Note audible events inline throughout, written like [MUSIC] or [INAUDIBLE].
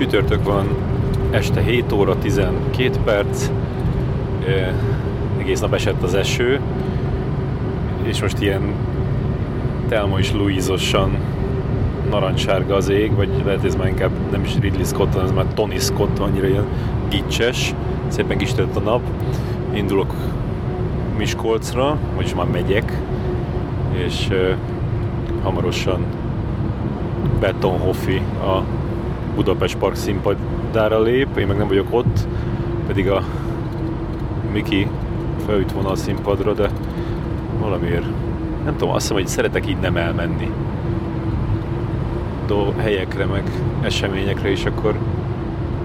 Csütörtök van, este 7 óra 12 perc, egész nap esett az eső, és most ilyen Telma és Louisosan narancssárga az ég, vagy lehet ez már inkább nem is Ridley Scott, ez már Tony Scott, annyira ilyen gicses, szépen kistelt a nap. Indulok Miskolcra, vagyis már megyek, és uh, hamarosan Betonhoffi a Budapest Park színpadára lép, én meg nem vagyok ott, pedig a Miki felütt volna színpadra, de valamiért nem tudom, azt hiszem, hogy szeretek így nem elmenni do helyekre, meg eseményekre, és akkor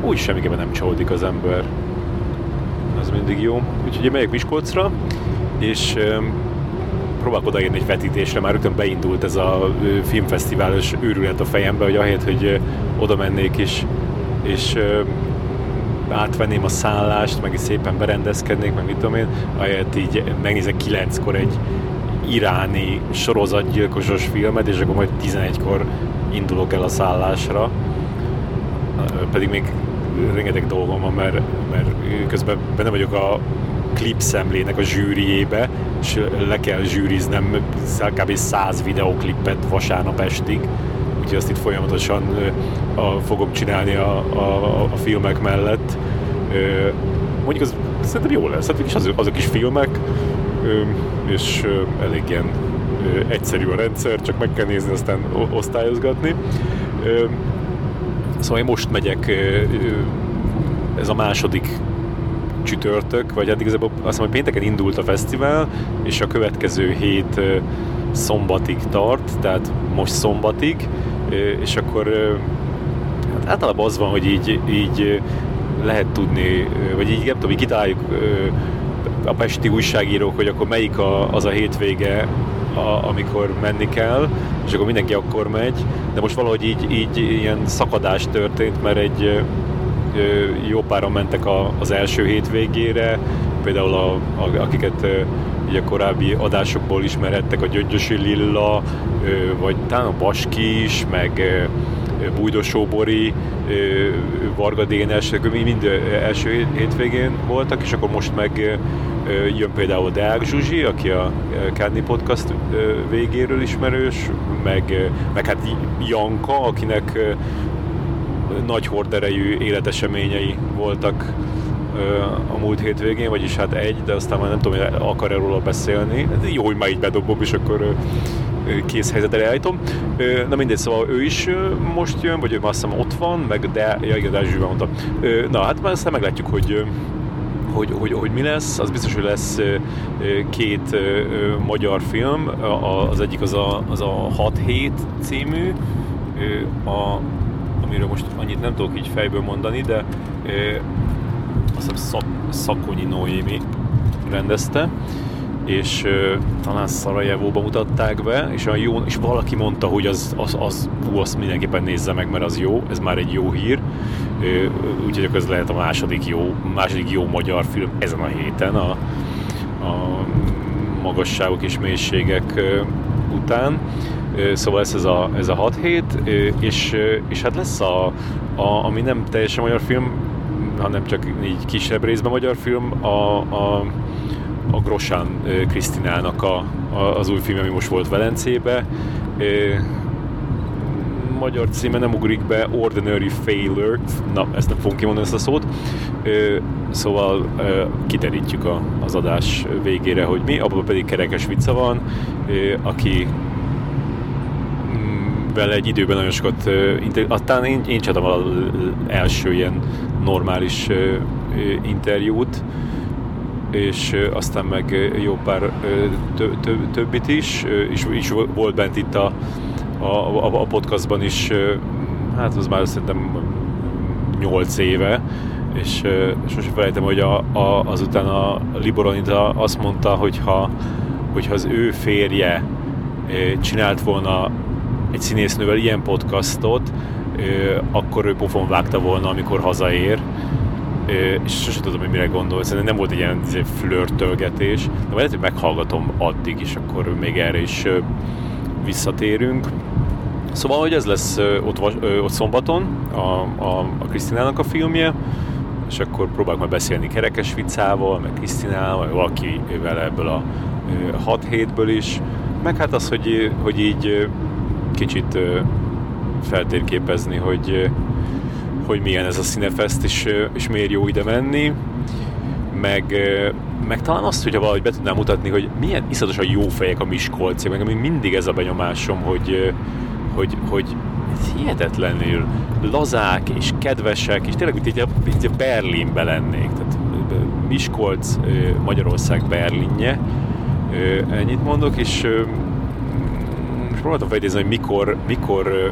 úgy semmiképpen nem csalódik az ember. Az mindig jó. Úgyhogy én megyek Miskolcra, és próbálok odaérni egy vetítésre, már rögtön beindult ez a filmfesztiválos őrület a fejembe, hogy ahelyett, hogy oda mennék és, és átvenném a szállást, meg is szépen berendezkednék, meg mit tudom én, ahelyett így megnézek kilenckor egy iráni sorozatgyilkosos filmet, és akkor majd 11-kor indulok el a szállásra. Pedig még rengeteg dolgom van, mert, mert közben benne vagyok a klip szemlének a zsűriébe, és le kell zsűriznem kb. 100 videoklipet vasárnap estig, úgyhogy azt itt folyamatosan a, fogom csinálni a, a, a filmek mellett. Mondjuk az szerintem jó lesz, hát is azok, azok is filmek, és elég ilyen egyszerű a rendszer, csak meg kell nézni, aztán osztályozgatni. Szóval én most megyek, ez a második csütörtök, vagy addig igazából azt hiszem, hogy pénteken indult a fesztivál, és a következő hét szombatig tart, tehát most szombatig, és akkor hát általában az van, hogy így, így lehet tudni, vagy így nem tudom, így kitaláljuk a pesti újságírók, hogy akkor melyik a, az a hétvége, a, amikor menni kell, és akkor mindenki akkor megy, de most valahogy így, így ilyen szakadás történt, mert egy jó páran mentek a, az első hétvégére, például a, a, akiket így a korábbi adásokból ismerhettek, a Gyöngyösi Lilla, vagy talán a Baski is, meg Bújdosóbori, Varga Dénes, mind első hétvégén voltak, és akkor most meg jön például Deák Zsuzsi, aki a Kádni Podcast végéről ismerős, meg, meg hát Janka, akinek nagy horderejű életeseményei voltak a múlt hétvégén, vagyis hát egy, de aztán már nem tudom, hogy akar-e róla beszélni. Jó, hogy már így bedobom, és akkor kész helyzetre állítom. Na mindegy, szóval ő is most jön, vagy ő már azt ott van, meg de, ja igen, Dázsűben mondtam. Na hát már aztán meglátjuk, hogy hogy, hogy, hogy mi lesz, az biztos, hogy lesz két magyar film, az egyik az a, az a 6-7 című, a, amiről most annyit nem tudok így fejből mondani, de hiszem Szak, Szakonyi Noémi rendezte, és uh, talán Szarajevóban mutatták be, és, olyan jó, és valaki mondta, hogy az, az, az, hú, azt mindenképpen nézze meg, mert az jó, ez már egy jó hír, úgyhogy ez lehet a második jó, második jó magyar film ezen a héten a, a magasságok és mélységek után. Szóval ez, ez a, ez a 6 hét, és, és hát lesz a, a, ami nem teljesen magyar film, hanem csak így kisebb részben magyar film, a, a a Grosán Krisztinának a, a, az új film, ami most volt Velencébe. Magyar címe nem ugrik be, Ordinary Failure, na ezt nem fogom kimondani ezt a szót. Szóval kiterítjük a, az adás végére, hogy mi, abban pedig Kerekes Vica van, aki vele egy időben nagyon sokat, aztán én, én csináltam az első ilyen normális interjút, és aztán meg jó pár többit is, és, is volt bent itt a, a, a podcastban is, hát az már szerintem 8 éve, és, és most felejtem, hogy a, a, azután a Liboronita azt mondta, hogy ha, hogyha az ő férje csinált volna egy színésznővel ilyen podcastot, akkor ő pofon vágta volna, amikor hazaér, és sosem tudom, hogy mire gondol. Szerintem nem volt egy ilyen izé, flörtölgetés, de lehet, hogy meghallgatom addig, és akkor még erre is visszatérünk. Szóval, hogy ez lesz ott, ott szombaton a, a, a Krisztinának a filmje, és akkor próbálok majd beszélni Kerekes Vicával, meg Krisztinával, vagy valakivel ebből a 6 hétből is, meg hát az, hogy, hogy így kicsit feltérképezni, hogy, hogy milyen ez a Cinefest, és, és miért jó ide menni, meg, meg talán azt, hogyha valahogy be tudnám mutatni, hogy milyen iszatosan jó fejek a Miskolci, meg mindig ez a benyomásom, hogy, hogy, hogy hihetetlenül lazák és kedvesek, és tényleg, mint így a, így Berlinbe lennék. Tehát Miskolc, Magyarország Berlinje, ennyit mondok, és próbáltam felidézni, hogy mikor, mikor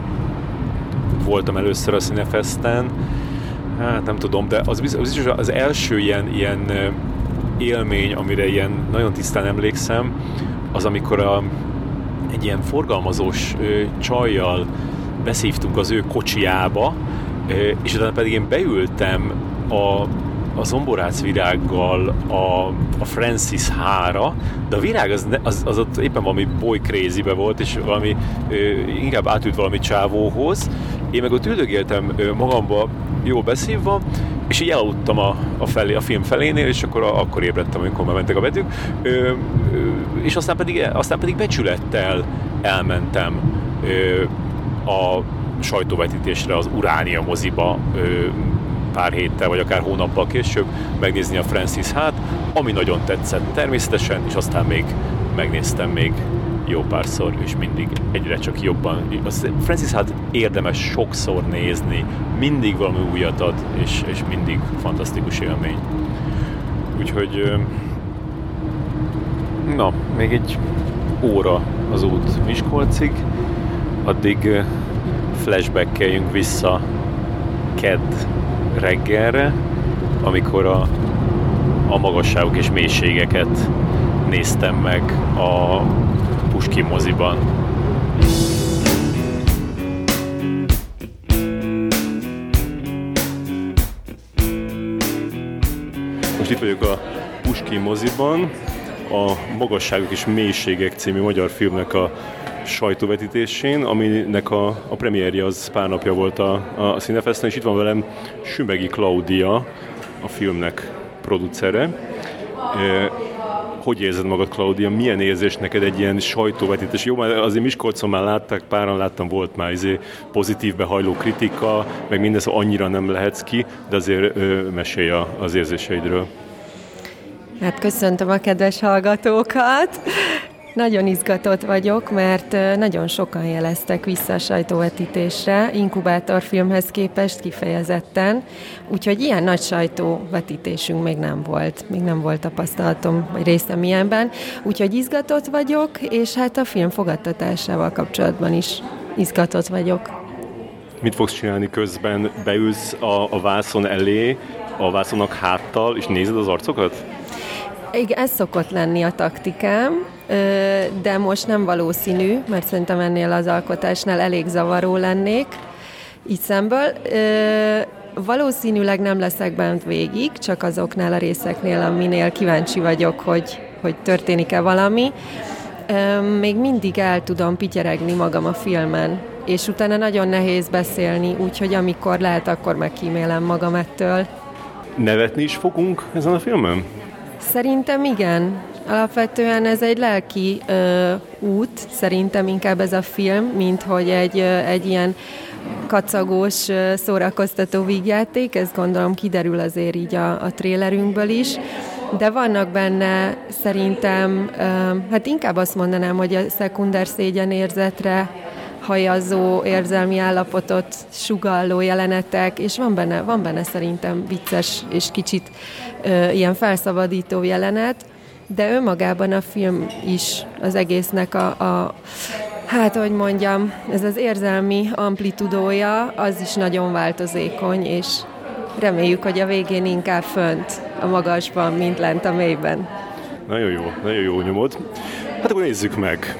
voltam először a Cinefesten, hát nem tudom, de az biztos, az, az első ilyen, ilyen élmény, amire ilyen nagyon tisztán emlékszem, az amikor a, egy ilyen forgalmazós ö, csajjal beszívtunk az ő kocsiába, ö, és utána pedig én beültem a a zomborác virággal a, a Francis hára, de a virág az, az, az ott éppen valami boy crazy volt, és valami ö, inkább átült valami csávóhoz. Én meg ott üldögéltem magamba jó beszívva, és így elaludtam a, a, felé, a film felénél, és akkor a, akkor ébredtem, amikor már mentek a betűk, ö, ö, és aztán pedig, aztán pedig becsülettel elmentem ö, a sajtóvetítésre az Uránia moziba, ö, pár héttel, vagy akár hónappal később megnézni a Francis hát, ami nagyon tetszett természetesen, és aztán még megnéztem még jó párszor, és mindig egyre csak jobban. Az Francis hát érdemes sokszor nézni, mindig valami újat ad, és, és mindig fantasztikus élmény. Úgyhogy na, még egy óra az út Miskolcig, addig flashbackeljünk vissza kedd reggelre, amikor a, a magasságok és mélységeket néztem meg a Puskin moziban. Most itt vagyok a Puskin moziban, a Magasságok és Mélységek című magyar filmnek a sajtóvetítésén, aminek a, a premierje az pár napja volt a, a Cinefesten, és itt van velem Sümegi Claudia, a filmnek producere. E, hogy érzed magad, Claudia? Milyen érzés neked egy ilyen sajtóvetítés? Jó, mert azért Miskolcon már látták, páran láttam, volt már izé pozitív behajló kritika, meg mindez annyira nem lehetsz ki, de azért ö, mesélj az érzéseidről. Hát köszöntöm a kedves hallgatókat. Nagyon izgatott vagyok, mert nagyon sokan jeleztek vissza a sajtóvetítésre, inkubátorfilmhez képest kifejezetten, úgyhogy ilyen nagy sajtóvetítésünk még nem volt, még nem volt tapasztalatom, vagy részem ilyenben, úgyhogy izgatott vagyok, és hát a film fogadtatásával kapcsolatban is izgatott vagyok. Mit fogsz csinálni közben? Beülsz a, a vászon elé, a vászonnak háttal, és nézed az arcokat? Igen, ez szokott lenni a taktikám, de most nem valószínű, mert szerintem ennél az alkotásnál elég zavaró lennék így szemből. Valószínűleg nem leszek bent végig, csak azoknál a részeknél, aminél kíváncsi vagyok, hogy, hogy történik-e valami. Még mindig el tudom pityeregni magam a filmen, és utána nagyon nehéz beszélni, úgyhogy amikor lehet, akkor megkímélem magam ettől. Nevetni is fogunk ezen a filmen? Szerintem igen. Alapvetően ez egy lelki ö, út, szerintem inkább ez a film, mint hogy egy, ö, egy ilyen kacagós, ö, szórakoztató vígjáték, ez gondolom kiderül azért így a, a trélerünkből is, de vannak benne szerintem, ö, hát inkább azt mondanám, hogy a szekunder szégyenérzetre hajazó érzelmi állapotot sugalló jelenetek, és van benne, van benne szerintem vicces és kicsit ö, ilyen felszabadító jelenet, de önmagában a film is az egésznek a, a hát, hogy mondjam, ez az érzelmi amplitudója, az is nagyon változékony, és reméljük, hogy a végén inkább fönt a magasban, mint lent a mélyben. Nagyon jó, nagyon jó nyomod. Hát akkor nézzük meg.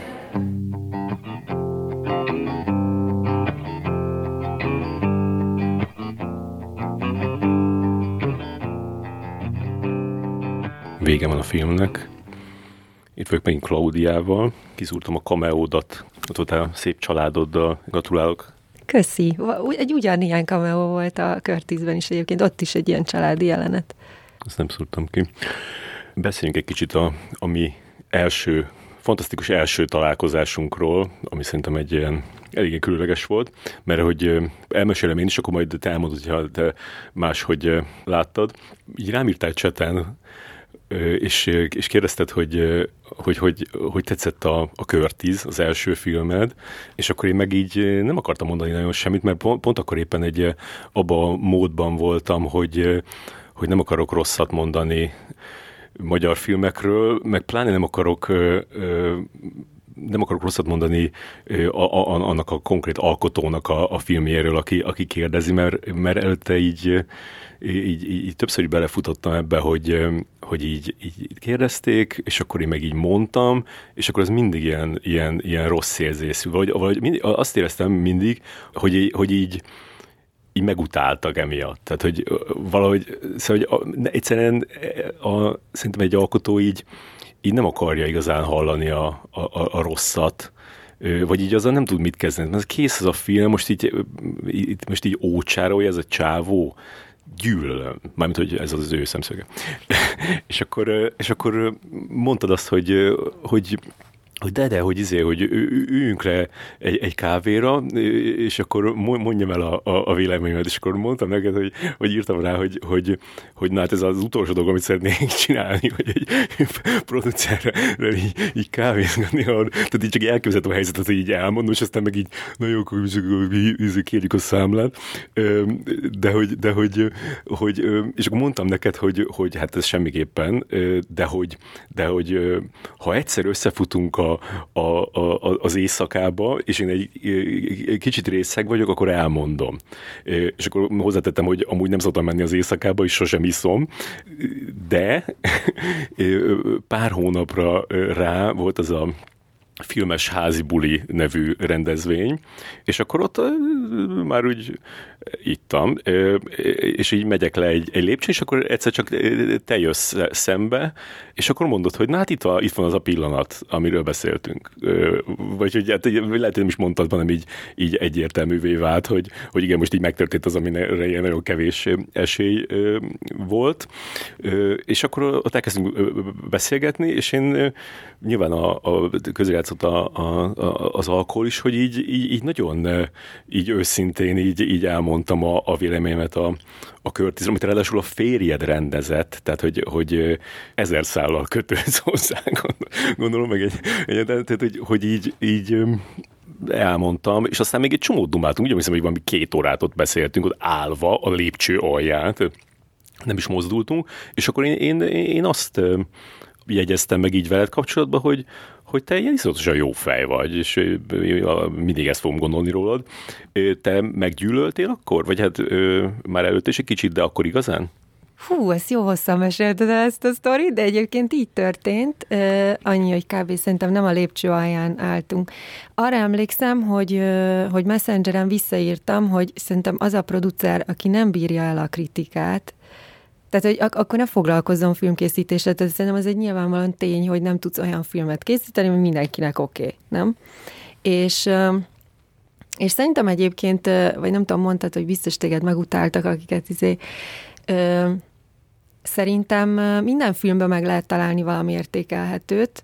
Vége van a filmnek, Itt vagyok megint Klaudiával, kiszúrtam a kameódat, ott voltál szép családoddal, gratulálok. Köszi. Egy ugyanilyen kameó volt a Körtízben is egyébként, ott is egy ilyen családi jelenet. Azt nem szúrtam ki. Beszéljünk egy kicsit a, a mi első, fantasztikus első találkozásunkról, ami szerintem egy ilyen eléggé különleges volt, mert hogy elmesélem én is, akkor majd te elmondod, hogy te máshogy láttad. Így rám írtál cseten, és, és kérdezted, hogy, hogy, hogy, hogy tetszett a, a Körtiz, az első filmed, és akkor én meg így nem akartam mondani nagyon semmit, mert pont, pont akkor éppen egy abba a módban voltam, hogy, hogy nem akarok rosszat mondani magyar filmekről, meg pláne nem akarok nem akarok rosszat mondani a, a, annak a konkrét alkotónak a, a filmjéről, aki, aki kérdezi, mert, mert előtte így, így, így, így többször így belefutottam ebbe, hogy, hogy így, így kérdezték, és akkor én meg így mondtam, és akkor ez mindig ilyen, ilyen, ilyen rossz érzésű. Vagy, vagy mindig, azt éreztem mindig, hogy, hogy így így megutáltak emiatt. Tehát, hogy valahogy, szóval, hogy egyszerűen a, szerintem egy alkotó így, így nem akarja igazán hallani a, a, a rosszat, vagy így azzal nem tud mit kezdeni. Mert kész az a film, most így, így most így ócsárolja ez a csávó, gyűlölöm. Mármint, hogy ez az ő szemszöge. [LAUGHS] és, akkor, és akkor mondtad azt, hogy, hogy hogy de, de, hogy izé, hogy üljünk le egy, egy kávéra, és akkor mondjam el a, a, a véleményemet, és akkor mondtam neked, hogy, hogy írtam rá, hogy, hogy, hogy na hát ez az utolsó dolog, amit szeretnék [LAUGHS] csinálni, hogy egy [LAUGHS] producerre így, így kávézgatni, tehát így csak elképzeltem a helyzetet, hogy így elmondom, és aztán meg így, na jó, akkor kérjük a számlát, de hogy, de hogy, hogy és akkor mondtam neked, hogy, hogy hát ez semmiképpen, de hogy, de hogy ha egyszer összefutunk a a, a, az éjszakába, és én egy, egy kicsit részeg vagyok, akkor elmondom. És akkor hozzátettem, hogy amúgy nem szoktam menni az éjszakába, és sosem iszom, de pár hónapra rá volt az a filmes házi buli nevű rendezvény, és akkor ott már úgy ittam, és így megyek le egy, egy lépcsőn, és akkor egyszer csak te jössz szembe, és akkor mondod, hogy na hát itt, van, itt van az a pillanat, amiről beszéltünk. Vagy hogy hát, lehet, hogy nem is mondtad, hanem így, így egyértelművé vált, hogy, hogy igen, most így megtörtént az, amire ilyen nagyon kevés esély volt. És akkor ott elkezdünk beszélgetni, és én nyilván a, a közrejátszott a, a, a, az alkohol is, hogy így, így, így nagyon így őszintén így, így elmondom, elmondtam a, a véleményemet a, a körtizre, amit ráadásul a férjed rendezett, tehát hogy, hogy ezer szállal kötődsz hozzá, [LAUGHS] gondolom meg egy, egy tehát, hogy, hogy így, így elmondtam, és aztán még egy csomót dumáltunk, ugye hiszem, hogy valami két órát ott beszéltünk, ott állva a lépcső alját, nem is mozdultunk, és akkor én, én, én azt jegyeztem meg így veled kapcsolatban, hogy, hogy te ilyen iszonyatosan jó fej vagy, és mindig ezt fogom gondolni rólad. Te meggyűlöltél akkor? Vagy hát már előtt is egy kicsit, de akkor igazán? Hú, ezt jó hosszan mesélted ezt a sztorit, de egyébként így történt. Uh, annyi, hogy kb. szerintem nem a lépcső alján álltunk. Arra emlékszem, hogy, uh, hogy Messengeren visszaírtam, hogy szerintem az a producer, aki nem bírja el a kritikát, tehát, hogy ak- akkor ne foglalkozzon filmkészítéssel, tehát szerintem az egy nyilvánvalóan tény, hogy nem tudsz olyan filmet készíteni, hogy mindenkinek oké, okay, nem? És és szerintem egyébként, vagy nem tudom, mondtad, hogy biztos téged megutáltak, akiket izé, ö, szerintem minden filmben meg lehet találni valami értékelhetőt,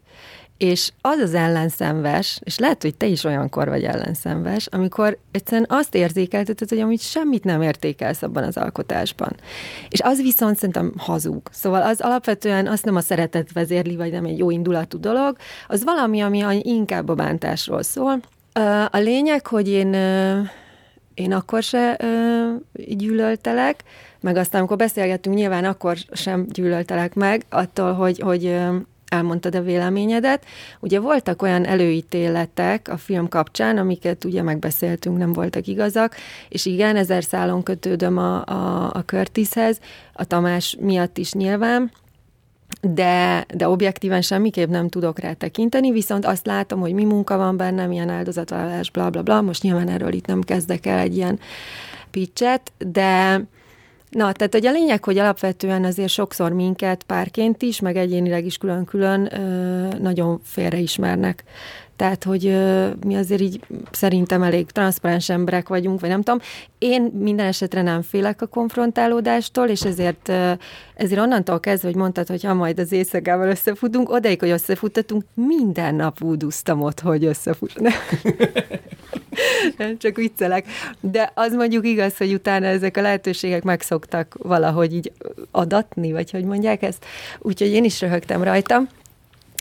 és az az ellenszenves, és lehet, hogy te is olyankor vagy ellenszenves, amikor egyszerűen azt érzékelteted, hogy amit semmit nem értékelsz abban az alkotásban. És az viszont szerintem hazug. Szóval az alapvetően azt nem a szeretet vezérli, vagy nem egy jó indulatú dolog, az valami, ami inkább a bántásról szól. A lényeg, hogy én én akkor se gyűlöltelek, meg aztán, amikor beszélgettünk, nyilván akkor sem gyűlöltelek meg attól, hogy, hogy elmondtad a véleményedet. Ugye voltak olyan előítéletek a film kapcsán, amiket ugye megbeszéltünk, nem voltak igazak, és igen, ezer szálon kötődöm a, a, a Curtishez, a Tamás miatt is nyilván, de, de objektíven semmiképp nem tudok rá tekinteni, viszont azt látom, hogy mi munka van benne, milyen áldozatvállalás, bla bla bla. Most nyilván erről itt nem kezdek el egy ilyen pitchet, de Na, tehát hogy a lényeg, hogy alapvetően azért sokszor minket párként is, meg egyénileg is külön-külön nagyon félreismernek. Tehát, hogy ö, mi azért így szerintem elég transzparens emberek vagyunk, vagy nem tudom. Én minden esetre nem félek a konfrontálódástól, és ezért, ö, ezért onnantól kezdve, hogy mondtad, hogy ha majd az éjszakával összefutunk, odaig, hogy összefutatunk, minden nap úduztam ott, hogy összefutunk. [LAUGHS] csak viccelek. De az mondjuk igaz, hogy utána ezek a lehetőségek megszoktak valahogy így adatni, vagy hogy mondják ezt. Úgyhogy én is röhögtem rajta.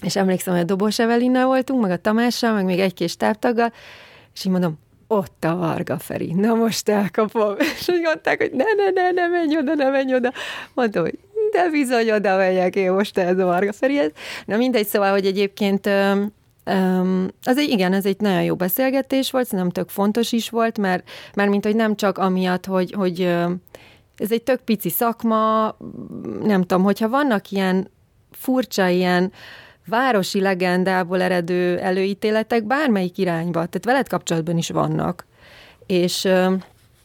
És emlékszem, hogy a Dobos Evelinnel voltunk, meg a Tamással, meg még egy-két stábtaggal, és így mondom, ott a Varga Feri, na most elkapom. [LAUGHS] És úgy mondták, hogy ne, ne, ne, ne menj oda, ne menj oda. Mondtam, hogy de bizony oda megyek én most ez a Varga Ferihez. Na mindegy, szóval, hogy egyébként Um, az egy, igen, ez egy nagyon jó beszélgetés volt, szerintem tök fontos is volt, mert, mert mint hogy nem csak amiatt, hogy, hogy ez egy tök pici szakma, nem tudom, hogyha vannak ilyen furcsa, ilyen városi legendából eredő előítéletek bármelyik irányba, tehát veled kapcsolatban is vannak. És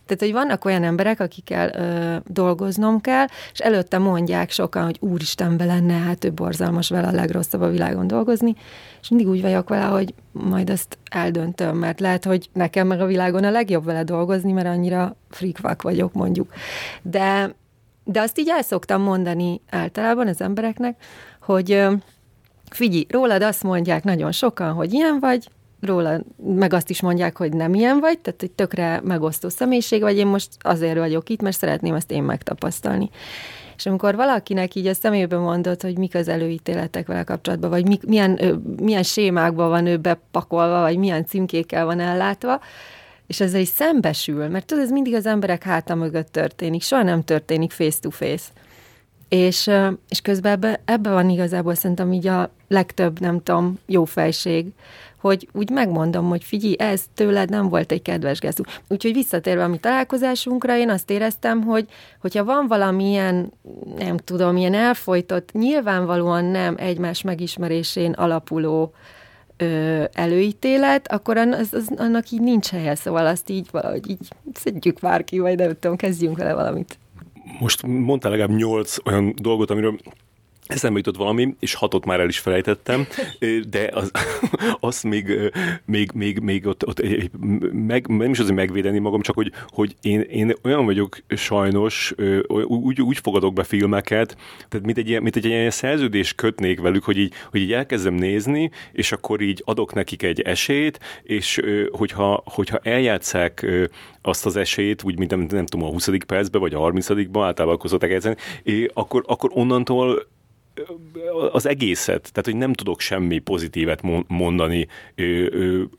tehát, hogy vannak olyan emberek, akikkel ö, dolgoznom kell, és előtte mondják sokan, hogy úristen, lenne, hát ő borzalmas vele a legrosszabb a világon dolgozni, és mindig úgy vagyok vele, hogy majd ezt eldöntöm, mert lehet, hogy nekem meg a világon a legjobb vele dolgozni, mert annyira frikvák vagyok, mondjuk. De, de azt így el szoktam mondani általában az embereknek, hogy figyelj, rólad azt mondják nagyon sokan, hogy ilyen vagy, róla meg azt is mondják, hogy nem ilyen vagy, tehát egy tökre megosztó személyiség vagy, én most azért vagyok itt, mert szeretném ezt én megtapasztalni. És amikor valakinek így a szemébe mondod, hogy mik az előítéletek vele kapcsolatban, vagy mi, milyen, milyen sémákban van ő bepakolva, vagy milyen címkékkel van ellátva, és ezzel is szembesül, mert tudod, ez mindig az emberek háta mögött történik, soha nem történik face-to-face. És, és közben ebbe, ebbe van igazából szerintem így a legtöbb, nem tudom, jó fejség, hogy úgy megmondom, hogy figyelj, ez tőled nem volt egy kedves gesztus. Úgyhogy visszatérve a mi találkozásunkra, én azt éreztem, hogy hogyha van valamilyen, nem tudom, ilyen elfolytott, nyilvánvalóan nem egymás megismerésén alapuló ö, előítélet, akkor az, az, annak így nincs helye, szóval azt így valahogy így szedjük már ki, vagy nem tudom, kezdjünk vele valamit. Most mondtál legalább nyolc olyan dolgot, amiről Eszembe jutott valami, és hatot már el is felejtettem, [LAUGHS] de az, [LAUGHS] azt még, még, még, még ott, ott meg, nem is azért megvédeni magam, csak hogy, hogy én, én olyan vagyok sajnos, úgy, úgy fogadok be filmeket, tehát mint egy, ilyen, mint egy ilyen szerződés kötnék velük, hogy így, hogy így elkezdem nézni, és akkor így adok nekik egy esélyt, és hogyha, hogyha eljátszák azt az esélyt, úgy mint nem, nem tudom, a 20. percben, vagy a 30. ban általában akkor szokták akkor, akkor onnantól az egészet, tehát hogy nem tudok semmi pozitívet mondani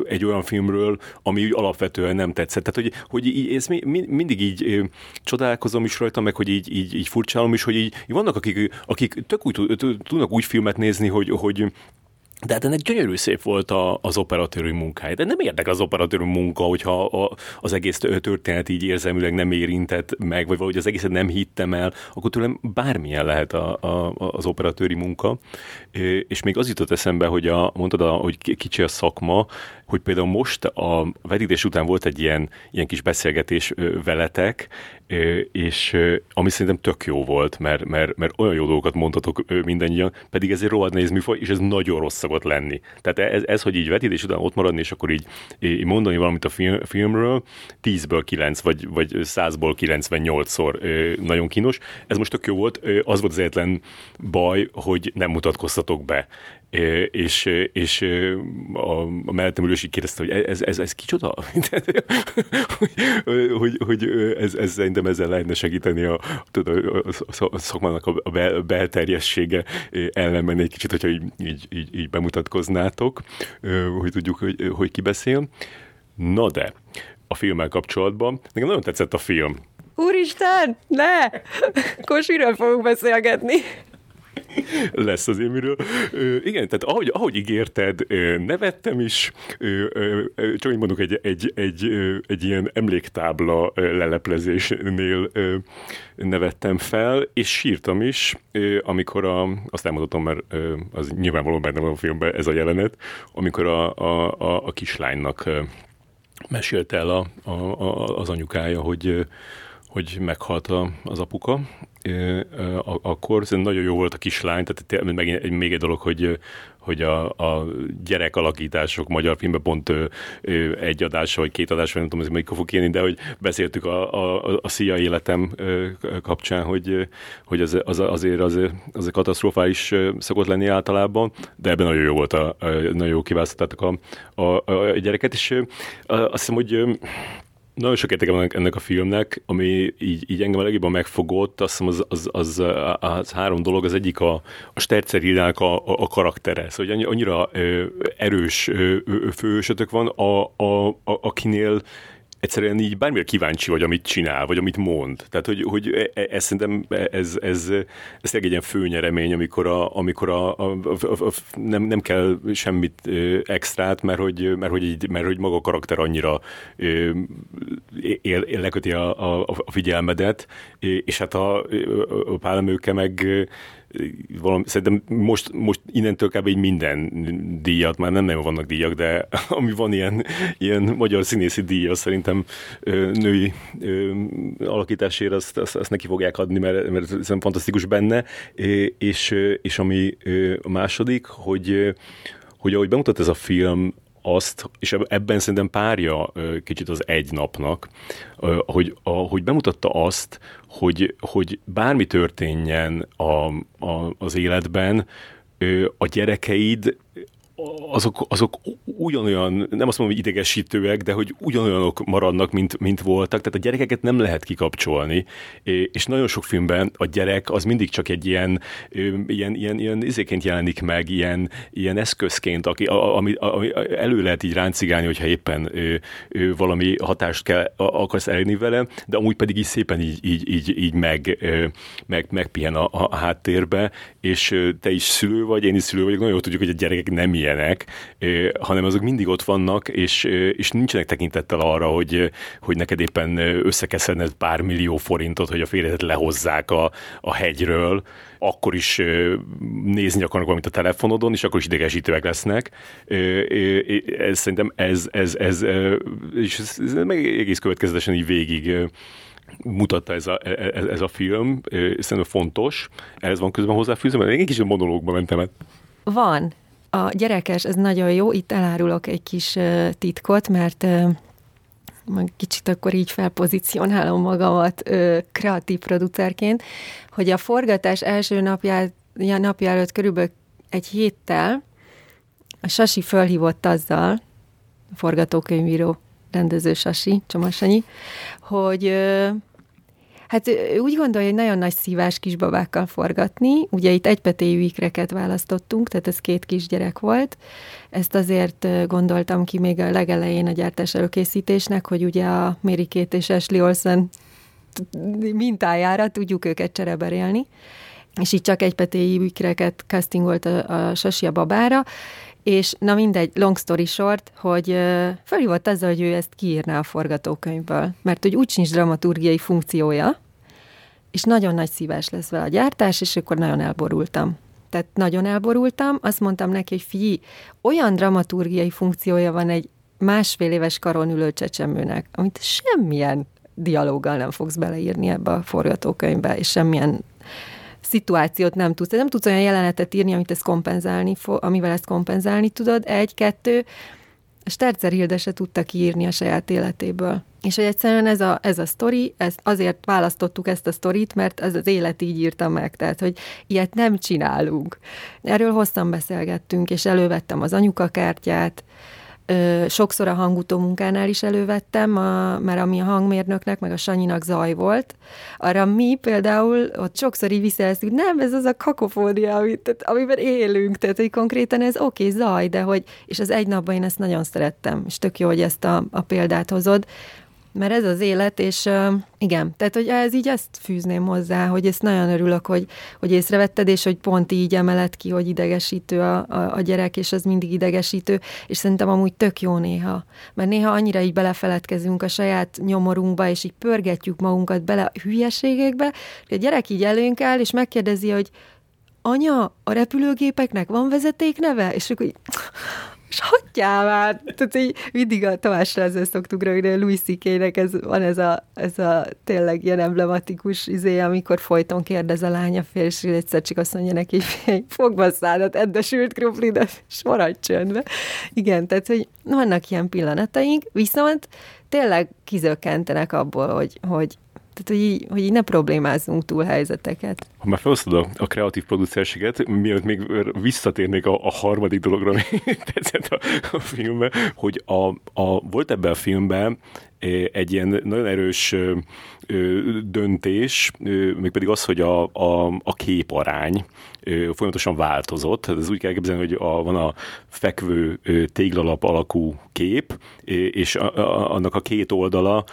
egy olyan filmről, ami úgy alapvetően nem tetszett. Tehát, hogy, hogy így, ezt mindig így csodálkozom is rajta, meg hogy így, így, így furcsálom is, hogy így, vannak, akik, akik tök úgy tudnak úgy filmet nézni, hogy, hogy de hát ennek gyönyörű szép volt a, az operatőri munkája. De nem érdekel az operatőri munka, hogyha a, az egész történet így érzelmileg nem érintett meg, vagy valahogy az egészet nem hittem el, akkor tőlem bármilyen lehet a, a, az operatőri munka. És még az jutott eszembe, hogy a, mondtad, a, hogy kicsi a szakma, hogy például most a vetítés után volt egy ilyen, ilyen kis beszélgetés veletek, és ami szerintem tök jó volt, mert, mert, mert olyan jó dolgokat mondhatok mindannyian, pedig ez egy rohadt nehéz műfaj, és ez nagyon rossz szokott lenni. Tehát ez, ez hogy így vetítés után ott maradni, és akkor így, így mondani valamit a film, filmről, 10-ből 9, vagy, vagy 100-ból 98-szor nagyon kínos. Ez most tök jó volt, az volt az egyetlen baj, hogy nem mutatkoztatok be és, és a, a mellettem ülős így kérdezte, hogy ez, ez, ez kicsoda? [LAUGHS] hogy, hogy, hogy ez, ez szerintem ezzel lehetne segíteni a, a, a szakmának a bel, belterjessége ellenben egy kicsit, hogyha így, így, így, így bemutatkoznátok, hogy tudjuk, hogy, hogy ki beszél. Na de, a filmmel kapcsolatban, nekem nagyon tetszett a film. Úristen, ne! Kosiről fogunk beszélgetni lesz az émiről. Ö, igen, tehát ahogy, ahogy ígérted, nevettem is, ö, ö, csak mondok, egy, egy, egy, egy ilyen emléktábla leleplezésnél nevettem fel, és sírtam is, amikor a, azt elmondhatom, mert az nyilvánvalóan benne van a filmben ez a jelenet, amikor a, a, a, a kislánynak mesélte el a, a, a, az anyukája, hogy hogy meghalt az apuka, akkor szerintem nagyon jó volt a kislány, tehát megint még egy dolog, hogy, hogy a, a gyerek alakítások magyar filmben pont ö, ö, egy adása vagy két adása, nem tudom, ez még fog kérni, de hogy beszéltük a, a, a szia életem ö, kapcsán, hogy, hogy az, az, azért az, az katasztrofális szokott lenni általában, de ebben nagyon jó volt, a, a nagyon jó kiválasztották a, a, a gyereket, és azt hiszem, hogy nagyon sok értéke van ennek a filmnek, ami így, így engem a legjobban megfogott, azt hiszem az, az, az, az, három dolog, az egyik a, a Sterzer a, a, a karaktere, szóval hogy annyira ö, erős ö, fősötök van, a, a, a, akinél egyszerűen így bármire kíváncsi vagy, amit csinál, vagy amit mond. Tehát, hogy, hogy e, e, ez szerintem ez, ez, ez egy ilyen főnyeremény, amikor, a, amikor a, a, a, a, nem, nem kell semmit extrát, mert hogy, mert hogy, így, mert hogy maga a karakter annyira él, él, leköti a, a, a figyelmedet, és hát a, a Pálmőke meg valami, szerintem most, most innentől kb. így minden díjat, már nem nem vannak díjak, de [LAUGHS] ami van ilyen, ilyen magyar színészi díj, az szerintem női alakításért azt, azt, azt neki fogják adni, mert, mert szerintem fantasztikus benne, és, és ami a második, hogy, hogy ahogy bemutat ez a film, azt, és ebben szerintem párja kicsit az egy napnak, hogy, hogy bemutatta azt, hogy, hogy bármi történjen a, a, az életben, a gyerekeid azok, azok ugyanolyan, nem azt mondom, hogy idegesítőek, de hogy ugyanolyanok maradnak, mint, mint voltak, tehát a gyerekeket nem lehet kikapcsolni, és nagyon sok filmben a gyerek az mindig csak egy ilyen, ilyen, ilyen, ilyen izéként jelenik meg, ilyen, ilyen eszközként, aki, ami, ami elő lehet így ráncigálni, hogyha éppen ő, ő valami hatást kell, akarsz elérni vele, de amúgy pedig is szépen így, így, így, így meg, meg, megpihen a, a háttérbe, és te is szülő vagy, én is szülő vagyok, nagyon jól tudjuk, hogy a gyerekek nem ilyenek, hanem azok mindig ott vannak, és, és nincsenek tekintettel arra, hogy, hogy neked éppen összekeszedned pár millió forintot, hogy a férjedet lehozzák a, a hegyről, akkor is nézni akarnak valamit a telefonodon, és akkor is idegesítőek lesznek. Ez, szerintem ez, ez, ez, és ez, ez meg egész következetesen így végig mutatta ez a, ez, ez a film, szerintem fontos, ehhez van közben hozzáfűzve, mert én egy kicsit monológba mentem át. Van, a gyerekes, ez nagyon jó, itt elárulok egy kis titkot, mert kicsit akkor így felpozícionálom magamat kreatív producerként, hogy a forgatás első napjá, napja előtt körülbelül egy héttel a Sasi fölhívott azzal, a forgatókönyvíró rendező Sasi, Csomasanyi, hogy ö, Hát úgy gondolja, hogy nagyon nagy szívás kisbabákkal forgatni. Ugye itt egypetéjű ikreket választottunk, tehát ez két kisgyerek volt. Ezt azért gondoltam ki még a legelején a gyártás előkészítésnek, hogy ugye a Mary Kate és Ashley Olsen mintájára tudjuk őket csereberélni és így csak egypetéjű ikreket castingolt a, a Sasi a babára, és na mindegy, long story short, hogy felhívott azzal, hogy ő ezt kiírná a forgatókönyvből, mert hogy úgy sincs dramaturgiai funkciója, és nagyon nagy szívás lesz vele a gyártás, és akkor nagyon elborultam. Tehát nagyon elborultam, azt mondtam neki, hogy figyelj, olyan dramaturgiai funkciója van egy másfél éves karon ülő csecsemőnek, amit semmilyen dialóggal nem fogsz beleírni ebbe a forgatókönyvbe, és semmilyen szituációt nem tudsz. Nem tudsz olyan jelenetet írni, amit ezt kompenzálni, amivel ezt kompenzálni tudod. Egy, kettő, Sterzer Hilde se tudta kiírni a saját életéből. És hogy egyszerűen ez a, ez a sztori, ezt azért választottuk ezt a sztorit, mert ez az élet így írta meg, tehát hogy ilyet nem csinálunk. Erről hosszan beszélgettünk, és elővettem az anyukakártyát, Ö, sokszor a hangutó munkánál is elővettem, a, mert ami a hangmérnöknek, meg a Sanyinak zaj volt, arra mi például ott sokszor így visszajelztük, nem, ez az a kakofónia, amit, amiben élünk, tehát hogy konkrétan ez oké, okay, zaj, de hogy, és az egy napban én ezt nagyon szerettem, és tök jó, hogy ezt a, a példát hozod, mert ez az élet, és igen, tehát hogy ez így ezt fűzném hozzá, hogy ezt nagyon örülök, hogy, hogy észrevetted, és hogy pont így emeled ki, hogy idegesítő a, a, a gyerek, és az mindig idegesítő, és szerintem amúgy tök jó néha, mert néha annyira így belefeledkezünk a saját nyomorunkba, és így pörgetjük magunkat bele hülyeségekbe, hogy a gyerek így előnk áll, és megkérdezi, hogy anya, a repülőgépeknek van vezetékneve? És akkor így, és hagyjál már! Tehát így mindig a Tamásra ezzel szoktuk rögni, a Louis ck ez, van ez a, ez a tényleg ilyen emblematikus izé, amikor folyton kérdez a lánya fél, és egyszer csak azt mondja neki, hogy fogd a szádat, edd a sült krumplidat, és maradj csöndbe. Igen, tehát, hogy vannak ilyen pillanataink, viszont tényleg kizökkentenek abból, hogy, hogy tehát, hogy így, hogy így ne problémázzunk túl helyzeteket. Ha már felosztod a, a kreatív producerséget, mielőtt még visszatérnék a, a harmadik dologra, ami [LAUGHS] tetszett a, a filmben, hogy a, a, volt ebben a filmben egy ilyen nagyon erős döntés, mégpedig az, hogy a, a, a képarány folyamatosan változott. Ez úgy kell elképzelni, hogy a, van a fekvő téglalap alakú kép, és a, a, annak a két oldala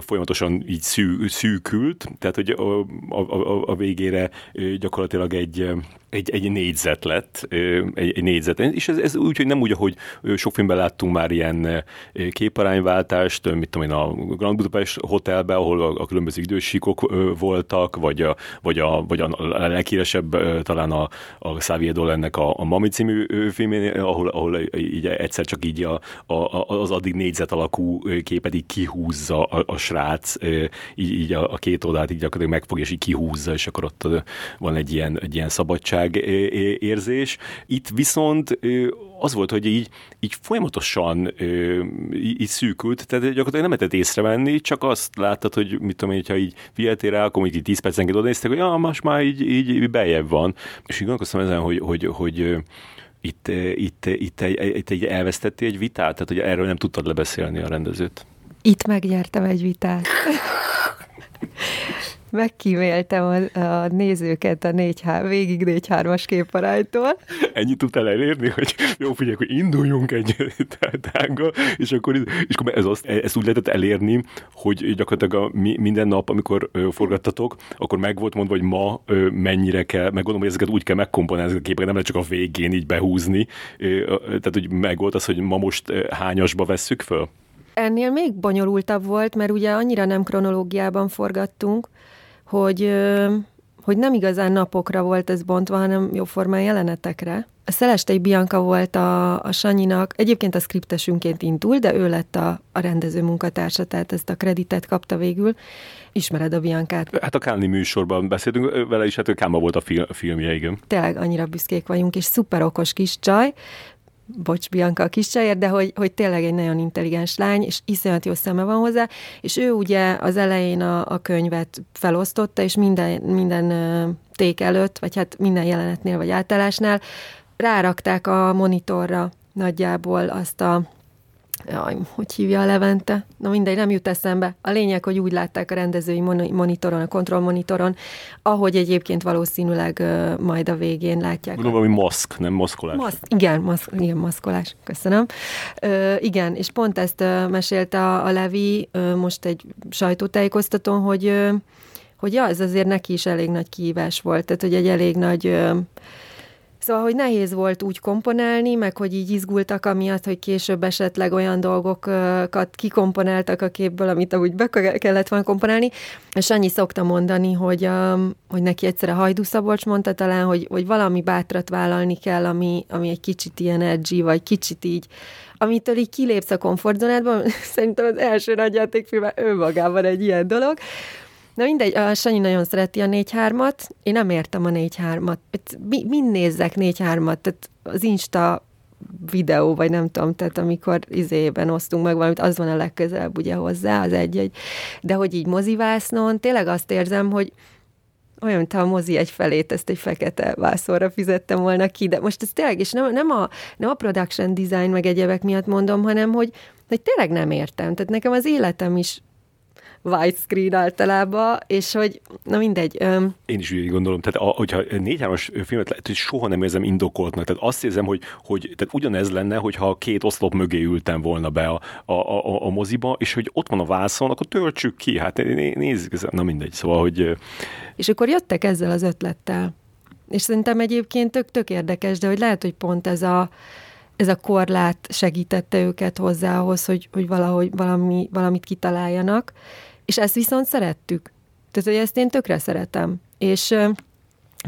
folyamatosan így szű, szűkült, tehát hogy a, a, a végére gyakorlatilag egy egy, egy négyzet lett, egy, egy négyzet. És ez, ez úgy, hogy nem úgy, ahogy sok filmben láttunk már ilyen képarányváltást, mit tudom én, a Grand Budapest Hotelben, ahol a, a különböző idősíkok voltak, vagy a, vagy a, vagy a leghíresebb talán a, a Xavier Dolannek a, a Mami című filmén, ahol, ahol így egyszer csak így a, a, az addig négyzet alakú képet így kihúzza a, a srác, így, így a, a két oldalt így gyakorlatilag megfogja, és így kihúzza, és akkor ott van egy ilyen, egy ilyen szabadság érzés. Itt viszont az volt, hogy így, így folyamatosan így szűkült, tehát gyakorlatilag nem lehetett észrevenni, csak azt láttad, hogy mit tudom én, ha így figyeltél rá, akkor így 10 percenként oda néztek, hogy ah, most már így, így, bejebb van. És így gondolkoztam ezen, hogy, hogy, hogy itt, itt, itt, egy, itt egy elvesztettél egy vitát, tehát hogy erről nem tudtad lebeszélni a rendezőt. Itt megnyertem egy vitát. Megkíméltem a, a nézőket a 4 végig 4-3-as képaránytól. Ennyit tudtál elérni, hogy jó, figyelj, hogy induljunk egy [LAUGHS] tággal, és akkor, és akkor ez azt, ezt úgy lehetett elérni, hogy gyakorlatilag a, minden nap, amikor ö, forgattatok, akkor meg volt mondva, hogy ma ö, mennyire kell, meg gondolom, hogy ezeket úgy kell megkomponálni, ezeket a képeket nem lehet csak a végén így behúzni. Ö, tehát, hogy meg volt az, hogy ma most hányasba vesszük föl? Ennél még bonyolultabb volt, mert ugye annyira nem kronológiában forgattunk, hogy, hogy nem igazán napokra volt ez bontva, hanem jóformán jelenetekre. A Szelestei Bianca volt a, a Sanyinak, egyébként a skriptesünként indult, de ő lett a, a rendező munkatársa, tehát ezt a kreditet kapta végül. Ismered a Biancát? Hát a Káni műsorban beszéltünk vele is, hát ő Káma volt a, film, a filmje, igen. Tényleg annyira büszkék vagyunk, és szuper okos kis csaj, bocs Bianca a kiscsajer, de hogy, hogy tényleg egy nagyon intelligens lány, és iszonyat jó szeme van hozzá, és ő ugye az elején a, a könyvet felosztotta, és minden, minden ték előtt, vagy hát minden jelenetnél, vagy átállásnál rárakták a monitorra nagyjából azt a Jaj, hogy hívja a Levente? Na mindegy, nem jut eszembe. A lényeg, hogy úgy látták a rendezői monitoron, a kontrollmonitoron, ahogy egyébként valószínűleg uh, majd a végén látják. Gondolom, valami maszk, nem maszkolás. Maszk, igen, maszk, igen, maszkolás, köszönöm. Uh, igen, és pont ezt uh, mesélte a, a Levi uh, most egy sajtótájékoztatón, hogy, uh, hogy ja, ez azért neki is elég nagy kihívás volt, tehát hogy egy elég nagy uh, Szóval, hogy nehéz volt úgy komponálni, meg hogy így izgultak amiatt, hogy később esetleg olyan dolgokat kikomponáltak a képből, amit úgy be kellett volna komponálni. És annyi szokta mondani, hogy, um, hogy neki egyszer a Hajdú Szabolcs mondta talán, hogy, hogy valami bátrat vállalni kell, ami, ami egy kicsit ilyen edgy, vagy kicsit így amitől így kilépsz a komfortzónádban, [LAUGHS] szerintem az első nagyjátékfilm önmagában egy ilyen dolog, Na mindegy, a Sanyi nagyon szereti a 4-3-at, én nem értem a 4-3-at. Mi, mind nézzek 4-3-at, tehát az Insta videó, vagy nem tudom, tehát amikor izében osztunk meg valamit, az van a legközelebb ugye hozzá, az egy-egy. De hogy így mozivásznon, tényleg azt érzem, hogy olyan, mint a mozi egy felét, ezt egy fekete vászorra fizettem volna ki, de most ez tényleg, és nem, nem, a, nem a production design meg egyebek miatt mondom, hanem hogy, hogy tényleg nem értem. Tehát nekem az életem is widescreen általában, és hogy, na mindegy. Öm. Én is úgy gondolom, tehát a, hogyha négy hármas filmet lehet, hogy soha nem érzem indokoltnak, tehát azt érzem, hogy, hogy tehát ugyanez lenne, hogyha két oszlop mögé ültem volna be a, a, a, a moziba, és hogy ott van a vászon, akkor töltsük ki, hát nézzük, na mindegy, szóval, hogy... És akkor jöttek ezzel az ötlettel. És szerintem egyébként tök, tök érdekes, de hogy lehet, hogy pont ez a, ez a korlát segítette őket hozzá ahhoz, hogy, hogy valahogy valami, valamit kitaláljanak, és ezt viszont szerettük. Tehát, hogy ezt én tökre szeretem. És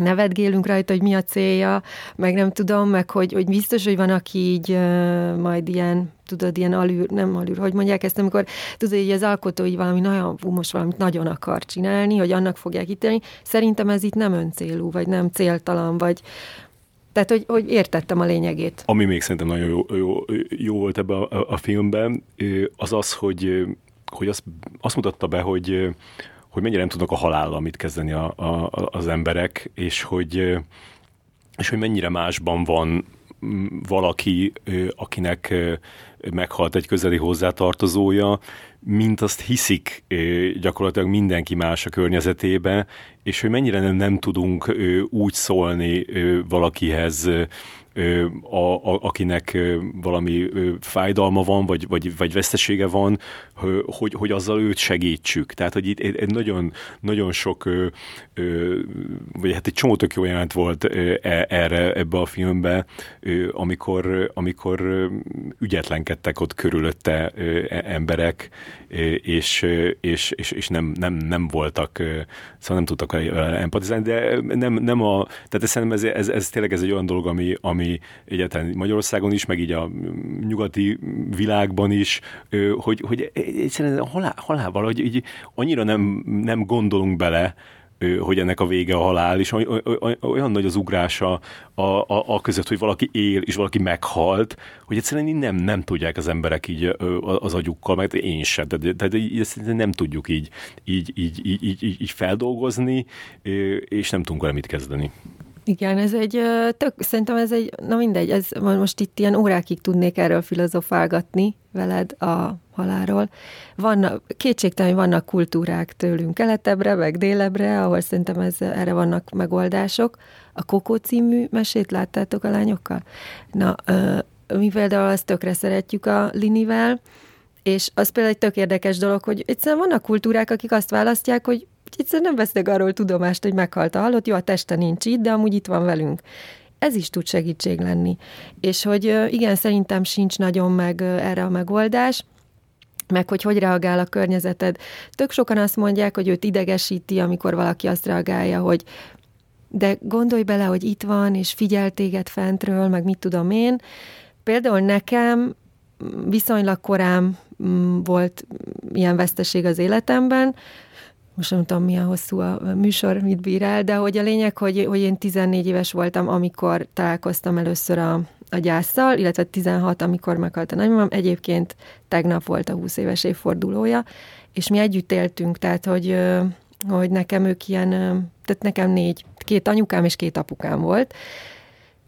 nevetgélünk rajta, hogy mi a célja, meg nem tudom, meg hogy, hogy biztos, hogy van, aki így majd ilyen, tudod, ilyen alűr, nem alűr, hogy mondják ezt, amikor tudod, hogy az alkotó így valami nagyon, most valamit nagyon akar csinálni, hogy annak fogják ítélni. Szerintem ez itt nem öncélú, vagy nem céltalan, vagy, tehát, hogy, hogy értettem a lényegét. Ami még szerintem nagyon jó, jó, jó volt ebben a, a filmben, az az, hogy, hogy azt, azt mutatta be, hogy, hogy mennyire nem tudnak a halállal mit kezdeni a, a, az emberek, és hogy, és hogy mennyire másban van valaki, akinek meghalt egy közeli hozzátartozója, mint azt hiszik gyakorlatilag mindenki más a környezetébe, és hogy mennyire nem, nem tudunk úgy szólni valakihez, a, a, akinek valami fájdalma van, vagy, vagy, vagy vesztesége van, hogy, hogy azzal őt segítsük. Tehát, hogy itt egy nagyon, nagyon sok, vagy hát egy csomó tök jó jelent volt e, erre ebbe a filmbe, amikor, amikor ügyetlenkedtek ott körülötte e, emberek, és, és, és, és nem, nem, nem voltak, szóval nem tudtak empatizálni, de nem, nem a, tehát szerintem ez, ez, ez tényleg ez egy olyan dolog, ami, ami ami egyáltalán Magyarországon is, meg így a nyugati világban is, hogy, hogy egyszerűen a halál, halálval, hogy így annyira nem, nem gondolunk bele, hogy ennek a vége a halál, és olyan nagy az ugrása a, a, a között, hogy valaki él, és valaki meghalt, hogy egyszerűen nem, nem tudják az emberek így az agyukkal, mert én sem, tehát ezt nem tudjuk így, így, így, így, így, így feldolgozni, és nem tudunk vele mit kezdeni. Igen, ez egy tök, szerintem ez egy, na mindegy, ez most itt ilyen órákig tudnék erről filozofálgatni veled a haláról. Vannak, kétségtelen, vannak kultúrák tőlünk keletebbre, meg délebre, ahol szerintem ez, erre vannak megoldások. A Kokó című mesét láttátok a lányokkal? Na, mi például azt tökre szeretjük a Linivel, és az például egy tök érdekes dolog, hogy egyszerűen vannak kultúrák, akik azt választják, hogy egyszerűen nem vesznek arról tudomást, hogy meghalt a halott, jó, a teste nincs itt, de amúgy itt van velünk. Ez is tud segítség lenni. És hogy igen, szerintem sincs nagyon meg erre a megoldás, meg hogy hogy reagál a környezeted. Tök sokan azt mondják, hogy őt idegesíti, amikor valaki azt reagálja, hogy de gondolj bele, hogy itt van, és figyel téged fentről, meg mit tudom én. Például nekem viszonylag korán volt ilyen veszteség az életemben, most nem tudom, milyen hosszú a műsor, mit bír el, de hogy a lényeg, hogy, hogy én 14 éves voltam, amikor találkoztam először a, a gyászsal, illetve 16, amikor meghalt a nagymamám. Egyébként tegnap volt a 20 éves évfordulója, és mi együtt éltünk, tehát hogy, hogy nekem ők ilyen, tehát nekem négy, két anyukám és két apukám volt,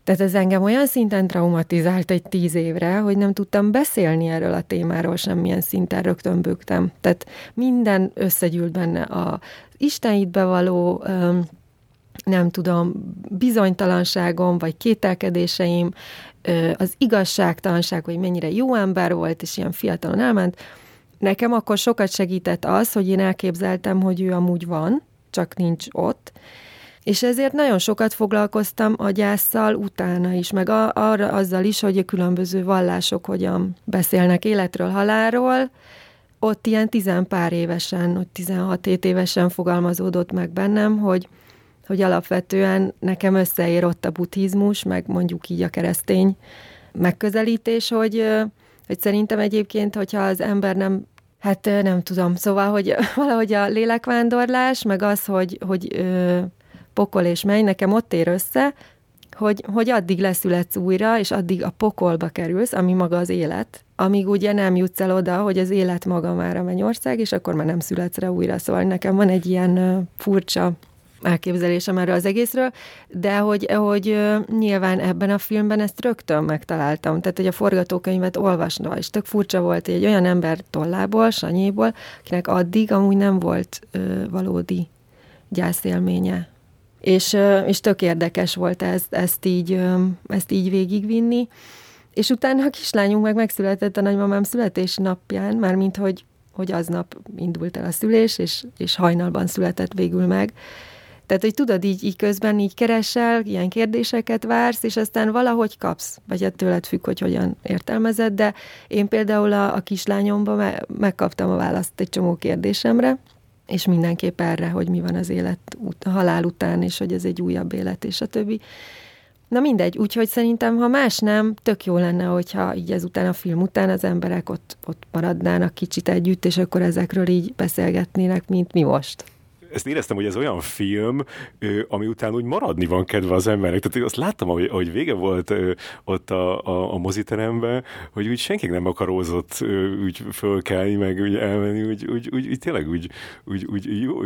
tehát ez engem olyan szinten traumatizált egy tíz évre, hogy nem tudtam beszélni erről a témáról semmilyen szinten, rögtön bőgtem. Tehát minden összegyűlt benne a Istenitbe való, nem tudom, bizonytalanságom, vagy kételkedéseim, az igazságtalanság, hogy mennyire jó ember volt, és ilyen fiatalon elment. Nekem akkor sokat segített az, hogy én elképzeltem, hogy ő amúgy van, csak nincs ott, és ezért nagyon sokat foglalkoztam a gyászsal utána is, meg a, arra azzal is, hogy a különböző vallások hogyan beszélnek életről, halálról. Ott ilyen tizen pár évesen, hogy 16 évesen fogalmazódott meg bennem, hogy, hogy alapvetően nekem összeér ott a buddhizmus, meg mondjuk így a keresztény megközelítés, hogy, hogy szerintem egyébként, hogyha az ember nem Hát nem tudom, szóval, hogy [LAUGHS] valahogy a lélekvándorlás, meg az, hogy, hogy pokol és menj, nekem ott ér össze, hogy, hogy addig leszületsz újra, és addig a pokolba kerülsz, ami maga az élet, amíg ugye nem jutsz el oda, hogy az élet maga már a mennyország, és akkor már nem születsz rá újra. Szóval nekem van egy ilyen furcsa elképzelésem erről az egészről, de hogy, hogy nyilván ebben a filmben ezt rögtön megtaláltam. Tehát, hogy a forgatókönyvet olvasna, és tök furcsa volt, egy olyan ember tollából, Sanyéból, akinek addig amúgy nem volt uh, valódi gyászélménye és, és tök érdekes volt ezt, ezt, így, ezt így végigvinni. És utána a kislányunk meg megszületett a nagymamám születési napján, mármint hogy, hogy aznap indult el a szülés, és, és hajnalban született végül meg. Tehát, hogy tudod, így, így közben így keresel, ilyen kérdéseket vársz, és aztán valahogy kapsz, vagy hát tőled függ, hogy hogyan értelmezed, de én például a, a kislányomban me, megkaptam a választ egy csomó kérdésemre, és mindenképp erre, hogy mi van az élet, a halál után, és hogy ez egy újabb élet, és a többi. Na mindegy, úgyhogy szerintem, ha más nem, tök jó lenne, hogyha így ezután a film után az emberek ott, ott maradnának kicsit együtt, és akkor ezekről így beszélgetnének, mint mi most ezt éreztem, hogy ez olyan film, ami után úgy maradni van kedve az embernek. Tehát azt láttam, hogy, hogy vége volt ott a, a, a moziteremben, hogy úgy senki nem akarózott úgy fölkelni, meg úgy elmenni, úgy, úgy, úgy, úgy tényleg úgy, úgy, úgy jó,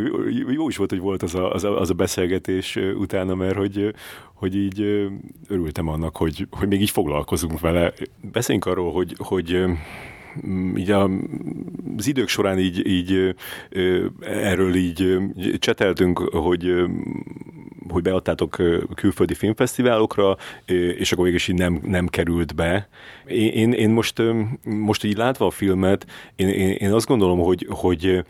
jó, is volt, hogy volt az a, az a, az a beszélgetés utána, mert hogy, hogy így örültem annak, hogy, hogy még így foglalkozunk vele. Beszéljünk arról, hogy, hogy így az idők során így, így erről így cseteltünk, hogy hogy beadtátok külföldi filmfesztiválokra, és akkor mégis így nem, nem került be. Én, én most, most így látva a filmet, én, én, én azt gondolom, hogy, hogy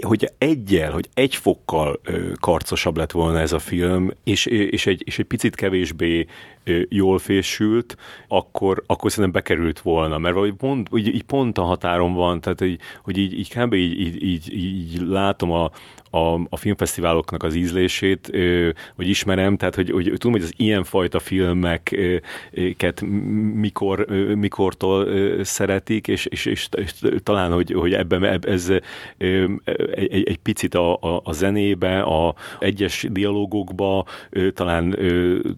hogy egyel, hogy egy fokkal karcosabb lett volna ez a film, és, és, egy, és egy picit kevésbé jól fésült, akkor, akkor szerintem bekerült volna, mert vagy pont, így, így pont a határon van, tehát így, hogy így, így kb. Így, így, így, így látom a, a, a filmfesztiváloknak az ízlését, hogy ismerem, tehát hogy, hogy tudom, hogy az ilyenfajta filmeket mikor, mikortól szeretik, és, és, és, és talán, hogy, hogy ebben ez egy, egy picit a, a, a zenébe, a egyes dialógokba talán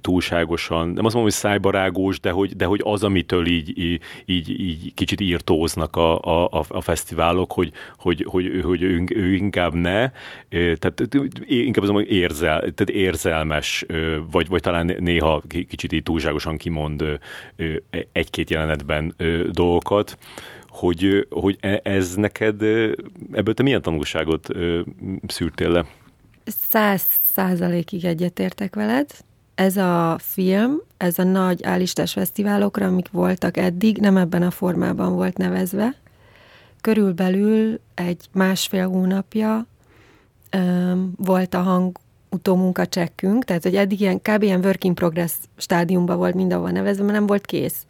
túlságosan, nem azt mondom, hogy szájbarágós, de hogy, de hogy az, amitől így, így, így kicsit írtóznak a, a, a fesztiválok, hogy, hogy, hogy, hogy ő, ő inkább ne, tehát inkább az, hogy érzel, tehát érzelmes, vagy, vagy talán néha kicsit így túlságosan kimond egy-két jelenetben dolgokat, hogy, hogy e, ez neked, ebből te milyen tanulságot szűrtél le? Száz százalékig egyetértek veled. Ez a film, ez a nagy állistás fesztiválokra, amik voltak eddig, nem ebben a formában volt nevezve. Körülbelül egy másfél hónapja volt a hang utómunka csekkünk, tehát hogy eddig ilyen, kb. ilyen work in progress stádiumban volt mindenhol nevezve, mert nem volt kész.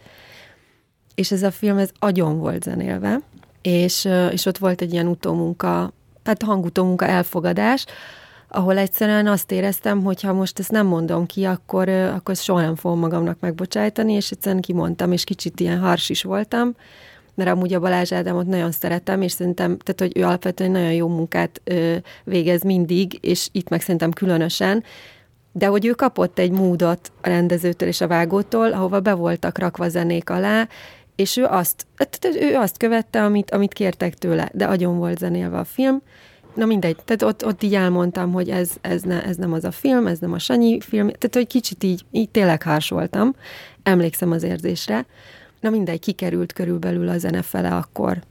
És ez a film, ez agyon volt zenélve, és, és ott volt egy ilyen utómunka, tehát hangutómunka elfogadás, ahol egyszerűen azt éreztem, hogy ha most ezt nem mondom ki, akkor, akkor soha nem fogom magamnak megbocsájtani, és egyszerűen kimondtam, és kicsit ilyen hars is voltam, mert amúgy a Balázs Ádámot nagyon szeretem, és szerintem, tehát, hogy ő alapvetően nagyon jó munkát ö, végez mindig, és itt meg szerintem különösen, de hogy ő kapott egy módot a rendezőtől és a vágótól, ahova be voltak rakva zenék alá, és ő azt, ő azt követte, amit, amit kértek tőle, de agyon volt zenélve a film. Na mindegy, tehát ott, ott így elmondtam, hogy ez, ez, ne, ez nem az a film, ez nem a Sanyi film, tehát hogy kicsit így, így tényleg hárs voltam, emlékszem az érzésre. Na mindegy, kikerült körülbelül a zene fele akkor.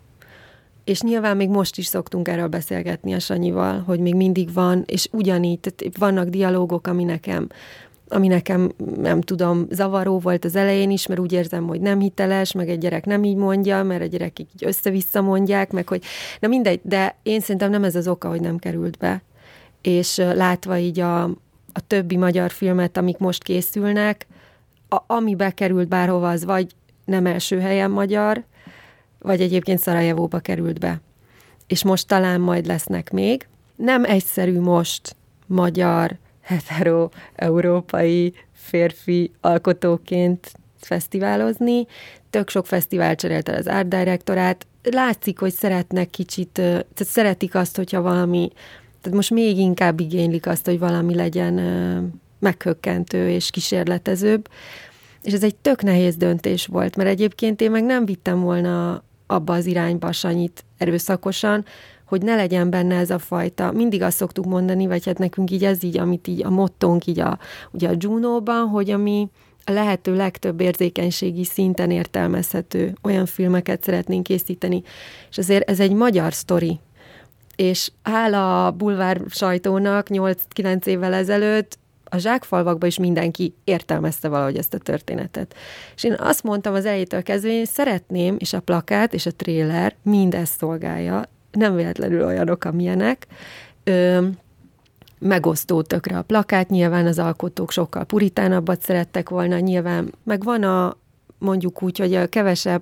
És nyilván még most is szoktunk erről beszélgetni a Sanyival, hogy még mindig van, és ugyanígy, tehát vannak dialógok, ami nekem ami nekem, nem tudom, zavaró volt az elején is, mert úgy érzem, hogy nem hiteles, meg egy gyerek nem így mondja, mert a gyerekek így össze-vissza mondják, meg hogy, na mindegy, de én szerintem nem ez az oka, hogy nem került be. És látva így a, a többi magyar filmet, amik most készülnek, a, ami bekerült bárhova, az vagy nem első helyen magyar, vagy egyébként Szarajevóba került be. És most talán majd lesznek még. Nem egyszerű most magyar, hetero, európai férfi alkotóként fesztiválozni. Tök sok fesztivál cserélt el az art directorát. Látszik, hogy szeretnek kicsit, tehát szeretik azt, hogyha valami, tehát most még inkább igénylik azt, hogy valami legyen meghökkentő és kísérletezőbb. És ez egy tök nehéz döntés volt, mert egyébként én meg nem vittem volna abba az irányba Sanyit erőszakosan, hogy ne legyen benne ez a fajta, mindig azt szoktuk mondani, vagy hát nekünk így ez így, amit így a mottónk így a, ugye a Juno-ban, hogy ami a lehető legtöbb érzékenységi szinten értelmezhető olyan filmeket szeretnénk készíteni. És azért ez egy magyar sztori, és hála a bulvár sajtónak 8-9 évvel ezelőtt a zsákfalvakban is mindenki értelmezte valahogy ezt a történetet. És én azt mondtam az elejétől kezdve, én szeretném, és a plakát és a tréler mindezt szolgálja, nem véletlenül olyanok, amilyenek, ö, megosztó tökre a plakát, nyilván az alkotók sokkal puritánabbat szerettek volna, nyilván meg van a mondjuk úgy, hogy a kevesebb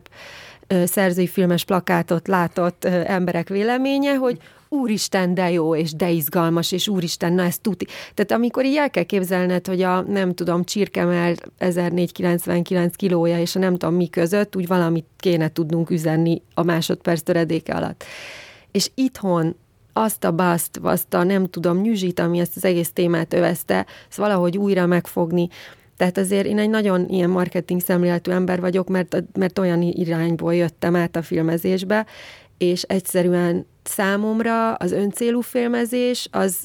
szerzői filmes plakátot látott emberek véleménye, hogy úristen, de jó, és de izgalmas, és úristen, na ez tuti. Tehát amikor így el kell képzelned, hogy a, nem tudom, csirkemel 1499 kilója, és a nem tudom mi között, úgy valamit kéne tudnunk üzenni a másodperc töredéke alatt. És itthon azt a baszt, azt a nem tudom, nyüzsit, ami ezt az egész témát övezte, ezt valahogy újra megfogni. Tehát azért én egy nagyon ilyen marketing szemléletű ember vagyok, mert, mert olyan irányból jöttem át a filmezésbe, és egyszerűen számomra az öncélú filmezés az,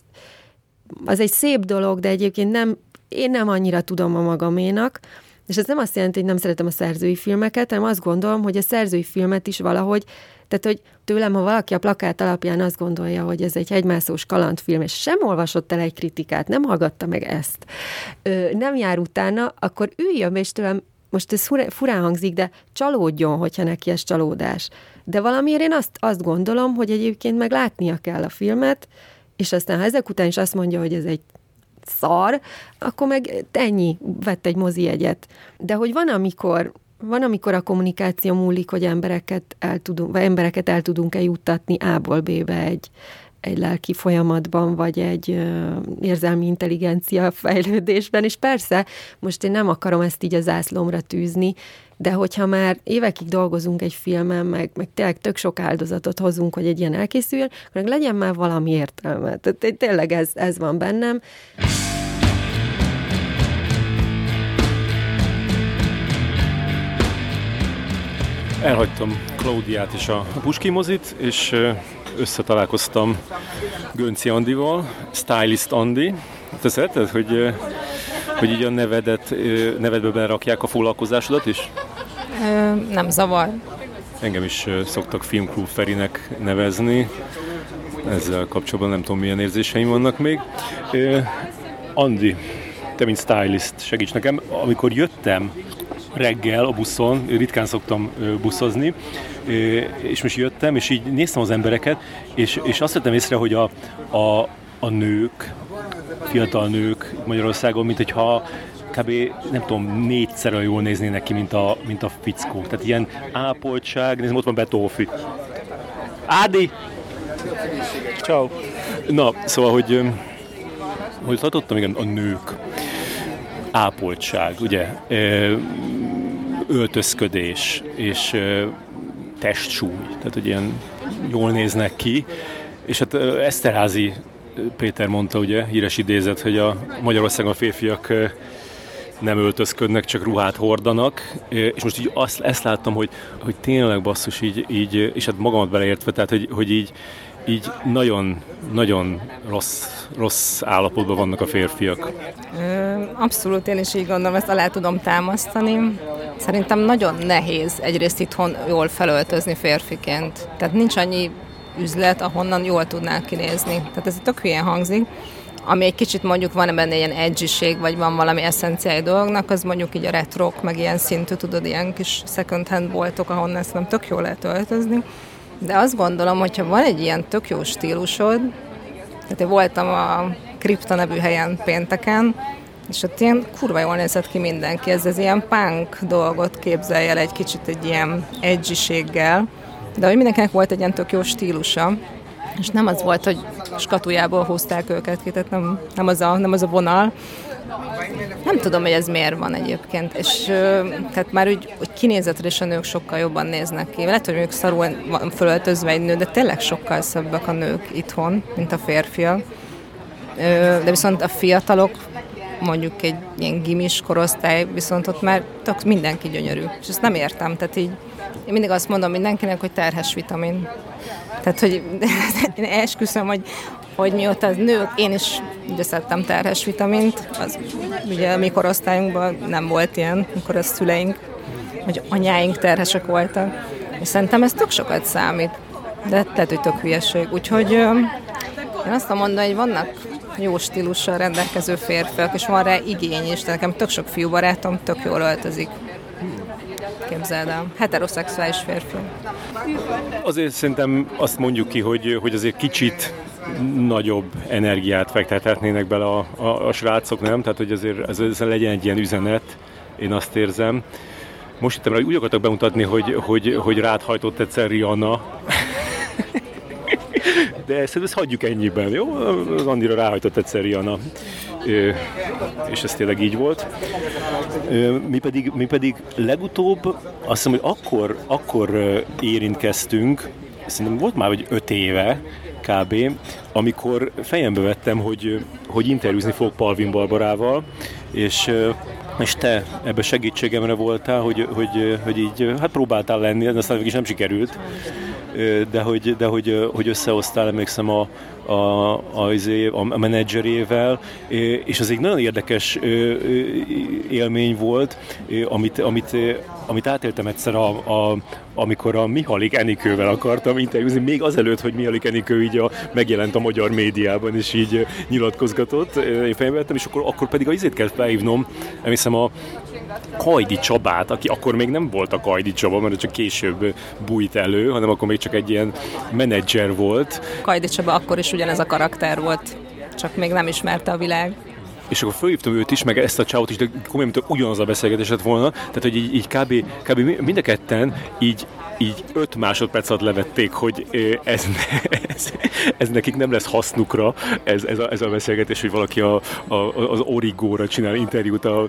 az egy szép dolog, de egyébként nem, én nem annyira tudom a magaménak, és ez nem azt jelenti, hogy nem szeretem a szerzői filmeket, hanem azt gondolom, hogy a szerzői filmet is valahogy tehát, hogy tőlem, ha valaki a plakát alapján azt gondolja, hogy ez egy hegymászós kalandfilm, és sem olvasott el egy kritikát, nem hallgatta meg ezt, nem jár utána, akkor üljön és tőlem, most ez furán hangzik, de csalódjon, hogyha neki ez csalódás. De valamiért én azt, azt gondolom, hogy egyébként meg látnia kell a filmet, és aztán ha ezek után is azt mondja, hogy ez egy szar, akkor meg ennyi, vett egy mozi egyet. De hogy van, amikor van, amikor a kommunikáció múlik, hogy embereket el tudunk, vagy embereket el tudunk-e juttatni A-ból B-be egy, egy lelki folyamatban, vagy egy ö, érzelmi intelligencia fejlődésben, és persze, most én nem akarom ezt így az ászlomra tűzni, de hogyha már évekig dolgozunk egy filmen, meg, meg tényleg tök sok áldozatot hozunk, hogy egy ilyen elkészüljön, akkor legyen már valami értelme. Tehát tényleg ez, ez van bennem. Elhagytam Klaudiát és a Puski mozit, és összetalálkoztam Gönci Andival, Stylist Andi. Te szereted, hogy, hogy így a nevedet, nevedbe berakják a foglalkozásodat is? Ö, nem zavar. Engem is szoktak Filmklub Ferinek nevezni. Ezzel kapcsolatban nem tudom, milyen érzéseim vannak még. Andi, te mint stylist, segíts nekem. Amikor jöttem reggel a buszon, ritkán szoktam buszozni, és most jöttem, és így néztem az embereket, és, és azt vettem észre, hogy a, a, a nők, fiatal nők Magyarországon, mint hogyha kb. nem tudom, négyszer olyan jól néznének ki, mint a, mint a fickó. Tehát ilyen ápoltság, nézd, ott van Betófi. Ádi! Ciao. Na, szóval, hogy hogy tartottam, igen, a nők ápoltság, ugye, öltözködés és testsúly, tehát hogy ilyen jól néznek ki, és hát Eszterházi Péter mondta, ugye, híres idézet, hogy a Magyarországon a férfiak nem öltözködnek, csak ruhát hordanak, és most így azt, ezt láttam, hogy, hogy tényleg basszus így, így, és hát magamat beleértve, tehát hogy, hogy így így nagyon, nagyon rossz, rossz állapotban vannak a férfiak. Abszolút én is így gondolom, ezt alá tudom támasztani. Szerintem nagyon nehéz egyrészt itthon jól felöltözni férfiként. Tehát nincs annyi üzlet, ahonnan jól tudnánk kinézni. Tehát ez tök hülyen hangzik. Ami egy kicsit mondjuk van benne ilyen edgység, vagy van valami eszenciái dolognak, az mondjuk így a retrok, meg ilyen szintű, tudod, ilyen kis second hand boltok, ahonnan ezt nem tök jól lehet öltözni. De azt gondolom, hogyha van egy ilyen tök jó stílusod, tehát én voltam a Kripta nevű helyen pénteken, és ott ilyen kurva jól nézett ki mindenki, ez az ilyen punk dolgot képzelje el egy kicsit egy ilyen edgiséggel, de hogy mindenkinek volt egy ilyen tök jó stílusa, és nem az volt, hogy skatujából hozták őket ki, tehát nem, nem, az, a, nem az a vonal, nem tudom, hogy ez miért van egyébként, és tehát már úgy, úgy kinézetre is a nők sokkal jobban néznek ki. Lehet, hogy ők szarul van fölöltözve egy nő, de tényleg sokkal szebbek a nők itthon, mint a férfiak. De viszont a fiatalok, mondjuk egy ilyen gimis korosztály, viszont ott már tök mindenki gyönyörű. És ezt nem értem, tehát így én mindig azt mondom mindenkinek, hogy terhes vitamin. Tehát, hogy [LAUGHS] én esküszöm, hogy, hogy mióta az nők, én is ugye szedtem terhes vitamint, az ugye a mi korosztályunkban nem volt ilyen, amikor a szüleink, vagy anyáink terhesek voltak. És szerintem ez tök sokat számít, de lehet, hogy tök hülyeség. Úgyhogy én azt mondom, hogy vannak jó stílussal rendelkező férfiak, és van rá igény is, de nekem tök sok fiú barátom tök jól öltözik. Képzeld el. Heteroszexuális férfi. Azért szerintem azt mondjuk ki, hogy, hogy azért kicsit nagyobb energiát fektethetnének bele a, a, a srácok, nem? Tehát, hogy azért ez legyen egy ilyen üzenet, én azt érzem. Most hittem, hogy úgy akartak bemutatni, hogy, hogy, hogy rád hajtott egyszer Rihanna. de ezt, ezt hagyjuk ennyiben, jó? Az Andira ráhajtott egyszer Rihanna, és ez tényleg így volt. Mi pedig, mi pedig legutóbb, azt hiszem, hogy akkor, akkor érintkeztünk, szerintem volt már vagy öt éve, kb., amikor fejembe vettem, hogy, hogy interjúzni fogok Palvin Barbarával, és és te ebbe segítségemre voltál, hogy, hogy, hogy így, hát próbáltál lenni, de aztán is nem sikerült, de hogy, de hogy, hogy összehoztál, emlékszem a, a, a, izé, a menedzserével, és ez egy nagyon érdekes élmény volt, amit, amit, amit átéltem egyszer, a, a, amikor a Mihalik Enikővel akartam interjúzni, még azelőtt, hogy Mihalik Enikő így a, megjelent a magyar médiában, és így nyilatkozgatott, én fejembe vettem, és akkor, akkor pedig a izét kell felhívnom, emlékszem a Kajdi Csabát, aki akkor még nem volt a Kajdi Csaba, mert csak később bújt elő, hanem akkor még csak egy ilyen menedzser volt. Kajdi Csaba akkor is ugyanez a karakter volt, csak még nem ismerte a világ és akkor fölhívtam őt is, meg ezt a csávot is, de komolyan, mint ugyanaz a beszélgetés lett volna, tehát hogy így, így kb, kb. mind a ketten így így öt másodperc alatt levették, hogy ez, [LAUGHS] ez, ez nekik nem lesz hasznukra, ez, ez, a, ez a beszélgetés, hogy valaki a, a, az Origóra csinál interjút a,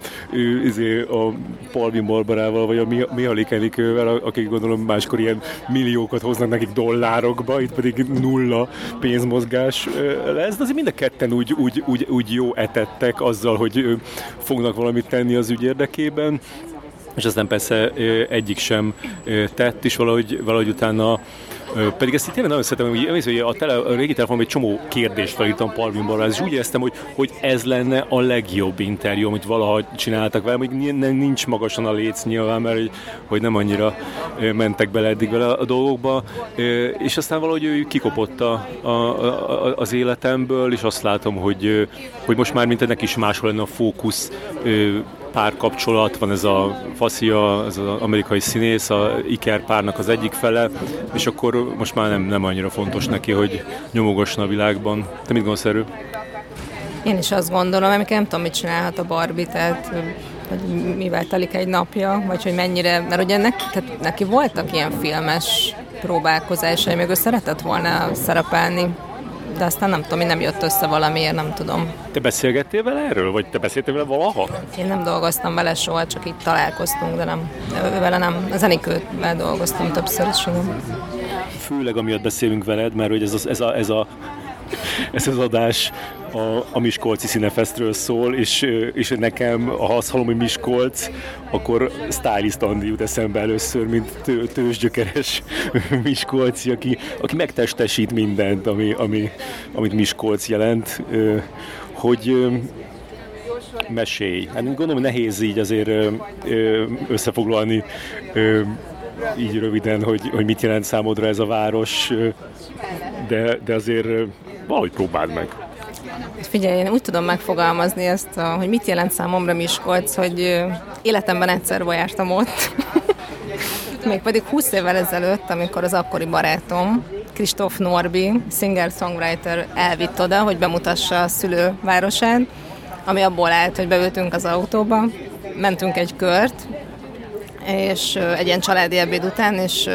izé, a Palvin Barbarával, vagy a Mihalik Enikővel, akik gondolom máskor ilyen milliókat hoznak nekik dollárokba, itt pedig nulla pénzmozgás lesz, de azért mind a ketten úgy, úgy, úgy, úgy jó etettek azzal, hogy fognak valamit tenni az ügy érdekében és aztán persze egyik sem tett, és valahogy, valahogy utána. Pedig ezt tényleg nagyon szeretem, hogy, hogy a, tele, a régi telefonon egy csomó kérdést felírtam Palvin Barra, és úgy éreztem, hogy, hogy ez lenne a legjobb interjú, amit valaha csináltak vele, hogy nincs magasan a léc nyilván, mert hogy, hogy nem annyira mentek bele eddig vele a dolgokba, és aztán valahogy ő kikopott a, a, a, az életemből, és azt látom, hogy, hogy most már mint ennek is máshol lenne a fókusz, párkapcsolat, van ez a Faszia, ez az amerikai színész, a Iker párnak az egyik fele, és akkor most már nem, nem annyira fontos neki, hogy nyomogosson a világban. Te mit gondolsz erről? Én is azt gondolom, amikor nem tudom, mit csinálhat a Barbie, tehát hogy mivel telik egy napja, vagy hogy mennyire, mert ugye neki, tehát neki voltak ilyen filmes próbálkozásai, még ő szeretett volna szerepelni de aztán nem tudom, mi nem jött össze valamiért, nem tudom. Te beszélgettél vele erről, vagy te beszéltél vele valaha? Én nem dolgoztam vele soha, csak itt találkoztunk, de nem, vele nem. Az Enikővel dolgoztam többször is. Főleg amiatt beszélünk veled, mert hogy ez, az, ez, a, ez a ez az adás a, a Miskolci Színefestről szól, és, és nekem, ha azt hallom, hogy Miskolc, akkor Stylist Andi jut eszembe először, mint tő, tőzsgyökeres [LAUGHS] Miskolci, aki, aki megtestesít mindent, ami, ami, amit Miskolc jelent, hogy mesélj. Hát gondolom, nehéz így azért összefoglalni így röviden, hogy, hogy mit jelent számodra ez a város, de, de azért valahogy próbáld meg. Figyelj, én úgy tudom megfogalmazni ezt, hogy mit jelent számomra Miskolc, hogy életemben egyszer jártam ott. [LAUGHS] Mégpedig 20 évvel ezelőtt, amikor az akkori barátom, Kristóf Norbi, singer-songwriter elvitt oda, hogy bemutassa a szülővárosát, ami abból állt, hogy beültünk az autóba, mentünk egy kört, és egy ilyen családi ebéd után, és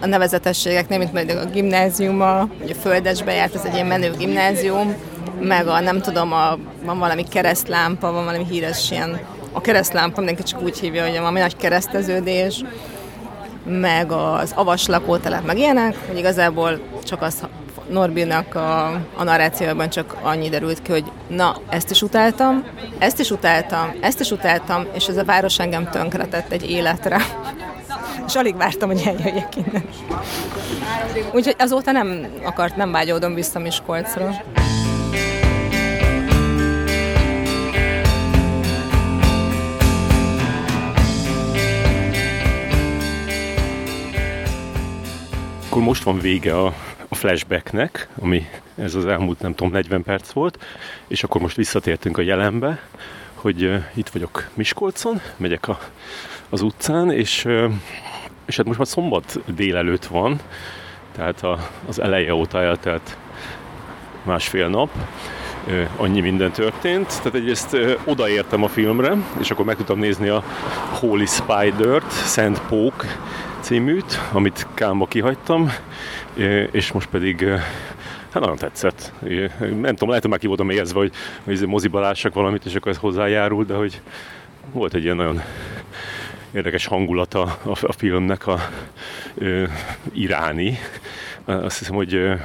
a nevezetességeknél, mint pedig a gimnáziuma, vagy a Földesbe járt, ez egy ilyen menő gimnázium, meg a nem tudom, a, van valami keresztlámpa, van valami híres ilyen, a keresztlámpa mindenki csak úgy hívja, hogy valami nagy kereszteződés, meg az avas lakótelep, meg ilyenek, hogy igazából csak az Norbinak a, a narrációban csak annyi derült ki, hogy na, ezt is utáltam, ezt is utáltam, ezt is utáltam, és ez a város engem tönkretett egy életre. [LAUGHS] és alig vártam, hogy eljöjjek innen. Úgyhogy azóta nem akart, nem vágyódom vissza Miskolcra. Akkor most van vége a, a flashbacknek, ami ez az elmúlt nem tudom 40 perc volt, és akkor most visszatértünk a jelenbe, hogy uh, itt vagyok Miskolcon, megyek a, az utcán, és, uh, és hát most már szombat délelőtt van, tehát a, az eleje óta eltelt másfél nap, annyi minden történt. Tehát egyrészt uh, odaértem a filmre, és akkor meg tudtam nézni a Holy Spider-t, Szent Pók címűt, amit Kámba kihagytam, és most pedig Hát nagyon tetszett. Nem tudom, lehet, hogy már ki voltam érzve, hogy, hogy moziba valamit, és akkor ez hozzájárul, de hogy volt egy ilyen nagyon érdekes hangulata a, a filmnek, a ö, iráni. Azt hiszem, hogy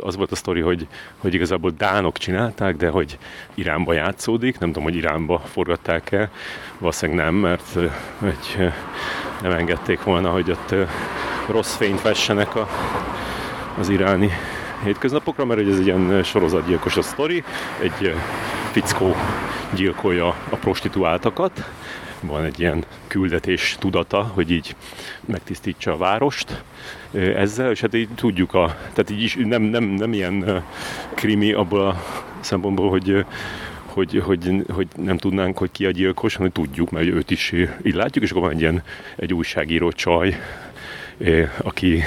az volt a sztori, hogy, hogy igazából dánok csinálták, de hogy Iránba játszódik. Nem tudom, hogy Iránba forgatták-e. Valószínűleg nem, mert hogy nem engedték volna, hogy ott rossz fényt vessenek a, az iráni hétköznapokra, mert ez egy ilyen sorozatgyilkos a sztori. Egy fickó gyilkolja a prostituáltakat, van egy ilyen küldetés tudata, hogy így megtisztítsa a várost ezzel, és hát így tudjuk, a, tehát így is nem, nem, nem ilyen krimi abból a szempontból, hogy hogy, hogy, hogy nem tudnánk, hogy ki a gyilkos, hanem tudjuk, mert őt is így látjuk, és akkor van egy ilyen egy újságíró csaj, aki,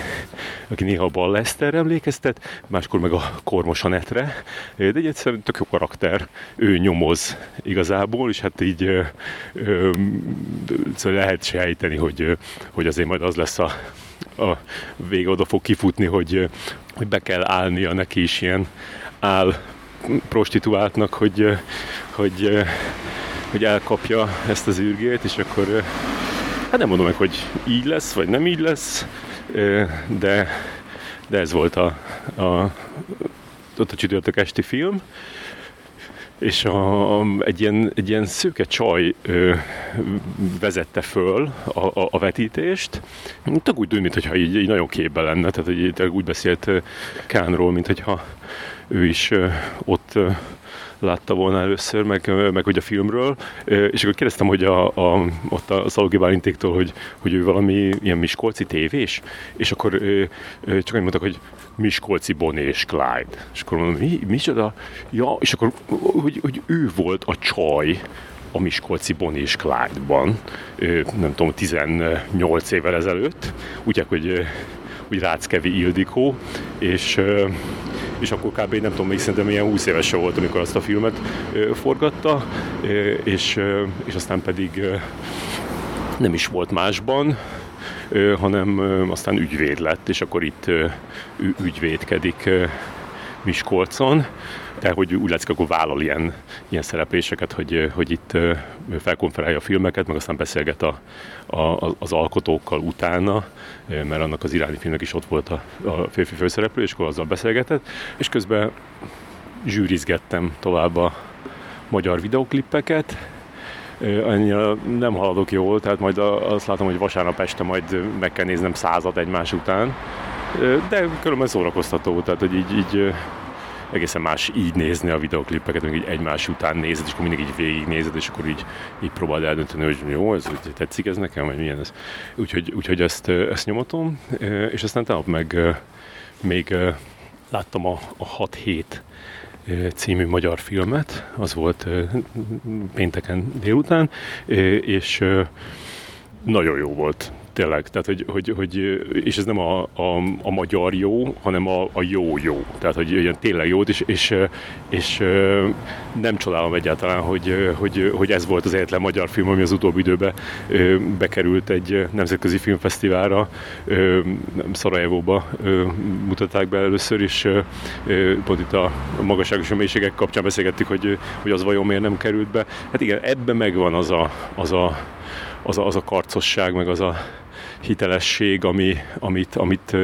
aki néha a Ballesterre emlékeztet, máskor meg a Kormos Anetre, de egy egyszerűen tök jó karakter, ő nyomoz igazából, és hát így ö, ö, szóval lehet sejteni, hogy, hogy azért majd az lesz a, a vége oda fog kifutni, hogy, hogy be kell állnia neki is ilyen áll prostituáltnak, hogy, hogy, hogy elkapja ezt az űrgét, és akkor Hát nem mondom meg, hogy így lesz, vagy nem így lesz, de, de ez volt a, a, ott a csütörtök esti film és a, egy, ilyen, egy ilyen szőke csaj ö, vezette föl a, a, a vetítést. Tök úgy tűnt, mintha így, így nagyon képbe lenne, tehát így, úgy beszélt Kánról, mintha ő is ö, ott ö, látta volna először, meg, meg hogy a filmről, és akkor kérdeztem, hogy a, a, ott a Szalogi Bálintéktól, hogy, hogy ő valami ilyen miskolci tévés, és akkor csak annyit mondtak, hogy Miskolci Bonnie és Clyde. És akkor mondom, mi, micsoda? Ja, és akkor, hogy, hogy ő volt a csaj, a Miskolci Bonnie és Clyde-ban, nem tudom, 18 évvel ezelőtt, úgy, hogy, hogy Ráckevi Ildikó, és és akkor kb. nem tudom, még szerintem ilyen 20 éves volt, amikor azt a filmet forgatta, és, és aztán pedig nem is volt másban, hanem aztán ügyvéd lett, és akkor itt ügyvédkedik Miskolcon, de hogy úgy látszik, akkor vállal ilyen, ilyen szerepléseket, hogy, hogy itt felkonferálja a filmeket, meg aztán beszélget a, a, az alkotókkal utána, mert annak az iráni filmnek is ott volt a, a férfi főszereplő, és akkor azzal beszélgetett, és közben zsűrizgettem tovább a magyar videoklippeket, annyira nem haladok jól, tehát majd azt látom, hogy vasárnap este majd meg kell néznem százat egymás után, de különben szórakoztató, tehát hogy így, így egészen más így nézni a videoklippeket, még így egymás után nézed, és akkor mindig így végignézed, és akkor így, így próbáld eldönteni, hogy jó, ez hogy tetszik ez nekem, vagy milyen ez. Úgyhogy, úgyhogy ezt, ezt nyomatom, és aztán tegnap meg még láttam a, a 6-7 című magyar filmet, az volt pénteken délután, és nagyon jó volt tényleg, tehát hogy, hogy, hogy és ez nem a, a, a magyar jó, hanem a, a jó jó, tehát hogy ilyen tényleg jó, és, és, és nem csodálom egyáltalán, hogy, hogy, hogy ez volt az egyetlen magyar film, ami az utóbbi időben bekerült egy nemzetközi filmfesztiválra, Szarajevóba mutatták be először, és pont itt a magasságos mélységek kapcsán beszélgettük, hogy, hogy az vajon miért nem került be. Hát igen, ebben megvan az a, az a az a, az a karcosság, meg az a hitelesség, ami, amit, amit